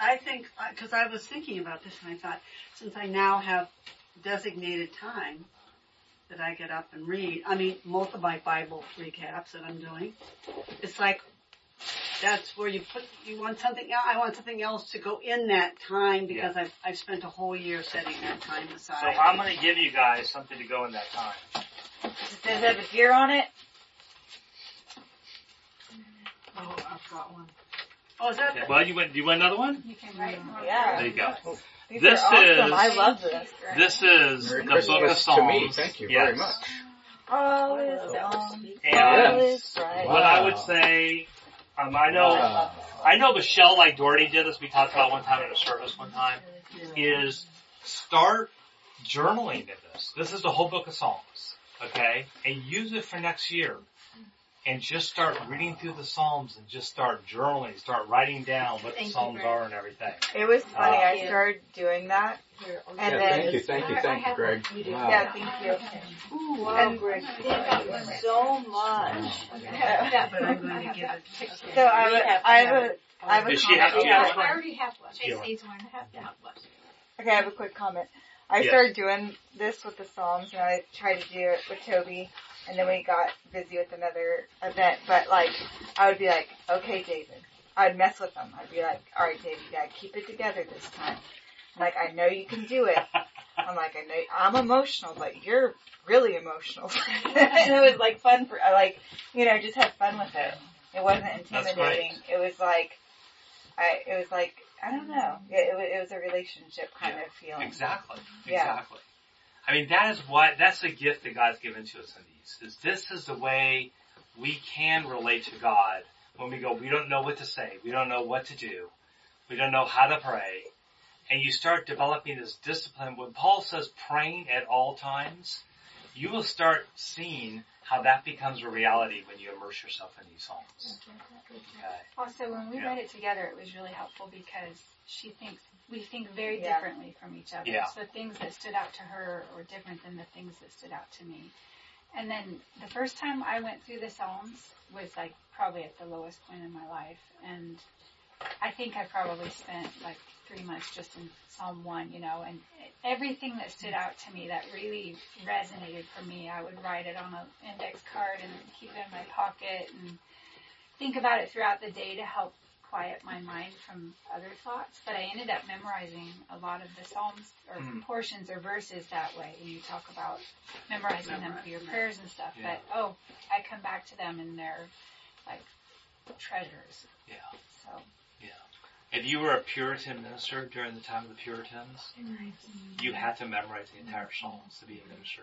I think, because I was thinking about this and I thought, since I now have designated time that I get up and read, I mean, most of my Bible recaps that I'm doing, it's like, that's where you put, you want something, el- I want something else to go in that time because I've, I've spent a whole year setting that time aside. So I'm going to give you guys something to go in that time. Does it have a gear on it? Oh, I've got one. Oh, is that, well, you went. do you want another one? You can write more. Yeah. There you go. These This are awesome. is- I love this. This is Merry the Book of Christmas Psalms. to me. Thank you very much. All is on. And is right. what I would say, um, I know, Wow. I know Michelle, like Doherty did this, we talked about one time at a service one time, is start journaling in this. This is the whole book of Psalms, okay? And use it for next year. And just start reading through the Psalms and just start journaling, start writing down what the Thank you, Psalms Greg. are and everything. It was funny. Uh, I started doing that, Here, and Yeah, then thank you, thank you, I- I thank you, Greg. Wow. yeah, thank you. Ooh, wow, And- Greg, thank you so much. Yeah, but I'm going to give it. So I have, a, I have a, I have a Does she have comment. to Yeah. have one? I already have one. Yeah. It needs one. I have to have one. Okay, I have a quick comment. I Yes. started doing this with the Psalms, and I tried to do it with Toby, and then we got busy with another event. But like, I would be like, "Okay, David." I'd mess with him. I'd be like, "All right, David, you gotta keep it together this time." Like, I know you can do it. [LAUGHS] I'm like, I know I'm emotional, but you're really emotional. [LAUGHS] and it was like fun for, I like, you know, just had fun with it. It wasn't intimidating. It was like, I, it was like, I don't know. It, it, was, it was a relationship kind Yeah. of feeling. Exactly. Yeah. Exactly. I mean, that is what, that's the gift that God's given to us in these, is this is the way we can relate to God when we go, we don't know what to say, we don't know what to do, we don't know how to pray, and you start developing this discipline. When Paul says praying at all times, you will start seeing how that becomes a reality when you immerse yourself in these psalms. Okay. Also, when we Yeah. read it together, it was really helpful because she thinks we think very Yeah. differently from each other. Yeah. So things that stood out to her were different than the things that stood out to me. And then the first time I went through the Psalms was like probably at the lowest point in my life, and I think I probably spent like three months just in Psalm one, you know, and everything that stood out to me that really resonated for me, I would write it on an index card and keep it in my pocket and think about it throughout the day to help quiet my mind from other thoughts. But I ended up memorizing a lot of the Psalms or Hmm. portions or verses that way. And you talk about memorizing them for your prayers and stuff. Yeah. But oh, I come back to them and they're like treasures. Yeah. So Yeah. If you were a Puritan minister during the time of the Puritans, you had to memorize the entire Psalms to be a minister.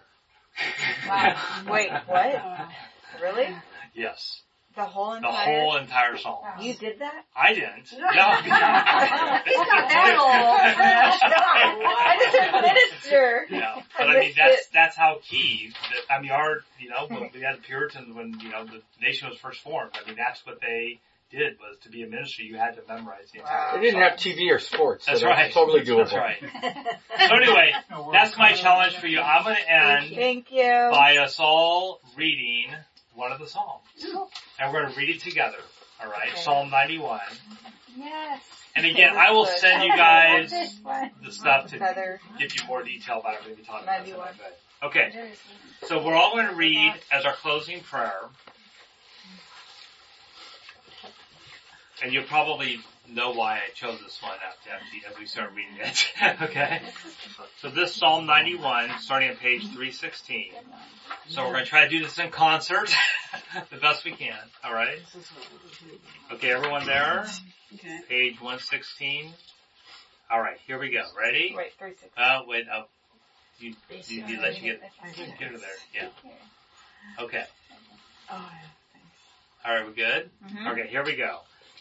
Wow. Wait, what? [LAUGHS] Really? Yes. The whole The entire. whole entire Psalm. You did that? I didn't. [LAUGHS] No. [LAUGHS] He's not that old. I just said minister. Yeah, but I mean that's it. that's how key. That, I mean, our you know when we had the Puritans when you know the nation was first formed. I mean that's what they did was to be a minister. You had to memorize the entire. They didn't have TV or sports, so That's that's right. totally doable. That's right. [LAUGHS] So anyway, that's my challenge for you. I'm going to end Thank you. by us all reading one of the Psalms, [LAUGHS] and we're going to read it together. All right, Okay. Psalm 91. yes. And again, I will send you [LAUGHS] guys the stuff to give you more detail about it. Be talking about 91. Okay. So we're all going to read as our closing prayer. And you'll probably know why I chose this one after, after as we start reading it. [LAUGHS] okay? So this Psalm 91, starting on page 316. So we're going to try to do this in concert [LAUGHS] the best we can. Alright? Okay, everyone there? Okay. Page 116. Alright, here we go. Ready? Wait, three six. Uh, wait, oh. You, you, you let you get, get her there. Yeah. Okay. Alright, we're good? Okay, here we go.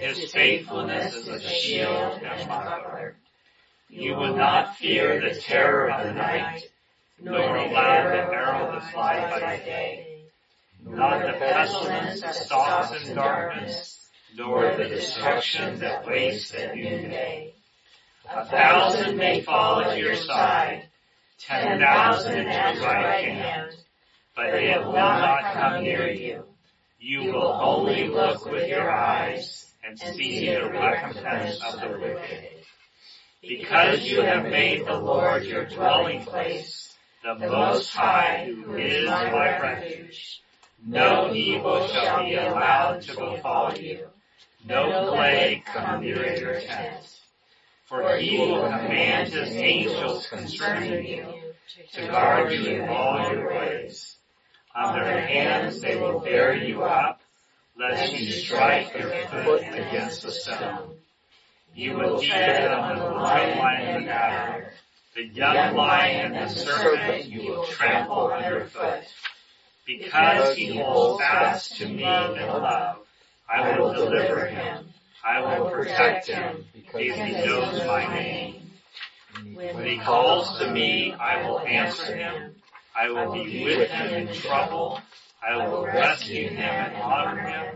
His faithfulness is a shield and buckler. You will not fear the terror of the night, nor allow the arrow that flies by day, nor the pestilence that stalks in darkness, nor the destruction that wastes at noonday. A thousand may fall at your side, ten thousand at your right hand, but it will not come near you. You will only look with your eyes and see the recompense of the wicked. Because you have made the Lord your dwelling place, the Most High, who is my refuge, no evil shall be allowed to befall you, no plague come near your tent. For he will command his angels concerning you, to guard you in all your ways. On their hands they will bear you up, lest you strike your foot against a stone. You will tread on the lion and the adder, the young lion and the serpent you will trample underfoot. Because he holds fast to me in love, I will deliver him. I will protect him, because he knows my name. When he calls to me, I will answer him. I will be with him in trouble. I will rescue him and honor him.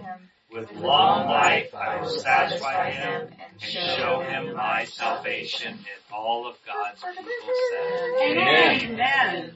With long life I will satisfy him and show him my salvation. And all of God's people said, Amen. Amen.